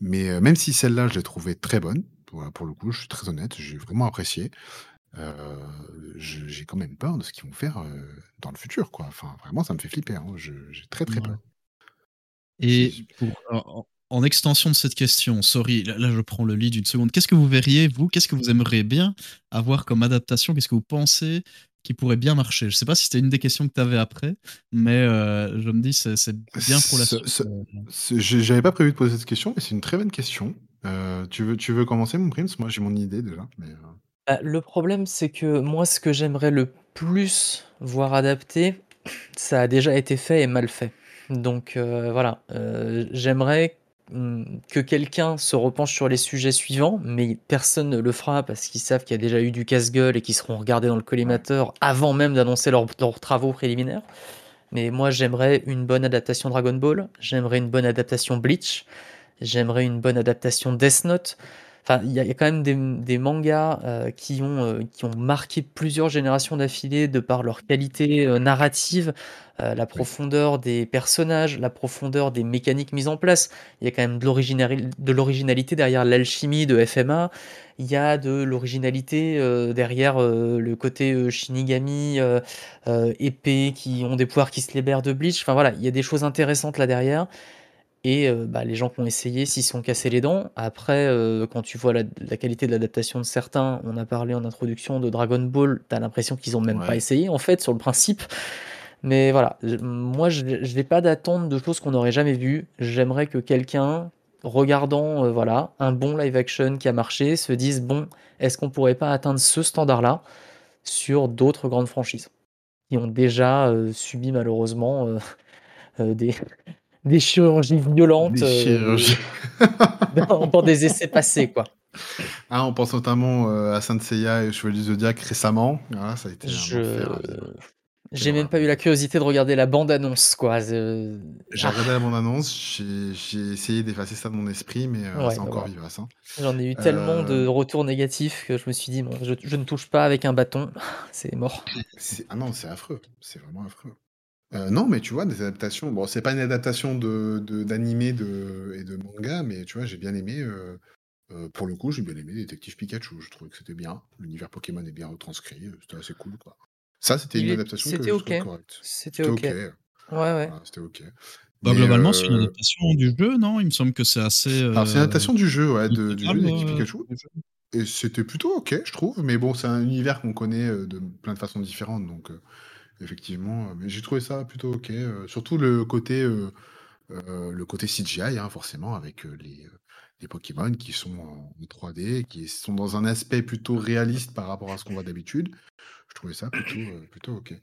S2: mais même si celle-là, je l'ai trouvée très bonne, voilà, pour le coup, je suis très honnête, j'ai vraiment apprécié. je- j'ai quand même peur de ce qu'ils vont faire dans le futur, quoi. Enfin, vraiment, ça me fait flipper. hein. Je- J'ai très très peur.
S3: Et pour- en, en extension de cette question, sorry, là, là, je prends le lead d'une seconde. Qu'est-ce que vous verriez, vous? Qu'est-ce que vous aimeriez bien avoir comme adaptation? Qu'est-ce que vous pensez qui pourrait bien marcher? Je sais pas si c'était une des questions que tu avais après, mais euh, je me dis c'est c'est bien pour la
S2: Ce-
S3: suite.
S2: ce-
S3: euh.
S2: J'avais pas prévu de poser cette question, mais c'est une très bonne question. Euh, tu, veux, tu veux commencer, mon Prince Moi, j'ai mon idée déjà. Mais,
S4: Bah, le problème, c'est que moi, ce que j'aimerais le plus voir adapté, ça a déjà été fait et mal fait. Donc euh, voilà, euh, j'aimerais que quelqu'un se repenche sur les sujets suivants, mais personne ne le fera parce qu'ils savent qu'il y a déjà eu du casse-gueule et qu'ils seront regardés dans le collimateur avant même d'annoncer leurs leurs travaux préliminaires. Mais moi, j'aimerais une bonne adaptation Dragon Ball, j'aimerais une bonne adaptation Bleach, j'aimerais une bonne adaptation Death Note. Enfin, il y, a il y a quand même des, des mangas euh, qui, ont, euh, qui ont marqué plusieurs générations d'affilée de par leur qualité euh, narrative, la profondeur des personnages, la profondeur des mécaniques mises en place. Il y a quand même de l'originali- de l'originalité derrière l'alchimie de FMA. Il y a de l'originalité derrière le côté Shinigami, épée, qui ont des pouvoirs qui se libèrent de Bleach. Enfin voilà, il y a des choses intéressantes là derrière. Et euh, bah, les gens qui ont essayé s'y sont cassés les dents. Après, euh, quand tu vois la, la qualité de l'adaptation de certains, on a parlé en introduction de Dragon Ball, t'as l'impression qu'ils ont même pas essayé en fait sur le principe. Mais voilà, moi je n'ai pas d'attente de choses qu'on n'aurait jamais vues. J'aimerais que quelqu'un, regardant euh, voilà, un bon live action qui a marché, se dise bon, est-ce qu'on pourrait pas atteindre ce standard-là sur d'autres grandes franchises qui ont déjà subi malheureusement des, des chirurgies violentes
S2: Des
S4: euh,
S2: chirurgies.
S4: dans, des essais passés, quoi.
S2: Ah, on pense notamment euh, à Saint Seiya et Chevalier du Zodiac récemment. Voilà, ça a été
S4: Je...
S2: évidemment.
S4: J'ai même pas eu la curiosité de regarder la bande-annonce, quoi. Euh,
S2: J'ai
S4: ah,
S2: regardé la bande-annonce, j'ai j'ai essayé d'effacer ça de mon esprit, mais euh,
S4: Ouais,
S2: c'est encore
S4: voilà.
S2: vivace. hein.
S4: J'en ai eu tellement de retours négatifs que je me suis dit, bon, je, je ne touche pas avec un bâton, c'est mort.
S2: ah non, c'est affreux. C'est vraiment affreux. Euh, non, mais tu vois, des adaptations. Bon, c'est pas une adaptation de de- d'animé de, et de manga, mais tu vois, j'ai bien aimé. euh, euh, pour le coup, j'ai bien aimé Détective Pikachu. Je trouvais que c'était bien. L'univers Pokémon est bien retranscrit. C'était assez cool, quoi. Ça, c'était une adaptation que
S4: c'était
S2: je correcte.
S4: C'était
S2: C'était
S4: OK.
S2: OK.
S4: Ouais, ouais.
S2: Voilà, c'était OK.
S3: Bah,
S2: Mais,
S3: globalement, c'est une adaptation du jeu, non? Il me semble que c'est assez.
S2: alors c'est une adaptation du jeu, ouais, de- du jeu Détective
S3: euh,
S2: Pikachu. Et c'était plutôt OK, je trouve. Mais bon, c'est un univers qu'on connaît de plein de façons différentes. Donc, euh, effectivement, euh, mais j'ai trouvé ça plutôt OK. euh, surtout le côté, euh, le côté CGI, hein, forcément, avec les, les Pokémon qui sont en 3D, qui sont dans un aspect plutôt réaliste par rapport à ce qu'on voit d'habitude. Je trouvais ça plutôt, plutôt OK.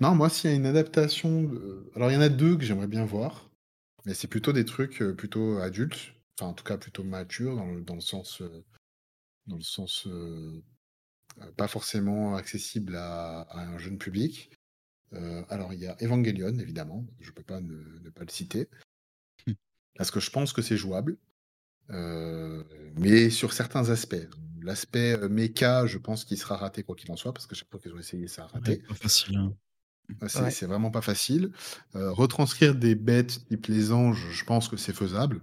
S2: Non, moi, s'il y a une adaptation. Alors, il y en a deux que j'aimerais bien voir. Mais c'est plutôt des trucs plutôt adultes. Enfin, en tout cas, plutôt matures dans le, dans le sens. dans le sens. pas forcément accessible à un jeune public. Euh, alors, il y a Evangelion, évidemment. Je peux pas ne, ne pas le citer.
S3: Hmm.
S2: Parce que je pense que c'est jouable. Euh, mais sur certains aspects. L'aspect euh, méca, je pense qu'il sera raté quoi qu'il en soit, parce que chaque fois qu'ils ont essayé, ça a
S3: Ouais,
S2: raté.
S3: pas facile. hein.
S2: Euh, C'est
S4: Ouais.
S2: vraiment pas facile. Euh, retranscrire des bêtes type les anges, je pense que c'est faisable.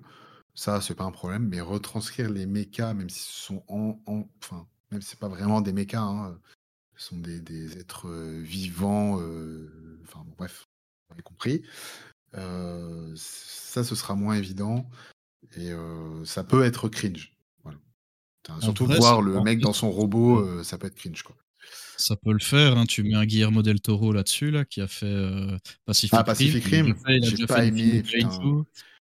S2: Ça, c'est pas un problème. Mais retranscrire les mechas, même si ce sont en, en- enfin, même si c'est pas vraiment des mechas, hein, sont des, des êtres euh, vivants. euh, Enfin, bon, bref, vous avez compris. Euh, ça, ce sera moins évident et euh, ça peut être cringe. Voilà. Surtout
S3: vrai,
S2: voir le mec dans son robot, ça peut être cringe, quoi.
S3: Ça peut le faire. hein. Tu mets un Guillermo del Toro là-dessus, là, qui a fait Pacific
S2: Ah, Pacific
S3: Rim. Il a déjà
S2: pas
S3: fait
S2: aimé.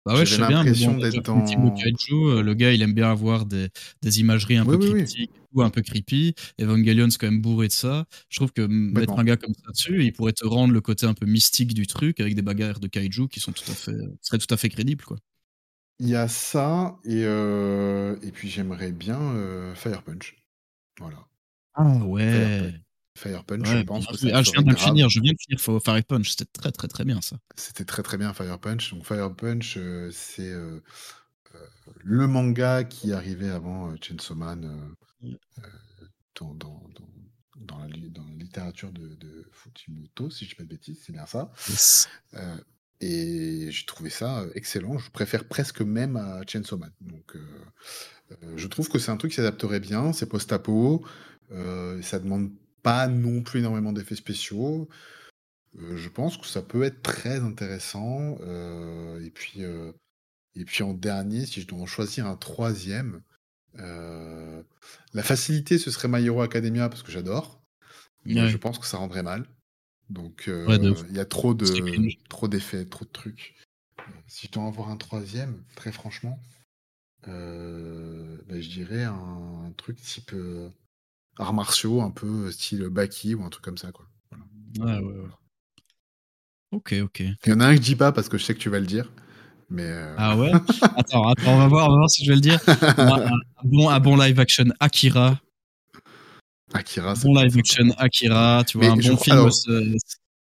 S3: Bah ouais, mais
S2: l'impression d'être dans-
S3: kaiju. euh, Le gars, il aime bien avoir des, des imageries un
S2: Oui,
S3: peu
S2: oui, oui.
S3: cryptiques ou un peu creepy. Evangelion, c'est quand même bourré de ça. Je trouve que mettre un gars comme ça dessus, il pourrait te rendre le côté un peu mystique du truc avec des bagarres de kaiju qui sont tout à fait, seraient tout à fait crédibles, quoi.
S2: Il y a ça, et, euh, et puis j'aimerais bien euh, Fire Punch. Voilà.
S3: Ah ouais.
S2: Fire Punch,
S3: Ouais,
S2: je pense que
S3: Ah, je viens de le
S2: grave.
S3: finir, je viens de finir Fire Punch, c'était très très très bien ça.
S2: C'était très très bien Fire Punch. Donc Fire Punch, euh, c'est euh, euh, le manga qui arrivait avant Chainsaw Man dans, dans, dans, dans la, li- dans la littérature de, de Fujimoto, si je ne dis pas de bêtises, c'est bien ça.
S3: Yes.
S2: Et j'ai trouvé ça excellent. Je préfère presque même à Chainsaw Man. Donc, je trouve que c'est un truc qui s'adapterait bien. C'est post-apo. Ça demande pas non plus énormément d'effets spéciaux. Euh, je pense que ça peut être très intéressant. Euh, et puis, euh, et puis en dernier, si je dois en choisir un troisième, la facilité ce serait My Hero Academia parce que j'adore. Mais
S3: Ouais.
S2: je pense que ça rendrait mal. Donc,
S3: Ouais,
S2: il y a trop de trop d'effets, trop de trucs. Si je dois en avoir un troisième, très franchement, ben, je dirais un, un truc type arts martiaux, un peu style Baki ou un truc comme ça. Quoi. Voilà.
S3: Ouais, ouais, ouais. Ok, ok.
S2: Il y en a un que je dis pas parce que je sais que tu vas le dire. Mais euh,
S3: Ah ouais? Attends, attends, on va voir, on va voir si je vais le dire. Un, bon, un bon live action Akira.
S2: Akira, ça
S3: Bon live action Akira, tu vois,
S2: Mais
S3: un
S2: je
S3: bon film.
S2: alors,
S3: c'est-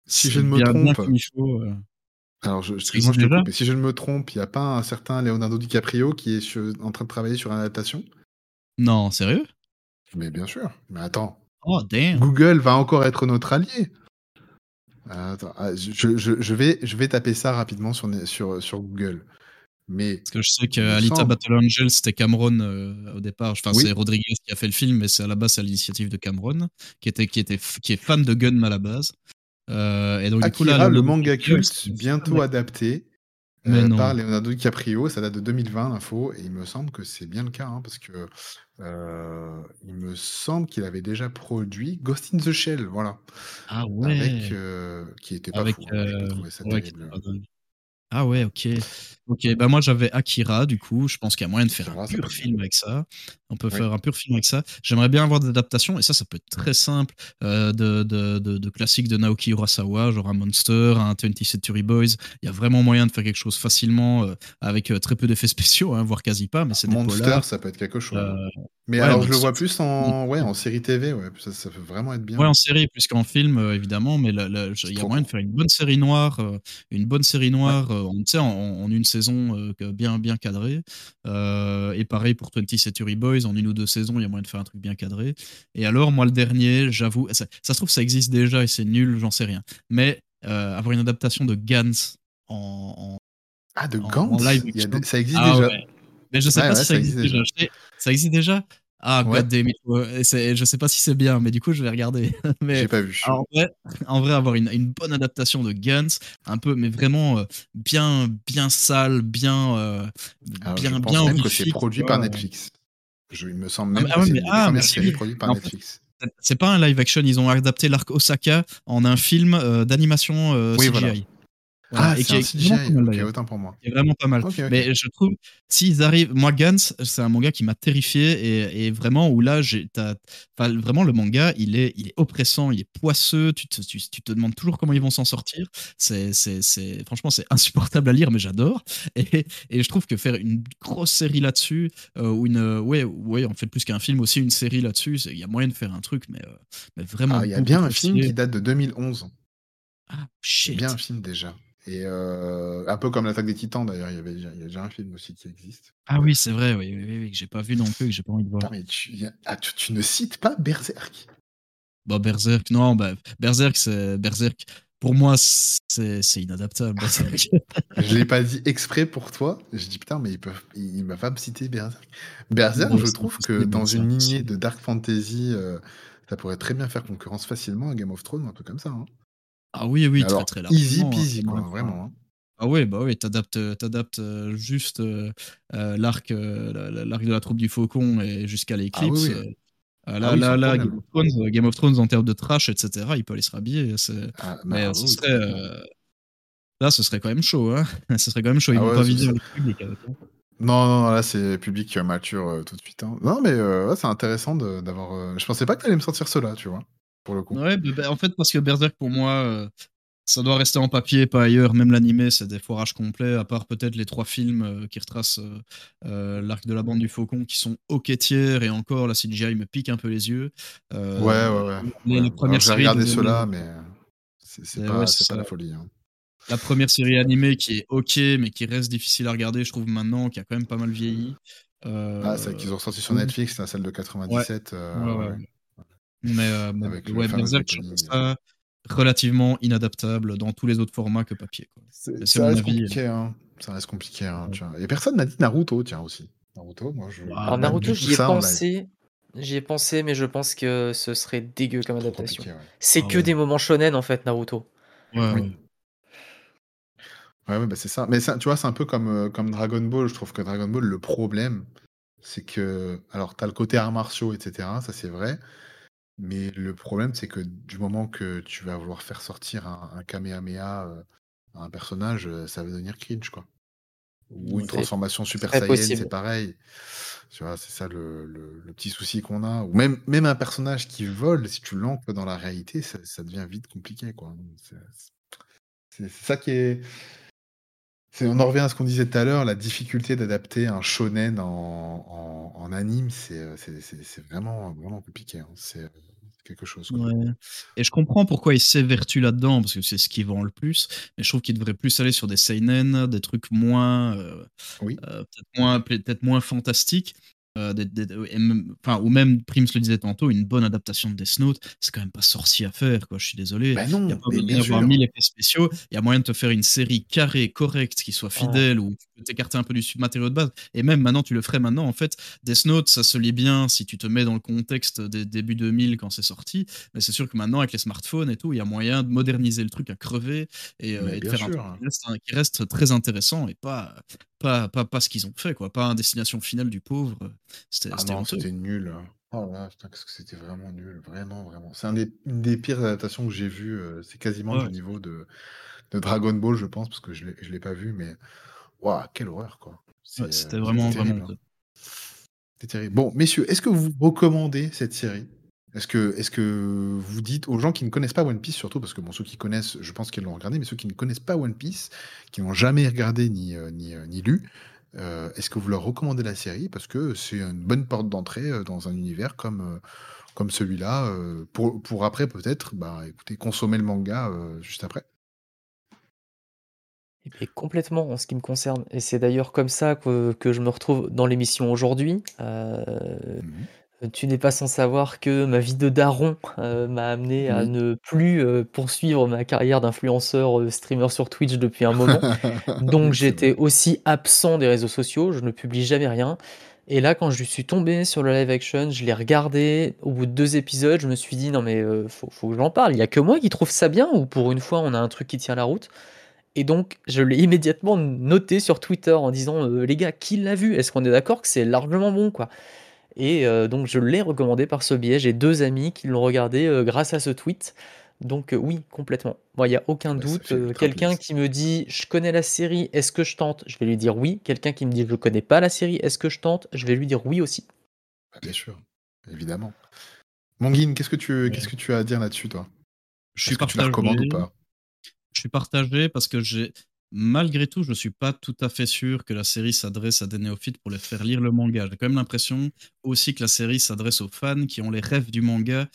S2: si
S3: c'est
S2: je ne me trompe-
S3: faut, euh.
S2: Alors, je,
S3: Ça
S2: excuse-moi, je te
S3: existe déjà
S2: coupe, mais si je ne me trompe, il n'y a pas un certain Leonardo DiCaprio qui est en train de travailler sur une adaptation?
S3: Non, sérieux?
S2: Mais bien sûr. Mais attends,
S3: Oh, damn.
S2: Google va encore être notre allié. Attends, ah, je, je- je vais, je vais taper ça rapidement sur, sur, sur Google. Mais
S3: Parce que je sais qu'Alita
S2: semble.
S3: Battle Angel, c'était Cameron euh, au départ. Enfin,
S2: Oui.
S3: c'est Rodriguez qui a fait le film, mais c'est à la base à l'initiative de Cameron, qui, était, qui, était, qui est fan de Gun à la base. Euh, et donc, du coup, là,
S2: le
S3: Leonardo
S2: manga culte, bientôt adapté
S3: Mais
S2: euh,
S3: non.
S2: par Leonardo DiCaprio, ça date de 2020 l'info, et il me semble que c'est bien le cas, hein, parce que euh, il me semble qu'il avait déjà produit Ghost in the Shell, voilà,
S3: Ah ouais.
S2: avec euh, qui était pas
S3: Avec,
S2: fou, hein, ça
S3: ouais,
S2: terrible.
S3: pas. Ah ouais, ok. Ok, bah moi j'avais Akira, du coup, je pense qu'il y a moyen de faire
S2: Akira,
S3: un pur film avec ça. On peut
S2: Oui.
S3: faire un pur film avec ça. J'aimerais bien avoir des adaptations, et ça, ça peut être très simple, euh, de, de, de, de classiques de Naoki Urasawa, genre un Monster, un 20th Century Boys. Il y a vraiment moyen de faire quelque chose facilement, euh, avec euh, très peu d'effets spéciaux, hein, voire quasi pas, mais c'est des
S2: Monster,
S3: polars.
S2: ça peut être quelque chose.
S3: Euh,
S2: Mais
S3: ouais,
S2: alors, je le vois plus en, ouais, en série TV, ouais, ça, ça peut vraiment être bien.
S3: Ouais, en série, plus qu'en film, évidemment, mais il y a moyen de faire une bonne série noire, une bonne série noire, en, tu sais, en, en une saison euh, bien, bien cadrée. Euh, et pareil pour 20th Century Boys, en une ou deux saisons, il y a moyen de faire un truc bien cadré. Et alors, moi, le dernier, j'avoue, ça, ça se trouve, ça existe déjà et c'est nul, j'en sais rien. Mais euh, avoir une adaptation de Gans en, en-
S2: Ah, de
S3: en-
S2: Gantz
S3: en live
S2: il y a
S3: action.
S2: des- Ça existe
S3: Ah
S2: déjà.
S3: ouais. Mais je sais
S2: Ouais,
S3: pas
S2: ouais,
S3: si ça,
S2: ça
S3: existe
S2: existe
S3: déjà. Ça existe déjà? Ah,
S2: Ouais.
S3: God damn it. ouais, c'est- je sais pas si c'est bien, mais du coup, je vais regarder. mais
S2: J'ai pas vu.
S3: en vrai, en vrai, avoir une, une bonne adaptation de Guns, un peu, mais vraiment euh, bien, bien sale, bien, euh,
S2: Alors,
S3: bien,
S2: je pense
S3: bien
S2: même que c'est produit par. Netflix. Je, il me semble
S3: Ah,
S2: même que
S3: ah ouais,
S2: c'est
S3: ah, oui.
S2: produites par
S3: En fait,
S2: Netflix.
S3: C'est pas un live action, ils ont adapté l'arc Osaka en un film euh, d'animation euh,
S2: Oui,
S3: CGI.
S2: voilà.
S3: Voilà,
S2: Ah,
S3: et qui est vraiment pas mal,
S2: autant pour moi.
S3: qui est vraiment pas mal. Mais je trouve, s'ils arrivent, moi Gans, c'est un manga qui m'a terrifié et, et vraiment où là, j'ai, vraiment le manga, il est, il est oppressant, il est poisseux. Tu te, tu, tu te demandes toujours comment ils vont s'en sortir. C'est, c'est, franchement, c'est insupportable à lire, mais j'adore. Et, et je trouve que faire une grosse série là-dessus euh, ou une, ouais, ouais, en fait plus qu'un film aussi une série là-dessus, il y a moyen de faire un truc, mais, euh, mais vraiment.
S2: Ah, il y a bien un film qui date de 2011.
S3: Ah shit.
S2: bien un film déjà. Et euh, un peu comme l'attaque des Titans d'ailleurs, il y avait déjà, il y a déjà un film aussi qui existe.
S3: Ah oui, c'est vrai, oui, oui, oui, oui, que j'ai pas vu non plus, que j'ai pas envie de voir.
S2: Mais tu, ah, tu, tu ne cites pas Berserk.
S3: Bah Berserk, non, bah Berserk, c'est Berserk. Pour moi, c'est inadaptable. Berserk.
S2: Je l'ai pas dit exprès pour toi. Je dis putain, mais ils peuvent, il, il m'a pas cité Berserk. Berserk,
S3: Bon,
S2: je trouve que dans
S3: Berserk,
S2: une lignée de dark fantasy, euh, ça pourrait très bien faire concurrence facilement à Game of Thrones, un truc comme ça. hein.
S3: Ah oui, oui,
S2: alors,
S3: très très largement.
S2: easy
S3: hein,
S2: peasy, quoi, vraiment. hein.
S3: Ah ouais, bah oui, t'adaptes, euh, juste euh, l'arc, euh, la- la- l'arc de la troupe du Faucon et jusqu'à l'éclipse.
S2: Ah oui, oui.
S3: là,
S2: Ah oui,
S3: là, là. Game of, Thrones, Game of Thrones en termes de trash, etc. Il peut aller se rhabiller.
S2: Ah, bah,
S3: Mais ce
S2: oui,
S3: serait, euh, là, ce serait quand même chaud. Hein ce serait quand même chaud. Ils
S2: Ah
S3: vont
S2: ouais,
S3: pas
S2: serait-
S3: le public avec ça.
S2: Non, non, là c'est public euh, mature tout de suite. hein. Non, mais ouais, c'est intéressant d'avoir. Je pensais pas que t'allais me sortir cela, tu vois, pour le coup.
S3: Ouais, bah, bah, en fait, parce que Berserk, pour moi, euh, ça doit rester en papier, pas ailleurs. Même l'animé, c'est des foirages complets, à part peut-être les trois films euh, qui retracent euh, l'arc de la bande du Faucon, qui sont ok tiers, et encore, la CGI me pique un peu les yeux.
S2: Ouais, ouais, ouais.
S3: les- premières
S2: J'ai regardé cela, mais euh, c'est pas, la folie. hein.
S3: La première série animée qui est ok, mais qui reste difficile à regarder, je trouve maintenant, qui a quand même pas mal vieilli.
S2: Ah, celle qu'ils ont sorti sur. Netflix, là, celle de 97. euh,
S3: Ouais, ouais,
S2: ouais.
S3: Mais, euh, mais
S2: Avec le
S3: ouais, Berserk, je trouve ça relativement inadaptable dans tous les autres formats que papier. Quoi.
S2: C'est-
S3: c'est
S2: Ça
S3: mon
S2: reste
S3: avis.
S2: compliqué, hein. Ça reste compliqué, hein,
S3: Ouais.
S2: tu vois. Et personne n'a dit Naruto, tiens, aussi. Naruto, moi, je.
S3: Ah,
S4: Alors Naruto, j'y ai
S2: ça,
S4: pensé, j'y ai pensé, mais je pense que ce serait dégueu comme adaptation.
S2: ouais.
S4: C'est
S3: Ah
S4: que
S3: ouais.
S4: des moments shonen en fait, Naruto.
S3: Ouais,
S2: Oui.
S3: ouais.
S2: Ouais, ouais, bah c'est ça. Mais ça, tu vois, c'est un peu comme, euh, comme Dragon Ball. Je trouve que Dragon Ball, le problème, c'est que. Alors, t'as le côté arts martiaux, etc. Ça, c'est vrai. Mais le problème, c'est que du moment que tu vas vouloir faire sortir un, un Kamehameha euh, à un personnage, euh, ça va devenir cringe, quoi. Ou une transformation Super Saiyan, c'est pareil. Tu vois, c'est ça le, le- le petit souci qu'on a. Ou même, même un personnage qui vole, si tu l'ancres dans la réalité, ça, ça devient vite compliqué, quoi. C'est ça qui est. On en revient à ce qu'on disait tout à l'heure, la difficulté d'adapter un shonen en, en, en anime, c'est euh, c'est- c'est- c'est vraiment, vraiment compliqué. hein. C'est quelque chose. quoi.
S3: Ouais. Et je comprends pourquoi il s'évertue là-dedans, parce que c'est ce qui vend le plus. Mais je trouve qu'il devrait plus aller sur des seinen, des trucs moins, euh,
S2: Oui.
S3: euh, peut-être moins, peut-être moins fantastiques. Euh, même- enfin, ou même, Prims le disait tantôt, une bonne adaptation de Death Note, c'est quand même pas sorcier à faire, quoi. Je suis désolé.
S2: Ben
S3: Il
S2: non,
S3: a pas
S2: bien
S3: d'avoir mille effets spéciaux. Il y a moyen de te faire une série carrée, correcte, qui soit fidèle, ou tu peux t'écarter un peu du matériau de base. Et même maintenant, tu le ferais maintenant. En fait, Death Note, ça se lit bien si tu te mets dans le contexte des débuts 2000 quand c'est sorti. Mais c'est sûr que maintenant, avec les smartphones et tout, il y a moyen de moderniser le truc à crever et, euh, et de faire un
S2: sûr.
S3: truc qui reste, qui reste très intéressant et pas, pas, pas, pas ce qu'ils ont fait, quoi. Pas un destination finale du pauvre. C'était
S2: Ah
S3: c'était
S2: c'était nul. Oh là, putain, qu'est-ce que c'était vraiment nul. Vraiment, vraiment. C'est un des, une des pires adaptations que j'ai vues. euh, C'est quasiment
S3: Ouais.
S2: du niveau de, de Dragon Ball, je pense, parce que je ne l'ai pas vu, mais. Waouh, quelle horreur, quoi.
S3: Ouais, C'était
S2: euh,
S3: vraiment,
S2: c'était terrible,
S3: vraiment
S2: hein. C'est terrible. Bon, messieurs, est-ce que vous recommandez cette série? Est-ce que, est-ce que vous dites aux gens qui ne connaissent pas One Piece, surtout parce que bon, ceux qui connaissent, je pense qu'ils l'ont regardé, mais ceux qui ne connaissent pas One Piece, qui n'ont jamais regardé ni, euh, ni, euh, ni lu, euh, est-ce que vous leur recommandez la série Parce que c'est une bonne porte d'entrée dans un univers comme, comme celui-là, pour, pour après peut-être, bah, écoutez, consommer le manga juste après?
S4: Et bien, complètement en ce qui me concerne. Et c'est d'ailleurs comme ça que, que je me retrouve dans l'émission aujourd'hui. Euh,
S2: Mhm.
S4: Tu n'es pas sans savoir que ma vie de daron euh, m'a amené à ne plus euh, poursuivre ma carrière d'influenceur euh, streamer sur Twitch depuis un moment. Donc
S2: Oui, c'est
S4: j'étais aussi absent des réseaux sociaux, je ne publie jamais rien. Et là, quand je suis tombé sur le live action, je l'ai regardé. Au bout de deux épisodes, je me suis dit, non mais euh, faut, faut que j'en parle. Il y a que moi qui trouve ça bien ou pour une fois, on a un truc qui tient la route? Et donc, je l'ai immédiatement noté sur Twitter en disant, euh, les gars, qui l'a vu? Est-ce qu'on est d'accord que c'est largement bon, quoi? Et euh, donc, je l'ai recommandé par ce biais. J'ai deux amis qui l'ont regardé grâce à ce tweet. Donc oui, complètement. Moi, il y a aucun doute, quelqu'un qui me dit: «Je connais la série, est-ce que je tente?» je vais lui dire: «Oui». Quelqu'un qui me dit: «Je connais pas la série, est-ce que je tente?» je vais lui dire: «Oui» aussi.
S2: Bah, bien sûr, évidemment. Monguine, qu'est-ce que tu
S3: Ouais.
S2: qu'est-ce que tu as à dire là-dessus, toi?
S3: Je suis
S2: Est-ce que tu la recommandes ou pas?
S3: Je suis partagé parce que j'ai malgré tout, je suis pas tout à fait sûr que la série s'adresse à des néophytes pour les faire lire le manga. J'ai quand même l'impression aussi que la série s'adresse aux fans qui ont les rêves du manga,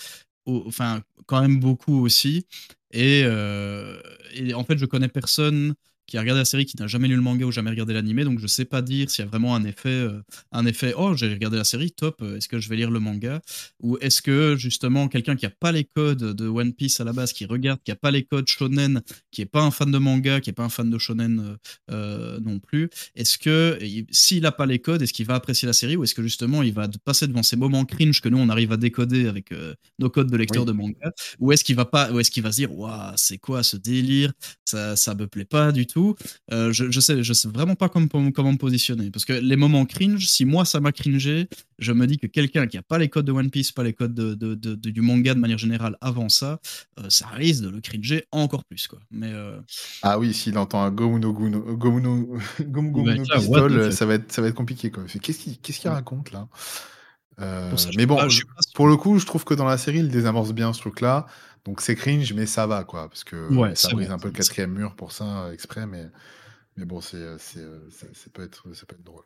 S3: enfin, quand même beaucoup aussi et heu et en fait, je connais personne qui a regardé la série, qui n'a jamais lu le manga ou jamais regardé l'animé, donc je sais pas dire s'il y a vraiment un effet, heu, un effet: «Oh, j'ai regardé la série, top, heu, est-ce que je vais lire le manga?» ou est-ce que justement quelqu'un qui a pas les codes de One Piece à la base, qui regarde, qui a pas les codes shonen, qui est pas un fan de manga, qui est pas un fan de shonen, heu, non plus, est-ce que il s'il a pas les codes, est-ce qu'il va apprécier la série ou est-ce que justement il va passer devant ces moments cringe que nous on arrive à décoder avec, nos codes de lecteur
S2: Oui.
S3: de manga? Ou est-ce qu'il va pas ou est-ce qu'il va se dire: «Waouh, c'est quoi ce délire? Ça ça me plaît pas du tout». Heu, je je sais je sais vraiment pas comme comment me positionner parce que les moments cringe, si moi ça m'a cringé, je me dis que quelqu'un qui a pas les codes de One Piece, pas les codes de de de de du manga de manière générale avant ça, heu, ça risque de le cringer encore plus, quoi. Mais heu
S2: Ah oui, s'il entend un Gomu no Gomu no Gomu Gomu
S3: va
S2: no
S3: être là: «What
S2: Pistol,
S3: the
S2: heu,
S3: fuck?»
S2: ça va être ça va être compliqué, quoi. «Qu'est-ce qu'il qu'est-ce qu'il
S3: Ouais.
S2: raconte là?»
S3: Ça,
S2: mais bon,
S3: pas je
S2: pour le coup, je trouve que dans la série, il désamorce bien ce truc-là, donc c'est cringe, mais ça va, quoi, parce que
S3: Ouais,
S2: ça brise un peu le 4e mur pour ça, exprès, mais mais bon, c'est, c'est, heu, ça peut être ça peut être drôle.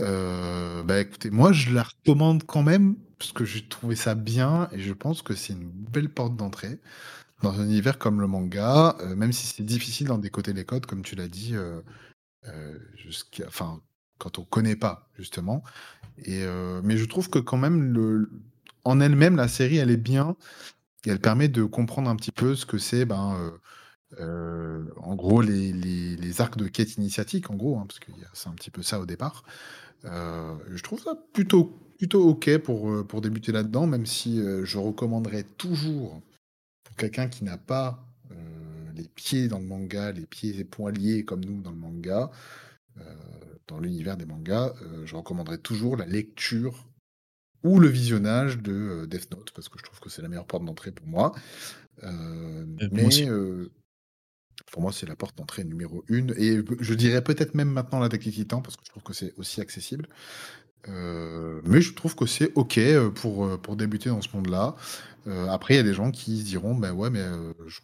S2: Heu, bah, écoutez, moi, je la recommande quand même parce que j'ai trouvé ça bien et je pense que c'est une belle porte d'entrée dans un univers comme le manga, même si c'est difficile d'en décoder les codes, comme tu l'as dit, jusqu'à enfin, quand on connaît pas, justement et mais je trouve que quand même le en elle-même, la série, elle est bien et elle permet de comprendre un petit peu ce que c'est, ben, heu heu, en gros, les les arcs de quête initiatique, en gros, hein, parce a c'est un petit peu ça au départ. Heu, je trouve ça plutôt plutôt OK pour, pour débuter là-dedans, même si, je recommanderais toujours pour quelqu'un qui n'a pas, les pieds dans le manga, les pieds et poings liés comme nous dans le manga, dans l'univers des mangas, je recommanderais toujours la lecture ou le visionnage de, heu, Death Note parce que je trouve que c'est la meilleure porte d'entrée pour moi.
S3: Aussi.
S2: mais pour moi, c'est la porte d'entrée numéro 1 et je dirais peut-être même maintenant l'Attaque des Titans parce que je trouve que c'est aussi accessible. Mais je trouve que c'est OK, pour, pour débuter dans ce monde-là. Après, il y a des gens qui se diront: «Bah, ouais, mais heu, je»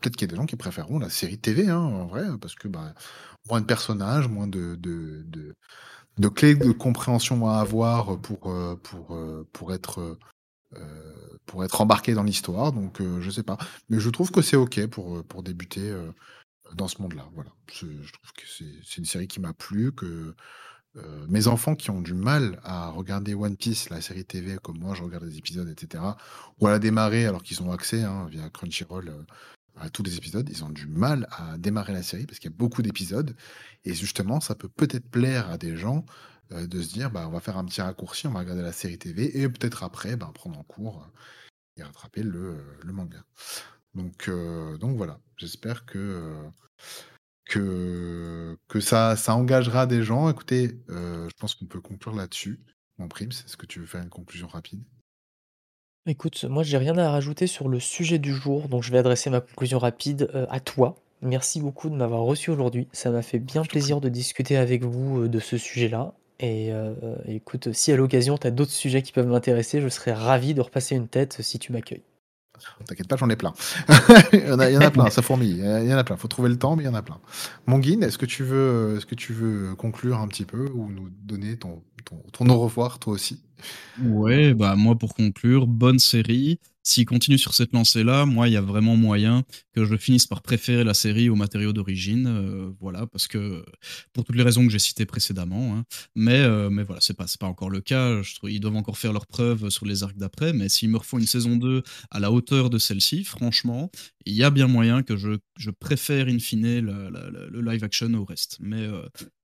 S2: peut-être qu'il y a des gens qui préféreront la série TV, hein, en vrai, parce que, bah, moins de personnages, moins de de de de clés de compréhension à avoir pour, heu, pour, heu, pour être, heu, pour être embarqué dans l'histoire donc heu, je sais pas. Mais je trouve que c'est OK pour, pour débuter, dans ce monde-là, voilà. Je trouve que c'est une série qui m'a plu, que, mes enfants qui ont du mal à regarder One Piece, la série TV, comme moi je regarde les épisodes et cetera, ou à la démarrer alors qu'ils ont accès, hein, via Crunchyroll, tous les épisodes, ils ont du mal à démarrer la série parce qu'il y a beaucoup d'épisodes et justement, ça peut peut-être plaire à des gens, heu, de se dire: «Bah, on va faire un petit raccourci, on va regarder la série TV et peut-être après, ben, prendre en cours, heu, et rattraper le, le manga». Donc donc voilà, j'espère que, que que ça engagera des gens. Écoutez, je pense qu'on peut conclure là-dessus. Mon Prims, est-ce que tu veux faire une conclusion rapide?
S4: Écoute, moi j'ai rien à rajouter sur le sujet du jour, donc je vais adresser ma conclusion rapide, heu, à toi. Merci beaucoup de m'avoir reçu aujourd'hui. Ça m'a fait bien
S2: Je t'en prie.
S4: plaisir de discuter avec vous, heu, de ce sujet-là et heu, écoute, si à l'occasion tu as d'autres sujets qui peuvent m'intéresser, je serais ravi de repasser une tête, si tu m'accueilles.
S2: T'inquiète pas, j'en ai plein. Il y en a il y en a plein, ça fourmille, il y en a plein. Faut trouver le temps, mais il y en a plein. Monguine, est-ce que tu veux, est-ce que tu veux conclure un petit peu ou nous donner ton ton au revoir, toi aussi?
S3: Ouais, bah, moi pour conclure, bonne série. S'il continue sur cette lancée-là, moi, il y a vraiment moyen que je finisse par préférer la série aux matériaux d'origine, heu, voilà, parce que pour toutes les raisons que j'ai citées précédemment, hein. Mais heu, mais voilà, c'est pas pas encore le cas. Ils doivent encore faire leurs preuves sur les arcs d'après, mais s'ils me refont une saison 2 à la hauteur de celle-ci, franchement, il y a bien moyen que je je préfère in fine le live action au reste. Mais heu,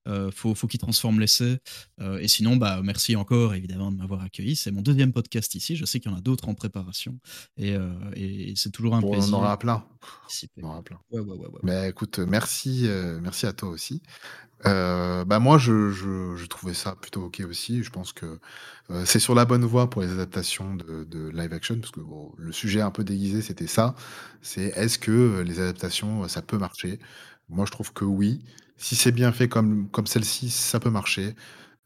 S3: Euh, faut, faut qu'il transforme l'essai. Euh, et sinon, bah, merci encore évidemment de m'avoir accueilli. C'est mon deuxième podcast ici. Je sais qu'il y en a d'autres en préparation. Et, euh, et c'est toujours un
S2: Bon, on
S3: plaisir.
S2: en aura plein. On en aura plein.
S3: Ouais, ouais, ouais, ouais.
S2: Mais écoute, merci, euh, merci à toi aussi. Bah moi, je, je, je trouvais ça plutôt ok aussi. Je pense que c'est sur la bonne voie pour les adaptations de, de live action, parce que bon, le sujet un peu déguisé, c'était ça. C'est est-ce que les adaptations, ça peut marcher? Moi, je trouve que oui. Si c'est bien fait comme, comme celle-ci, ça peut marcher.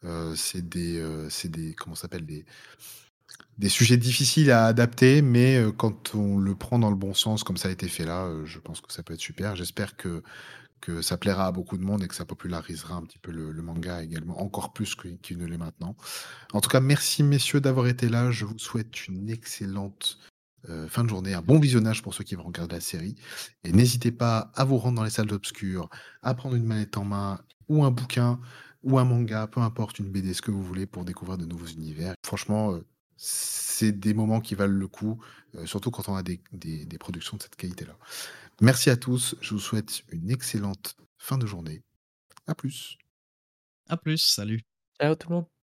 S2: Euh, c'est des, euh, des, comment s'appelle, des, des sujets difficiles à adapter, mais euh, quand on le prend dans le bon sens, comme ça a été fait là, je pense que ça peut être super. J'espère que, que ça plaira à beaucoup de monde et que ça popularisera un petit peu le, manga également, encore plus qu'il ne l'est maintenant. En tout cas, merci messieurs d'avoir été là. Je vous souhaite une excellente euh, fin de journée, un bon visionnage pour ceux qui vont regarder la série. Et n'hésitez pas à vous rendre dans les salles obscures, à prendre une manette en main ou un bouquin ou un manga, peu importe, une BD, ce que vous voulez pour découvrir de nouveaux univers. Franchement, euh, c'est des moments qui valent le coup, euh, surtout quand on a des, des- des productions de cette qualité-là. Merci à tous, je vous souhaite une excellente fin de journée. À plus.
S3: À plus, salut.
S4: Ciao tout le monde.